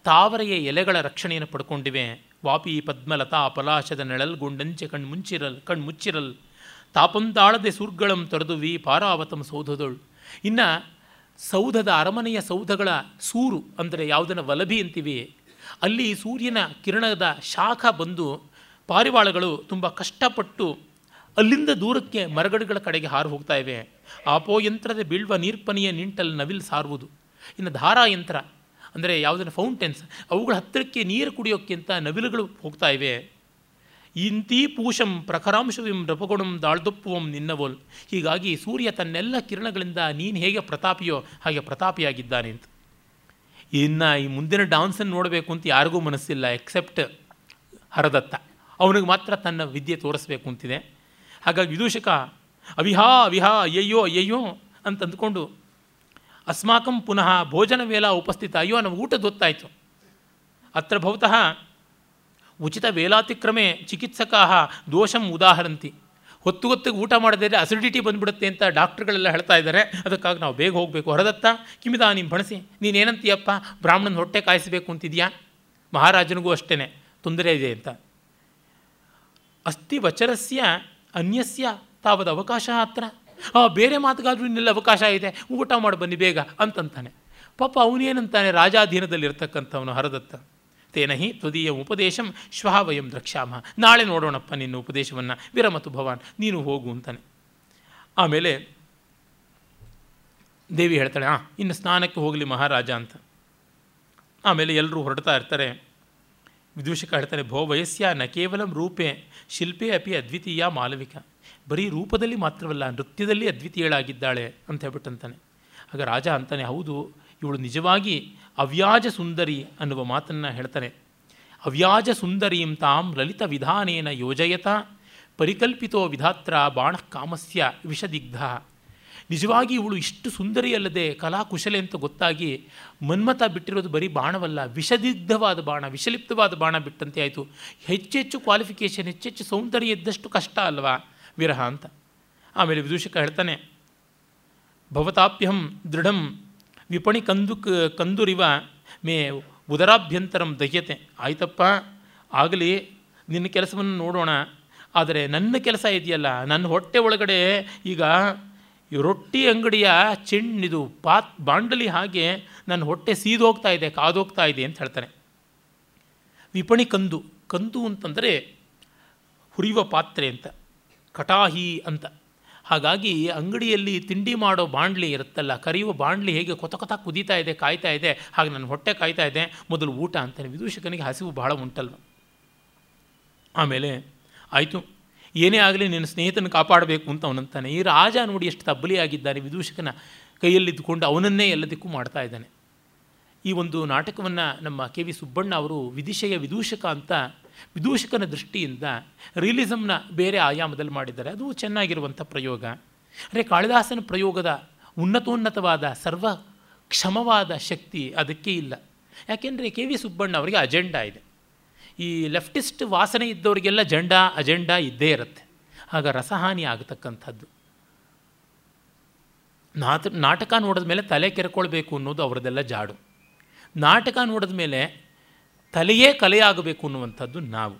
ತಾವರೆಯ ಎಲೆಗಳ ರಕ್ಷಣೆಯನ್ನು ಪಡ್ಕೊಂಡಿವೆ. ವಾಪಿ ಪದ್ಮಲತಾ ಪಲಾಶದ ನೆಳಲ್ಗೊಂಡಂಚೆ ಕಣ್ಮುಂಚಿರಲ್ ಕಣ್ಮುಚ್ಚಿರಲ್ ತಾಪಂತಾಳದೆ ಸುರ್ಗಳಂ ತೊರೆದುವಿ ಪಾರಾವತಂ ಸೌಧದೊಳ್. ಇನ್ನು ಸೌಧದ ಅರಮನೆಯ ಸೌಧಗಳ ಸೂರು, ಅಂದರೆ ಯಾವುದನ್ನು ವಲಭಿ ಅಂತೀವಿ, ಅಲ್ಲಿ ಸೂರ್ಯನ ಕಿರಣದ ಶಾಖ ಬಂದು ಪಾರಿವಾಳಗಳು ತುಂಬ ಕಷ್ಟಪಟ್ಟು ಅಲ್ಲಿಂದ ದೂರಕ್ಕೆ ಮರಗಡುಗಳ ಕಡೆಗೆ ಹಾರು ಹೋಗ್ತಾ ಇವೆ. ಆಪೋ ಯಂತ್ರದ ಬೀಳ್ವ ನೀರ್ಪನಿಯ ನಿಂಟಲ್ ನವಿಲ್ ಸಾರುವುದು. ಇನ್ನು ಧಾರಾ ಯಂತ್ರ, ಅಂದರೆ ಯಾವುದನ್ನು ಫೌಂಟೇನ್ಸ್, ಅವುಗಳ ಹತ್ತಿರಕ್ಕೆ ನೀರು ಕುಡಿಯೋಕ್ಕಿಂತ ನವಿಲುಗಳು ಹೋಗ್ತಾ ಇವೆ. ಇಂತೀ ಪೂಷಂ ಪ್ರಖರಾಂಶವಿಂ ರಪಗುಣಂ ದಾಳ್ದೊಪ್ಪುವಂ ನಿನ್ನವೋಲ್. ಹೀಗಾಗಿ ಸೂರ್ಯ ತನ್ನೆಲ್ಲ ಕಿರಣಗಳಿಂದ ನೀನು ಹೇಗೆ ಪ್ರತಾಪಿಯೋ ಹಾಗೆ ಪ್ರತಾಪಿಯಾಗಿದ್ದಾನೆ ಅಂತ. ಇನ್ನು ಈ ಮುಂದಿನ ಡಾನ್ಸನ್ನು ನೋಡಬೇಕು ಅಂತ ಯಾರಿಗೂ ಮನಸ್ಸಿಲ್ಲ ಎಕ್ಸೆಪ್ಟ್ ಹರದತ್ತ. ಅವನಿಗೆ ಮಾತ್ರ ತನ್ನ ವಿದ್ಯೆ ತೋರಿಸ್ಬೇಕು ಅಂತಿದೆ. ಹಾಗಾಗಿ ವಿದೂಷಕ ಅವಿಹಾ ಅವಿಹಾ, ಅಯ್ಯಯ್ಯೋ ಅಯ್ಯಯ್ಯೋ ಅಂತ ಅಂದ್ಕೊಂಡು ಅಸ್ಮಾಕಂ ಪುನಃ ಭೋಜನ ವೇಲಾ ಉಪಸ್ಥಿತ. ಅಯ್ಯೋ ನಮ್ಮ ಊಟ ದೊತ್ತಾಯಿತು. ಅತ್ರ ಭವತಃ ಉಚಿತ ವೇಲಾತಿಕ್ರಮೆ ಚಿಕಿತ್ಸಕಾ ದೋಷಂ ಉದಾಹರಂತಿ. ಹೊತ್ತು ಹೊತ್ತಿಗೆ ಊಟ ಮಾಡದಿದ್ರೆ ಅಸಿಡಿಟಿ ಬಂದುಬಿಡುತ್ತೆ ಅಂತ ಡಾಕ್ಟ್ರುಗಳೆಲ್ಲ ಹೇಳ್ತಾ ಇದ್ದಾರೆ. ಅದಕ್ಕಾಗಿ ನಾವು ಬೇಗ ಹೋಗಬೇಕು. ಹೊರದತ್ತ ಕಿಮಿದ ನಿಮ್ಮ ಬಣಸಿ ನೀನೇನಂತೀಯಪ್ಪ ಬ್ರಾಹ್ಮಣನ ಹೊಟ್ಟೆ ಕಾಯಿಸಬೇಕು ಅಂತಿದೆಯಾ? ಮಹಾರಾಜನಿಗೂ ಅಷ್ಟೇ ತೊಂದರೆ ಇದೆ ಅಂತ. ಅಸ್ತಿ ವಚರಸ್ಯ ಅನ್ಯಸ್ಯ ತಾವದ ಅವಕಾಶ ಹತ್ರ? ಆ, ಬೇರೆ ಮಾತುಗಾದರೂ ಇನ್ನೆಲ್ಲ ಅವಕಾಶ ಇದೆ, ಊಟ ಮಾಡಿ, ಬನ್ನಿ ಬೇಗ ಅಂತಂತಾನೆ. ಪಾಪ ಅವನೇನಂತಾನೆ ರಾಜಾಧೀನದಲ್ಲಿರ್ತಕ್ಕಂಥವನು ಹರದತ್ತ. ತೇನಹಿ ತ್ವದೀಯ ಉಪದೇಶಂ ಶ್ವಃ ವಯಂ ದ್ರಕ್ಷಾಮ ನಾಳೆ ನೋಡೋಣಪ್ಪ ನಿನ್ನ ಉಪದೇಶವನ್ನು. ವಿರಮತು ಭವಾನ್, ನೀನು ಹೋಗು ಅಂತಾನೆ. ಆಮೇಲೆ ದೇವಿ ಹೇಳ್ತಾಳೆ ಹಾಂ ಇನ್ನು ಸ್ನಾನಕ್ಕೆ ಹೋಗಲಿ ಮಹಾರಾಜ ಅಂತ. ಆಮೇಲೆ ಎಲ್ಲರೂ ಹೊರಡ್ತಾ ಇರ್ತಾರೆ. ವಿದೂಷಕ ಹೇಳ್ತಾನೆ ಭೋ ವಯಸ್ಯ ನ ಕೇವಲ ರೂಪೆ, ಶಿಲ್ಪೇ ಅಪಿ ಅದ್ವಿತೀಯ ಮಾಲವಿಕ. ಬರೀ ರೂಪದಲ್ಲಿ ಮಾತ್ರವಲ್ಲ, ನೃತ್ಯದಲ್ಲಿ ಅದ್ವಿತೀಯಳಾಗಿದ್ದಾಳೆ ಅಂತ ಹೇಳ್ಬಿಟ್ಟಂತಾನೆ. ಆಗ ರಾಜ ಅಂತಾನೆ, ಹೌದು, ಇವಳು ನಿಜವಾಗಿ ಅವ್ಯಾಜ ಸುಂದರಿ ಅನ್ನುವ ಮಾತನ್ನು ಹೇಳ್ತಾನೆ. ಅವ್ಯಾಜ ಸುಂದರೀಂ ತಾಂ ಲಲಿತ ವಿಧಾನೇನ ಯೋಜಯತ, ಪರಿಕಲ್ಪಿತೋ ವಿಧಾತ್ರ ಬಾಣ ಕಾಮಸ್ಯ ವಿಷದಿಗ್ಧ. ನಿಜವಾಗಿ ಇವಳು ಇಷ್ಟು ಸುಂದರಿ ಅಲ್ಲದೆ ಕಲಾಕುಶಲೆ ಅಂತ ಗೊತ್ತಾಗಿ ಮನ್ಮಥ ಬಿಟ್ಟಿರೋದು ಬರೀ ಬಾಣವಲ್ಲ, ವಿಷದಿಗ್ಧವಾದ ಬಾಣ, ವಿಷಲಿಪ್ತವಾದ ಬಾಣ ಬಿಟ್ಟಂತೆ ಆಯಿತು. ಹೆಚ್ಚೆಚ್ಚು ಕ್ವಾಲಿಫಿಕೇಷನ್ ಹೆಚ್ಚೆಚ್ಚು ಸೌಂದರ್ಯ ಇದ್ದಷ್ಟು ಕಷ್ಟ ಅಲ್ವಾ? ವಿರಹ ಅಂತ. ಆಮೇಲೆ ವಿದೂಷಕ ಹೇಳ್ತಾನೆ, ಭವತಾಪ್ಯಹಂ ದೃಢಂ ವಿಪಣಿ ಕಂದು ಕಂದುರಿವ ಮೇ ಉದರಾಭ್ಯಂತರಂ ದಹ್ಯತೆ. ಆಯ್ತಪ್ಪ, ಆಗಲಿ, ನಿನ್ನ ಕೆಲಸವನ್ನು ನೋಡೋಣ. ಆದರೆ ನನ್ನ ಕೆಲಸ ಇದೆಯಲ್ಲ, ನನ್ನ ಹೊಟ್ಟೆ ಒಳಗಡೆ ಈಗ ರೊಟ್ಟಿ ಅಂಗಡಿಯ ಚೆಣ್ಣಿದು ಪಾತ್, ಬಾಂಡಲಿ ಹಾಗೆ ನನ್ನ ಹೊಟ್ಟೆ ಸೀದೋಗ್ತಾ ಇದೆ, ಕಾದೋಗ್ತಾ ಇದೆ ಅಂತ ಹೇಳ್ತಾನೆ. ವಿಪಣಿ ಕಂದು ಕಂದು ಅಂತಂದರೆ ಹುರಿಯುವ ಪಾತ್ರೆ ಅಂತ. ಕಟಾಹಿ ಅಂತ. ಹಾಗಾಗಿ ಅಂಗಡಿಯಲ್ಲಿ ತಿಂಡಿ ಮಾಡೋ ಬಾಂಡ್ಲಿ ಇರುತ್ತಲ್ಲ, ಕರಿಯುವ ಬಾಂಡ್ಲಿ ಹೇಗೆ ಕೊತ ಕೊತ ಕುದೀತಾ ಇದೆ, ಕಾಯ್ತಾ ಇದೆ, ಹಾಗೆ ನನ್ನ ಹೊಟ್ಟೆ ಕಾಯ್ತಾ ಇದೆ, ಮೊದಲು ಊಟ ಅಂತಾನೆ ವಿದೂಷಕನಿಗೆ ಹಸಿವು ಬಹಳ ಉಂಟಲ್ವ. ಆಮೇಲೆ ಆಯಿತು, ಏನೇ ಆಗಲಿ ನಿನ್ನ ಸ್ನೇಹಿತನ ಕಾಪಾಡಬೇಕು ಅಂತ ಅವನಂತಾನೆ ಈ ರಾಜ ನೋಡಿ ಎಷ್ಟು ತಬ್ಬಲಿಯಾಗಿದ್ದಾನೆ ವಿದೂಷಕನ ಕೈಯಲ್ಲಿದ್ದುಕೊಂಡು ಅವನನ್ನೇ ಎಲ್ಲದಕ್ಕೂ ಮಾಡ್ತಾ ಇದ್ದಾನೆ. ಈ ಒಂದು ನಾಟಕವನ್ನು ನಮ್ಮ ಕೆ ವಿ ಸುಬ್ಬಣ್ಣ ಅವರು ವಿದಿಶೆಯ ವಿದೂಷಕ ಅಂತ ವಿದೂಷಕನ ದೃಷ್ಟಿಯಿಂದ ರಿಯಲಿಸಮ್ನ ಬೇರೆ ಆಯಾಮದಲ್ಲಿ ಮಾಡಿದ್ದಾರೆ. ಅದು ಚೆನ್ನಾಗಿರುವಂಥ ಪ್ರಯೋಗ. ಅರೆ ಕಾಳಿದಾಸನ ಪ್ರಯೋಗದ ಉನ್ನತೋನ್ನತವಾದ ಸರ್ವ ಕ್ಷಮವಾದ ಶಕ್ತಿ ಅದಕ್ಕೆ ಇಲ್ಲ. ಯಾಕೆಂದರೆ ಕೆ ವಿ ಸುಬ್ಬಣ್ಣ ಅವರಿಗೆ ಅಜೆಂಡಾ ಇದೆ. ಈ ಲೆಫ್ಟಿಸ್ಟ್ ವಾಸನೆ ಇದ್ದವರಿಗೆಲ್ಲ ಜೆಂಡಾ ಅಜೆಂಡಾ ಇದ್ದೇ ಇರುತ್ತೆ. ಆಗ ರಸಹಾನಿ ಆಗತಕ್ಕಂಥದ್ದು. ನಾಟ ನಾಟಕ ನೋಡಿದ ಮೇಲೆ ತಲೆ ಕೆರ್ಕೊಳ್ಬೇಕು ಅನ್ನೋದು ಅವರದೆಲ್ಲ ಜಾಡು. ನಾಟಕ ನೋಡಿದ ಮೇಲೆ ತಲೆಯೇ ಕಲೆಯಾಗಬೇಕು ಅನ್ನುವಂಥದ್ದು ನಾವು.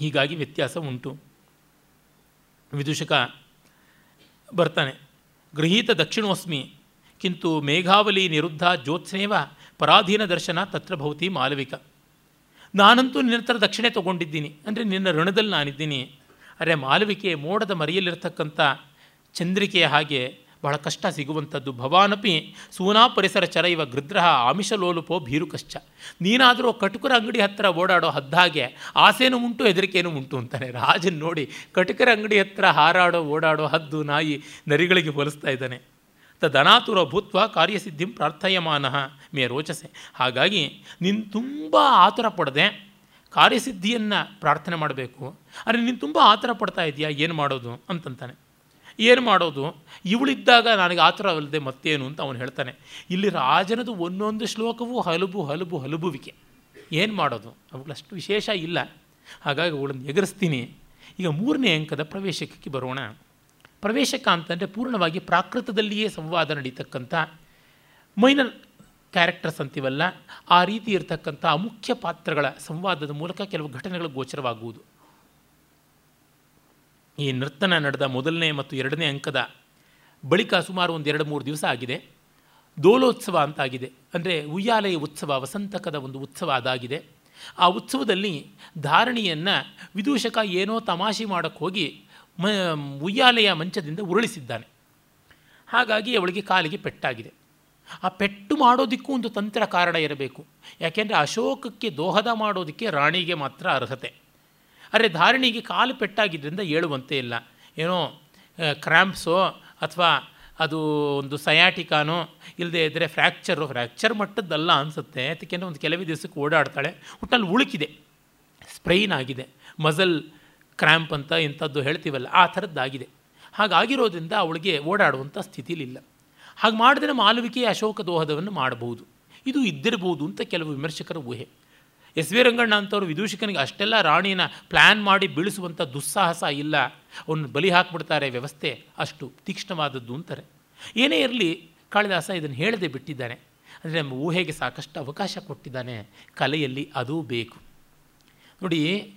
ಹೀಗಾಗಿ ವ್ಯತ್ಯಾಸ ಉಂಟು. ವಿದೂಷಕ ಬರ್ತಾನೆ, ಗೃಹೀತ ದಕ್ಷಿಣೋಸ್ಮಿ, ಕಿಂತು ಮೇಘಾವಲಿ ನಿರುದ್ಧ ಜ್ಯೋತ್ಸ್ನೇವ ಪರಾಧೀನ ದರ್ಶನ ತತ್ರ ಭವತಿ ಮಾಲವಿಕ. ನಾನಂತೂ ನಿನ್ನ ಹತ್ರ ದಕ್ಷಿಣೆ ತೊಗೊಂಡಿದ್ದೀನಿ, ಅಂದರೆ ನಿನ್ನ ಋಣದಲ್ಲಿ ನಾನಿದ್ದೀನಿ. ಅರೆ ಮಾಲವಿಕೆ ಮೋಡದ ಮರೆಯಲ್ಲಿರ್ತಕ್ಕಂಥ ಚಂದ್ರಿಕೆಯ ಹಾಗೆ ಬಹಳ ಕಷ್ಟ ಸಿಗುವಂಥದ್ದು. ಭವಾನಪಿ ಸೂನಾ ಪರಿಸರ ಚರ ಇವ ಗೃದ್ರಹ ಆಮಿಷಲೋಲುಪೋ ಭೀರುಕಶ್ಚ. ನೀನಾದರೂ ಕಟುಕರ ಅಂಗಡಿ ಹತ್ತಿರ ಓಡಾಡೋ ಹದ್ದಾಗೆ ಆಸೆನೂ ಉಂಟು, ಹೆದರಿಕೆನೂ ಉಂಟು ಅಂತಾನೆ. ರಾಜನ್ ನೋಡಿ ಕಟುಕರ ಅಂಗಡಿ ಹತ್ತಿರ ಹಾರಾಡೋ, ಓಡಾಡೋ ಹದ್ದು ನಾಯಿ ನರಿಗಳಿಗೆ ಹೋಲಿಸ್ತಾ ಇದ್ದಾನೆ. ತದನಾತುರ ಭೂತ್ವ ಕಾರ್ಯಸಿದ್ಧಿಂ ಪ್ರಾರ್ಥಯಮಾನ ಮೇ ರೋಚಸೆ. ಹಾಗಾಗಿ ನೀನು ತುಂಬ ಆತುರ ಪಡದೆ, ಕಾರ್ಯಸಿದ್ಧಿಯನ್ನು ಪ್ರಾರ್ಥನೆ ಮಾಡಬೇಕು. ಆದರೆ ನೀನು ತುಂಬ ಆತುರ ಪಡ್ತಾ ಇದೆಯಾ, ಏನು ಮಾಡೋದು ಅಂತಂತಾನೆ. ಏನು ಮಾಡೋದು? ಇವಳಿದ್ದಾಗ ನನಗೆ ಆತುರ ಅಲ್ಲದೆ ಮತ್ತೇನು ಅಂತ ಅವನು ಹೇಳ್ತಾನೆ. ಇಲ್ಲಿ ರಾಜನದು ಒಂದೊಂದು ಶ್ಲೋಕವೂ ಹಲಬು ಹಲಬು, ಹಲಬುವಿಕೆ. ಏನು ಮಾಡೋದು? ಅವುಗಳಷ್ಟು ವಿಶೇಷ ಇಲ್ಲ. ಹಾಗಾಗಿ ಅವಳನ್ನು ಎಗರಿಸ್ತೀನಿ. ಈಗ ಮೂರನೇ ಅಂಕದ ಪ್ರವೇಶಕ್ಕೆ ಬರೋಣ. ಪ್ರವೇಶಕ ಅಂತಂದರೆ ಪೂರ್ಣವಾಗಿ ಪ್ರಾಕೃತದಲ್ಲಿಯೇ ಸಂವಾದ ನಡೀತಕ್ಕಂಥ ಮೈನರ್ ಕ್ಯಾರೆಕ್ಟರ್ಸ್ ಅಂತೀವಲ್ಲ, ಆ ರೀತಿ ಇರತಕ್ಕಂಥ ಮುಖ್ಯ ಪಾತ್ರಗಳ ಸಂವಾದದ ಮೂಲಕ ಕೆಲವು ಘಟನೆಗಳು ಗೋಚರವಾಗುವುದು. ಈ ನರ್ತನ ನಡೆದ ಮೊದಲನೇ ಮತ್ತು ಎರಡನೇ ಅಂಕದ ಬಳಿಕ ಸುಮಾರು ಒಂದು ಎರಡು ಮೂರು ದಿವಸ ಆಗಿದೆ. ದೋಲೋತ್ಸವ ಅಂತಾಗಿದೆ. ಅಂದರೆ ಉಯ್ಯಾಲಯ ಉತ್ಸವ, ವಸಂತಕದ ಒಂದು ಉತ್ಸವ ಅದಾಗಿದೆ. ಆ ಉತ್ಸವದಲ್ಲಿ ಧಾರಣಿಯನ್ನು ವಿದೂಷಕ ಏನೋ ತಮಾಷೆ ಮಾಡೋಕ್ಕೆ ಹೋಗಿ ಮ, ಉಯ್ಯಾಲೆಯ ಮಂಚದಿಂದ ಉರುಳಿಸಿದ್ದಾನೆ. ಹಾಗಾಗಿ ಅವಳಿಗೆ ಕಾಲಿಗೆ ಪೆಟ್ಟಾಗಿದೆ. ಆ ಪೆಟ್ಟು ಮಾಡೋದಕ್ಕೂ ಒಂದು ತಂತ್ರ ಕಾರಣ ಇರಬೇಕು. ಯಾಕೆಂದರೆ ಅಶೋಕಕ್ಕೆ ದೋಹದ ಮಾಡೋದಕ್ಕೆ ರಾಣಿಗೆ ಮಾತ್ರ ಅರ್ಹತೆ. ಅರೆ ಧಾರಣಿಗೆ ಕಾಲು ಪೆಟ್ಟಾಗಿದ್ದರಿಂದ ಹೇಳುವಂತೆ ಇಲ್ಲ. ಏನೋ ಕ್ರ್ಯಾಂಪ್ಸೋ ಅಥವಾ ಅದು ಒಂದು ಸಯಾಟಿಕಾನೋ ಇಲ್ಲದೆ ಇದ್ದರೆ ಫ್ರ್ಯಾಕ್ಚರು ಫ್ರ್ಯಾಕ್ಚರ್ ಮಟ್ಟದ್ದಲ್ಲ ಅನಿಸುತ್ತೆ. ಅದಕ್ಕೆ ಒಂದು ಕೆಲವೇ ದಿವಸಕ್ಕೆ ಓಡಾಡ್ತಾಳೆ. ಒಟ್ಟಲ್ಲಿ ಉಳುಕಿದೆ. ಸ್ಪ್ರೈನ್ ಆಗಿದೆ. ಮಜಲ್ ಕ್ರ್ಯಾಂಪ್ ಅಂತ ಇಂಥದ್ದು ಹೇಳ್ತೀವಲ್ಲ, ಆ ಥರದ್ದಾಗಿದೆ. ಹಾಗಾಗಿರೋದ್ರಿಂದ ಅವಳಿಗೆ ಓಡಾಡುವಂಥ ಸ್ಥಿತಿಲಿಲ್ಲ. ಹಾಗೆ ಮಾಡಿದ್ರೆ ಮಾಲವಿಕೆಯ ಅಶೋಕ ದೋಹದವನ್ನು ಮಾಡಬಹುದು. ಇದು ಇದ್ದಿರಬಹುದು ಅಂತ ಕೆಲವು ವಿಮರ್ಶಕರ ಊಹೆ. ಎಸ್ ವಿ ರಂಗಣ್ಣ ಅಂಥವ್ರು ವಿದೂಷಿಕನಿಗೆ ಅಷ್ಟೆಲ್ಲ ರಾಣಿನ ಪ್ಲ್ಯಾನ್ ಮಾಡಿ ಬೀಳಿಸುವಂಥ ದುಸ್ಸಾಹಸ ಇಲ್ಲ. ಅವನು ಬಲಿ ಹಾಕ್ಬಿಡ್ತಾರೆ ವ್ಯವಸ್ಥೆ ಅಷ್ಟು ತೀಕ್ಷ್ಣವಾದದ್ದು ಅಂತಾರೆ. ಏನೇ ಇರಲಿ ಕಾಳಿದಾಸ ಇದನ್ನು ಹೇಳದೆ ಬಿಟ್ಟಿದ್ದಾನೆ. ಅಂದರೆ ನಮ್ಮ ಊಹೆಗೆ ಸಾಕಷ್ಟು ಅವಕಾಶ ಕೊಟ್ಟಿದ್ದಾನೆ. ಕಲೆಯಲ್ಲಿ ಅದೂ ಬೇಕು. ನೋಡಿ,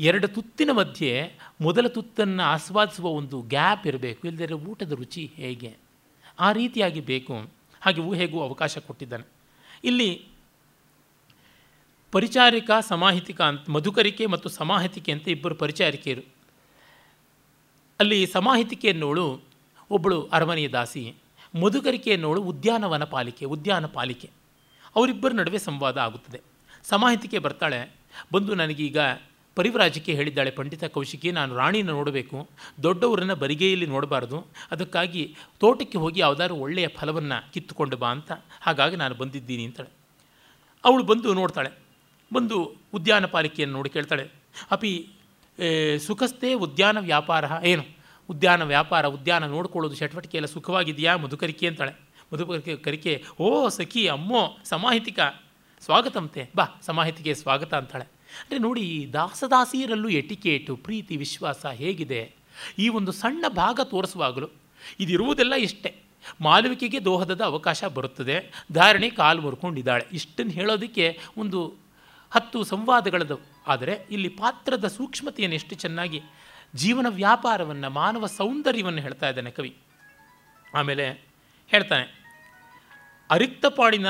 ಎರಡು ತುತ್ತಿನ ಮಧ್ಯೆ ಮೊದಲ ತುತ್ತನ್ನು ಆಸ್ವಾದಿಸುವ ಒಂದು ಗ್ಯಾಪ್ ಇರಬೇಕು. ಇಲ್ಲದೇ ಊಟದ ರುಚಿ ಹೇಗೆ? ಆ ರೀತಿಯಾಗಿ ಬೇಕು. ಹಾಗೆ ಊಹೆಗೂ ಅವಕಾಶ ಕೊಟ್ಟಿದ್ದಾನೆ. ಇಲ್ಲಿ ಪರಿಚಾರಿಕ, ಸಮಾಹಿತಿಕ ಅಂತ, ಮಧುಕರಿಕೆ ಮತ್ತು ಸಮಾಹಿತಿಕೆ ಅಂತ ಇಬ್ಬರು ಪರಿಚಾರಿಕೆಯರು. ಅಲ್ಲಿ ಸಮಾಹಿತಿಕೆ ಎನ್ನುವಳು ಒಬ್ಬಳು ಅರಮನೆಯ ದಾಸಿ, ಮಧುಕರಿಕೆ ಎನ್ನುವಳು ಉದ್ಯಾನವನ ಪಾಲಿಕೆ, ಉದ್ಯಾನ ಪಾಲಿಕೆ. ಅವರಿಬ್ಬರ ನಡುವೆ ಸಂವಾದ ಆಗುತ್ತದೆ. ಸಮಾಹಿತಿಕೆ ಬರ್ತಾಳೆ, ಬಂದು ನನಗೀಗ ಪರಿವ್ರಾಜಕ್ಕೆ ಹೇಳಿದ್ದಾಳೆ, ಪಂಡಿತ ಕೌಶಿಕಿ, ನಾನು ರಾಣಿನ ನೋಡಬೇಕು, ದೊಡ್ಡವರನ್ನು ಬರಿಗೆಯಲ್ಲಿ ನೋಡಬಾರ್ದು, ಅದಕ್ಕಾಗಿ ತೋಟಕ್ಕೆ ಹೋಗಿ ಯಾವುದಾದ್ರು ಒಳ್ಳೆಯ ಫಲವನ್ನು ಕಿತ್ತುಕೊಂಡು ಬಾ ಅಂತ, ಹಾಗಾಗಿ ನಾನು ಬಂದಿದ್ದೀನಿ ಅಂತಾಳೆ. ಅವಳು ಬಂದು ನೋಡ್ತಾಳೆ ಬಂದು ಉದ್ಯಾನ ಪಾಲಿಕೆಯನ್ನು ನೋಡಿ ಕೇಳ್ತಾಳೆ. ಅಪಿ ಸುಖಸ್ಥೆ ಉದ್ಯಾನ ವ್ಯಾಪಾರ ಏನು? ಉದ್ಯಾನ ವ್ಯಾಪಾರ, ಉದ್ಯಾನ ನೋಡ್ಕೊಳ್ಳೋದು ಚಟುವಟಿಕೆ ಎಲ್ಲ ಸುಖವಾಗಿದೆಯಾ? ಮಧುಕರಿಕೆ ಅಂತಾಳೆ. ಮಧುಕರಿಕೆ, ಕರಿಕೆ, ಓ, ಸಖಿ, ಅಮ್ಮೋ, ಸಮಾಹಿತಿಕ, ಸ್ವಾಗತಂತೆ, ಬಾ, ಸಮಾಹಿತಿಗೆ ಸ್ವಾಗತ ಅಂತಾಳೆ. ಅಂದರೆ ನೋಡಿ ದಾಸದಾಸಿಯರಲ್ಲೂ ಎಟಿಕೇಟು, ಪ್ರೀತಿ, ವಿಶ್ವಾಸ ಹೇಗಿದೆ. ಈ ಒಂದು ಸಣ್ಣ ಭಾಗ ತೋರಿಸುವಾಗಲೂ ಇದಿರುವುದೆಲ್ಲ ಇಷ್ಟೇ. ಮಾಲವಿಕೆಗೆ ದೋಹದದ ಅವಕಾಶ ಬರುತ್ತದೆ. ಧಾರಣೆ ಕಾಲು ಮುರ್ಕೊಂಡಿದ್ದಾಳೆ. ಇಷ್ಟನ್ನು ಹೇಳೋದಕ್ಕೆ ಒಂದು ಹತ್ತು ಸಂವಾದಗಳದು ಆದರೆ ಇಲ್ಲಿ ಪಾತ್ರದ ಸೂಕ್ಷ್ಮತೆಯನ್ನು ಎಷ್ಟು ಚೆನ್ನಾಗಿ ಜೀವನ ವ್ಯಾಪಾರವನ್ನು, ಮಾನವ ಸೌಂದರ್ಯವನ್ನು ಹೇಳ್ತಾ ಇದ್ದಾನೆ ಕವಿ. ಆಮೇಲೆ ಹೇಳ್ತಾನೆ ಅರಿಕ್ತಪಾಡಿನ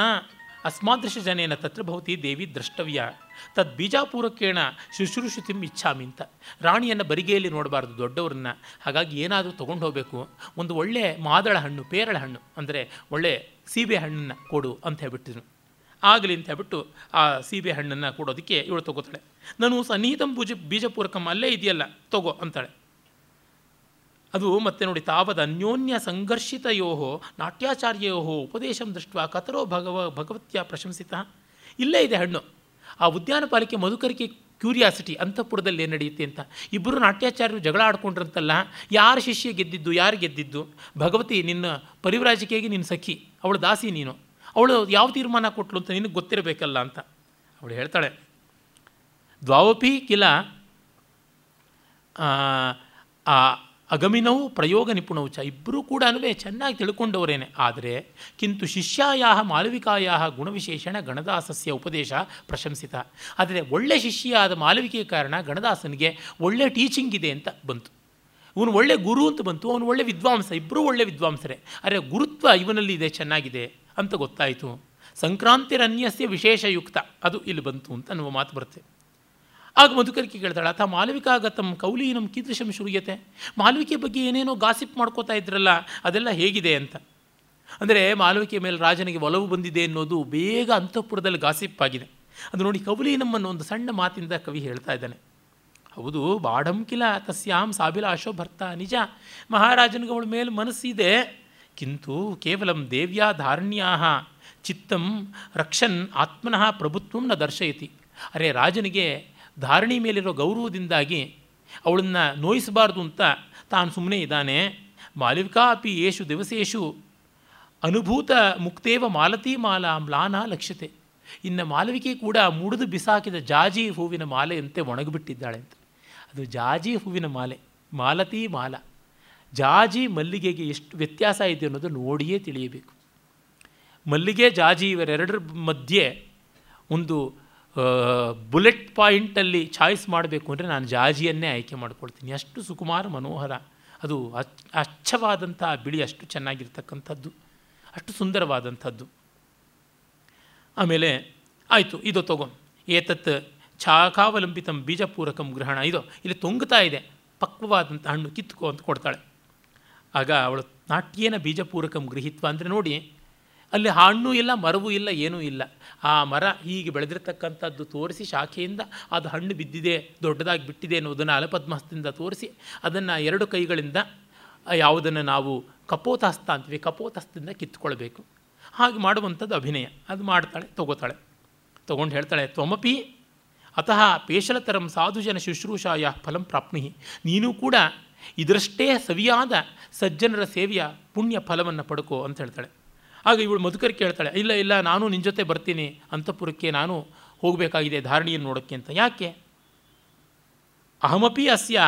ಅಸ್ಮಾದೃಶ ಜನೇನ ತತ್ರ ಭವತಿ ದೇವಿ ದ್ರಷ್ಟವ್ಯ. ತದ್ ಬೀಜಾಪೂರಕೇಣ ಶುಶ್ರೂಷಿತಿಂ ಇಚ್ಛಾಮಿ ಅಂತ. ರಾಣಿಯನ್ನು ಬರಿಗೆಯಲ್ಲಿ ನೋಡಬಾರ್ದು, ದೊಡ್ಡವ್ರನ್ನ. ಹಾಗಾಗಿ ಏನಾದರೂ ತೊಗೊಂಡು ಹೋಗಬೇಕು. ಒಂದು ಒಳ್ಳೆಯ ಮಾದಳ ಹಣ್ಣು, ಪೇರಳ ಹಣ್ಣು. ಅಂದರೆ ಒಳ್ಳೆಯ ಸೀಬೆ ಹಣ್ಣನ್ನು ಕೊಡು ಅಂತ ಹೇಳ್ಬಿಟ್ಟಿದ್ರು. ಆಗಲಿ ಅಂತ ಹೇಳ್ಬಿಟ್ಟು ಆ ಸೀಬೆ ಹಣ್ಣನ್ನು ಕೊಡೋದಕ್ಕೆ ಇವಳು ತಗೋತಾಳೆ. ನಾನು ಸನ್ನಿಹಿತಂ ಬೂಜ, ಬೀಜಪೂರಕಂ ಅಲ್ಲೇ ಇದೆಯಲ್ಲ, ತಗೋ, ಅಂತಾಳೆ. ಅದು ಮತ್ತೆ ನೋಡಿ ತಾವದ ಅನ್ಯೋನ್ಯ ಸಂಘರ್ಷಿತಯೋ ನಾಟ್ಯಾಚಾರ್ಯೋ ಉಪದೇಶಂ ದೃಷ್ಟ ಕತರೋ ಭಗವ, ಭಗವತ್ಯ ಪ್ರಶಂಸಿತ. ಇಲ್ಲೇ ಇದೆ ಹಣ್ಣು. ಆ ಉದ್ಯಾನ ಪಾಲಿಕೆ ಮಧುಕರಿಕೆ ಕ್ಯೂರಿಯಾಸಿಟಿ ಅಂತಃಪುರದಲ್ಲಿ ಏನು ನಡೆಯುತ್ತೆ ಅಂತ. ಇಬ್ಬರು ನಾಟ್ಯಾಚಾರ್ಯರು ಜಗಳ ಆಡ್ಕೊಂಡ್ರಂತಲ್ಲ, ಯಾರು ಶಿಷ್ಯ ಗೆದ್ದಿದ್ದು, ಯಾರು ಗೆದ್ದಿದ್ದು? ಭಗವತಿ, ನಿನ್ನ ಪರಿವ್ರಾಜಿಕೆಗೆ ನಿನ್ನ ಸಖಿ, ಅವಳು ದಾಸಿ ನೀನು. ಅವಳು ಯಾವ ತೀರ್ಮಾನ ಕೊಟ್ಟಳು ಅಂತ ನಿನಗೆ ಗೊತ್ತಿರಬೇಕಲ್ಲ ಅಂತ. ಅವಳು ಹೇಳ್ತಾಳೆ, ದ್ವಾವಪಿ ಕಿಲ ಅಗಮಿನವು ಪ್ರಯೋಗ ನಿಪುಣವು ಚ. ಇಬ್ಬರೂ ಕೂಡ ಚೆನ್ನಾಗಿ ತಿಳ್ಕೊಂಡವರೇನೆ. ಆದರೆ ಕಿಂತು ಶಿಷ್ಯಾಯ ಮಾಲವಿಕಾಯ ಗುಣವಿಶೇಷಣ ಗಣದಾಸಸ್ಯ ಉಪದೇಶ ಪ್ರಶಂಸಿತ. ಆದರೆ ಒಳ್ಳೆ ಶಿಷ್ಯಾದ ಮಾಲವಿಕೆಯ ಕಾರಣ ಗಣದಾಸನಿಗೆ ಒಳ್ಳೆ ಟೀಚಿಂಗ್ ಇದೆ ಅಂತ ಬಂತು. ಇವನು ಒಳ್ಳೆ ಗುರು ಅಂತ ಬಂತು. ಅವನು ಒಳ್ಳೆ ವಿದ್ವಾಂಸ. ಇಬ್ಬರೂ ಒಳ್ಳೆ ವಿದ್ವಾಂಸರೇ. ಅರೆ ಗುರುತ್ವ ಇವನಲ್ಲಿ ಇದೆ, ಚೆನ್ನಾಗಿದೆ. ಅಂತ ಗೊತ್ತಾಯಿತು. ಸಂಕ್ರಾಂತಿರನ್ಯಸ್ಯ ವಿಶೇಷಯುಕ್ತ ಅದು ಇಲ್ಲಿ ಬಂತು ಅಂತ ಅನ್ನುವ ಮಾತು ಬರುತ್ತೆ. ಆಗ ಮಧುಕರಿಕೆ ಕೇಳ್ತಾಳೆ ಅಥ ಮಾಲವಿಕಾಗತಂ ಕೌಲೀನಂ ಕೀದೃಶಂ ಶುರುಯತೆ. ಮಾಲವಿಕೆ ಬಗ್ಗೆ ಏನೇನೋ ಗಾಸಿಪ್ ಮಾಡ್ಕೋತಾ ಇದ್ರಲ್ಲ, ಅದೆಲ್ಲ ಹೇಗಿದೆ ಅಂತ. ಅಂದರೆ ಮಾಲವಿಕೆ ಮೇಲೆ ರಾಜನಿಗೆ ಒಲವು ಬಂದಿದೆ ಅನ್ನೋದು ಬೇಗ ಅಂತಃಪುರದಲ್ಲಿ ಗಾಸಿಪ್ ಆಗಿದೆ. ಅದು ನೋಡಿ ಕೌಲೀನಂ ಅನ್ನೋ ಒಂದು ಸಣ್ಣ ಮಾತಿಂದ ಕವಿ ಹೇಳ್ತಾ ಇದ್ದಾನೆ. ಹೌದು, ಬಾಡಂಕಿಲ ತಸ್ಯಾಂ ಸಾಬಿಲ ಅಶೋಭರ್ತ ನಿಜ. ಮಹಾರಾಜನಿಗೆ ಅವಳ ಮೇಲೆ ಮನಸ್ಸಿದೆ. ಕಿಂತು ಕೇವಲಂ ದೇವ್ಯಾ ಧಾರಣ್ಯಾ ಚಿತ್ತಂ ರಕ್ಷನ್ ಆತ್ಮನಃ ಪ್ರಭುತ್ವಂ ನ ದರ್ಶಯತಿ. ಅರೆ ರಾಜನಿಗೆ ಧಾರಣಿ ಮೇಲಿರೋ ಗೌರವದಿಂದಾಗಿ ಅವಳನ್ನು ನೋಯಿಸಬಾರ್ದು ಅಂತ ತಾನು ಸುಮ್ಮನೆ ಇದ್ದಾನೆ. ಮಾಲವಿಕಾ ಅಪಿ ಯೇಷು ದಿವಸೇಶು ಅನುಭೂತ ಮುಕ್ತೇವ ಮಾಲತಿ ಮಾಲಾ ಮ್ಲಾನ ಲಕ್ಷ್ಯತೆ. ಇನ್ನು ಮಾಲವಿಕೆ ಕೂಡ ಮುಡಿದು ಬಿಸಾಕಿದ ಜಾಜಿ ಹೂವಿನ ಮಾಲೆಯಂತೆ ಒಣಗಿಬಿಟ್ಟಿದ್ದಾಳೆ ಅಂತ. ಅದು ಜಾಜಿ ಹೂವಿನ ಮಾಲೆ, ಮಾಲತಿ ಮಾಲ. ಜಾಜಿ ಮಲ್ಲಿಗೆಗೆ ಎಷ್ಟು ವ್ಯತ್ಯಾಸ ಇದೆ ಅನ್ನೋದು ನೋಡಿಯೇ ತಿಳಿಯಬೇಕು. ಮಲ್ಲಿಗೆ, ಜಾಜಿ ಇವರೆರಡರ ಮಧ್ಯೆ ಒಂದು ಬುಲೆಟ್ ಪಾಯಿಂಟಲ್ಲಿ ಚಾಯ್ಸ್ ಮಾಡಬೇಕು ಅಂದರೆ ನಾನು ಜಾಜಿಯನ್ನೇ ಆಯ್ಕೆ ಮಾಡ್ಕೊಳ್ತೀನಿ. ಅಷ್ಟು ಸುಕುಮಾರ, ಮನೋಹರ. ಅದು ಅಚ್ ಅಚ್ಚವಾದಂಥ ಬಿಳಿ, ಅಷ್ಟು ಚೆನ್ನಾಗಿರ್ತಕ್ಕಂಥದ್ದು. ಅಷ್ಟು ಸುಂದರವಾದಂಥದ್ದು. ಆಮೇಲೆ ಆಯಿತು, ಇದು ತಗೋ. ಏತತ್ ಛಾಕಾವಲಂಬಿತಂ ಬೀಜಪೂರಕಂ ಗ್ರಹಣ. ಇದು ಇಲ್ಲಿ ತೊಂಗುತ್ತಾ ಇದೆ. ಪಕ್ವವಾದಂಥ ಹಣ್ಣು ಕಿತ್ತುಕೋ ಅಂತ ಕೊಡ್ತಾಳೆ. ಆಗ ಅವಳು ನಾಟ್ಯೇನ ಬೀಜಪೂರಕಂ ಗೃಹಿತ್ವ ಅಂದರೆ ನೋಡಿ, ಅಲ್ಲಿ ಹಣ್ಣು ಇಲ್ಲ, ಮರವೂ ಇಲ್ಲ, ಏನೂ ಇಲ್ಲ. ಆ ಮರ ಹೀಗೆ ಬೆಳೆದಿರತಕ್ಕಂಥದ್ದು ತೋರಿಸಿ ಶಾಖೆಯಿಂದ ಅದು ಹಣ್ಣು ಬಿದ್ದಿದೆ, ದೊಡ್ಡದಾಗಿ ಬಿಟ್ಟಿದೆ ಅನ್ನೋದನ್ನು ಅಲಪದ್ಮಸ್ತದಿಂದ ತೋರಿಸಿ ಅದನ್ನು ಎರಡು ಕೈಗಳಿಂದ ಯಾವುದನ್ನು ನಾವು ಕಪೋತಹಸ್ತ ಅಂತೀವಿ ಕಪೋತಹಸ್ತದಿಂದ ಕಿತ್ಕೊಳ್ಬೇಕು ಹಾಗೆ ಮಾಡುವಂಥದ್ದು ಅಭಿನಯ. ಅದು ಮಾಡ್ತಾಳೆ, ತಗೋತಾಳೆ. ತೊಗೊಂಡು ಹೇಳ್ತಾಳೆ, ತ್ವಮಪಿ ಅತಃ ಪೇಶಲತರಂ ಸಾಧುಜನ ಶುಶ್ರೂಷಾಯ ಫಲಂ ಪ್ರಾಪ್ನಿ ನೀನು ಕೂಡ ಇದರಷ್ಟೇ ಸವಿಯಾದ ಸಜ್ಜನರ ಸೇವೆಯ ಪುಣ್ಯ ಫಲವನ್ನು ಪಡ್ಕೋ ಅಂತ ಹೇಳ್ತಾಳೆ. ಆಗ ಇವಳು ಮಧುಕರಿ ಕೇಳ್ತಾಳೆ, ಇಲ್ಲ ಇಲ್ಲ, ನಾನು ನಿನ್ನ ಜೊತೆ ಬರ್ತೀನಿ. ಅಂತಪುರಕ್ಕೆ ನಾನು ಹೋಗಬೇಕಾಗಿದೆ ಧಾರಣಿಯನ್ನು ನೋಡೋಕ್ಕೆ ಅಂತ. ಯಾಕೆ? ಅಹಮಪಿ ಅಸ್ಯ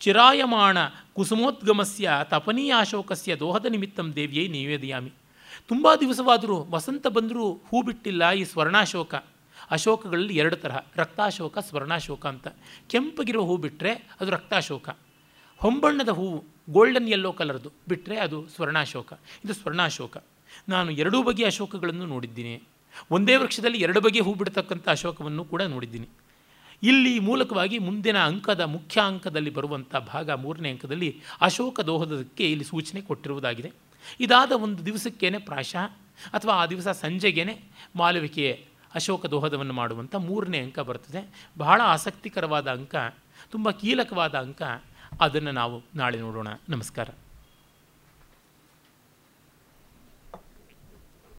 ಚಿರಾಯಮಾಣ ಕುಸುಮೋದ್ಗಮಸ್ಯ ತಪನೀಯಾಶೋಕಸ್ಯ ದೋಹದ ನಿಮಿತ್ತಂ ದೇವಿಯೇ ನಿವೇದಯಾಮಿ. ತುಂಬ ದಿವಸವಾದರೂ ವಸಂತ ಬಂದರೂ ಹೂ ಬಿಟ್ಟಿಲ್ಲ ಈ ಸ್ವರ್ಣಾಶೋಕ. ಅಶೋಕಗಳಲ್ಲಿ ಎರಡು ತರಹ, ರಕ್ತಾಶೋಕ, ಸ್ವರ್ಣಾಶೋಕ ಅಂತ. ಕೆಂಪಗಿರೋ ಹೂ ಬಿಟ್ಟರೆ ಅದು ರಕ್ತಾಶೋಕ. ಹೊಂಬಣ್ಣದ ಹೂವು ಗೋಲ್ಡನ್ ಯೆಲ್ಲೋ ಕಲರ್ದು ಬಿಟ್ಟರೆ ಅದು ಸ್ವರ್ಣಾಶೋಕ. ಇದು ಸ್ವರ್ಣಾಶೋಕ. ನಾನು ಎರಡೂ ಬಗೆಯ ಅಶೋಕಗಳನ್ನು ನೋಡಿದ್ದೀನಿ. ಒಂದೇ ವೃಕ್ಷದಲ್ಲಿ ಎರಡು ಬಗೆಯ ಹೂ ಬಿಡ್ತಕ್ಕಂಥ ಅಶೋಕವನ್ನು ಕೂಡ ನೋಡಿದ್ದೀನಿ. ಇಲ್ಲಿ ಮೂಲಕವಾಗಿ ಮುಂದಿನ ಅಂಕದ ಮುಖ್ಯ ಅಂಕದಲ್ಲಿ ಬರುವಂಥ ಭಾಗ ಮೂರನೇ ಅಂಕದಲ್ಲಿ ಅಶೋಕ ದೋಹದಕ್ಕೆ ಇಲ್ಲಿ ಸೂಚನೆ ಕೊಟ್ಟಿರುವುದಾಗಿದೆ. ಇದಾದ ಒಂದು ದಿವಸಕ್ಕೇನೆ ಪ್ರಾಶ, ಅಥವಾ ಆ ದಿವಸ ಸಂಜೆಗೇನೆ ಮಾಲವಿಕೆಯ ಅಶೋಕ ದೋಹದವನ್ನು ಮಾಡುವಂಥ ಮೂರನೇ ಅಂಕ ಬರ್ತದೆ. ಬಹಳ ಆಸಕ್ತಿಕರವಾದ ಅಂಕ, ತುಂಬ ಕೀಲಕವಾದ ಅಂಕ. ಅದನ್ನು ನಾವು ನಾಳೆ ನೋಡೋಣ. ನಮಸ್ಕಾರ.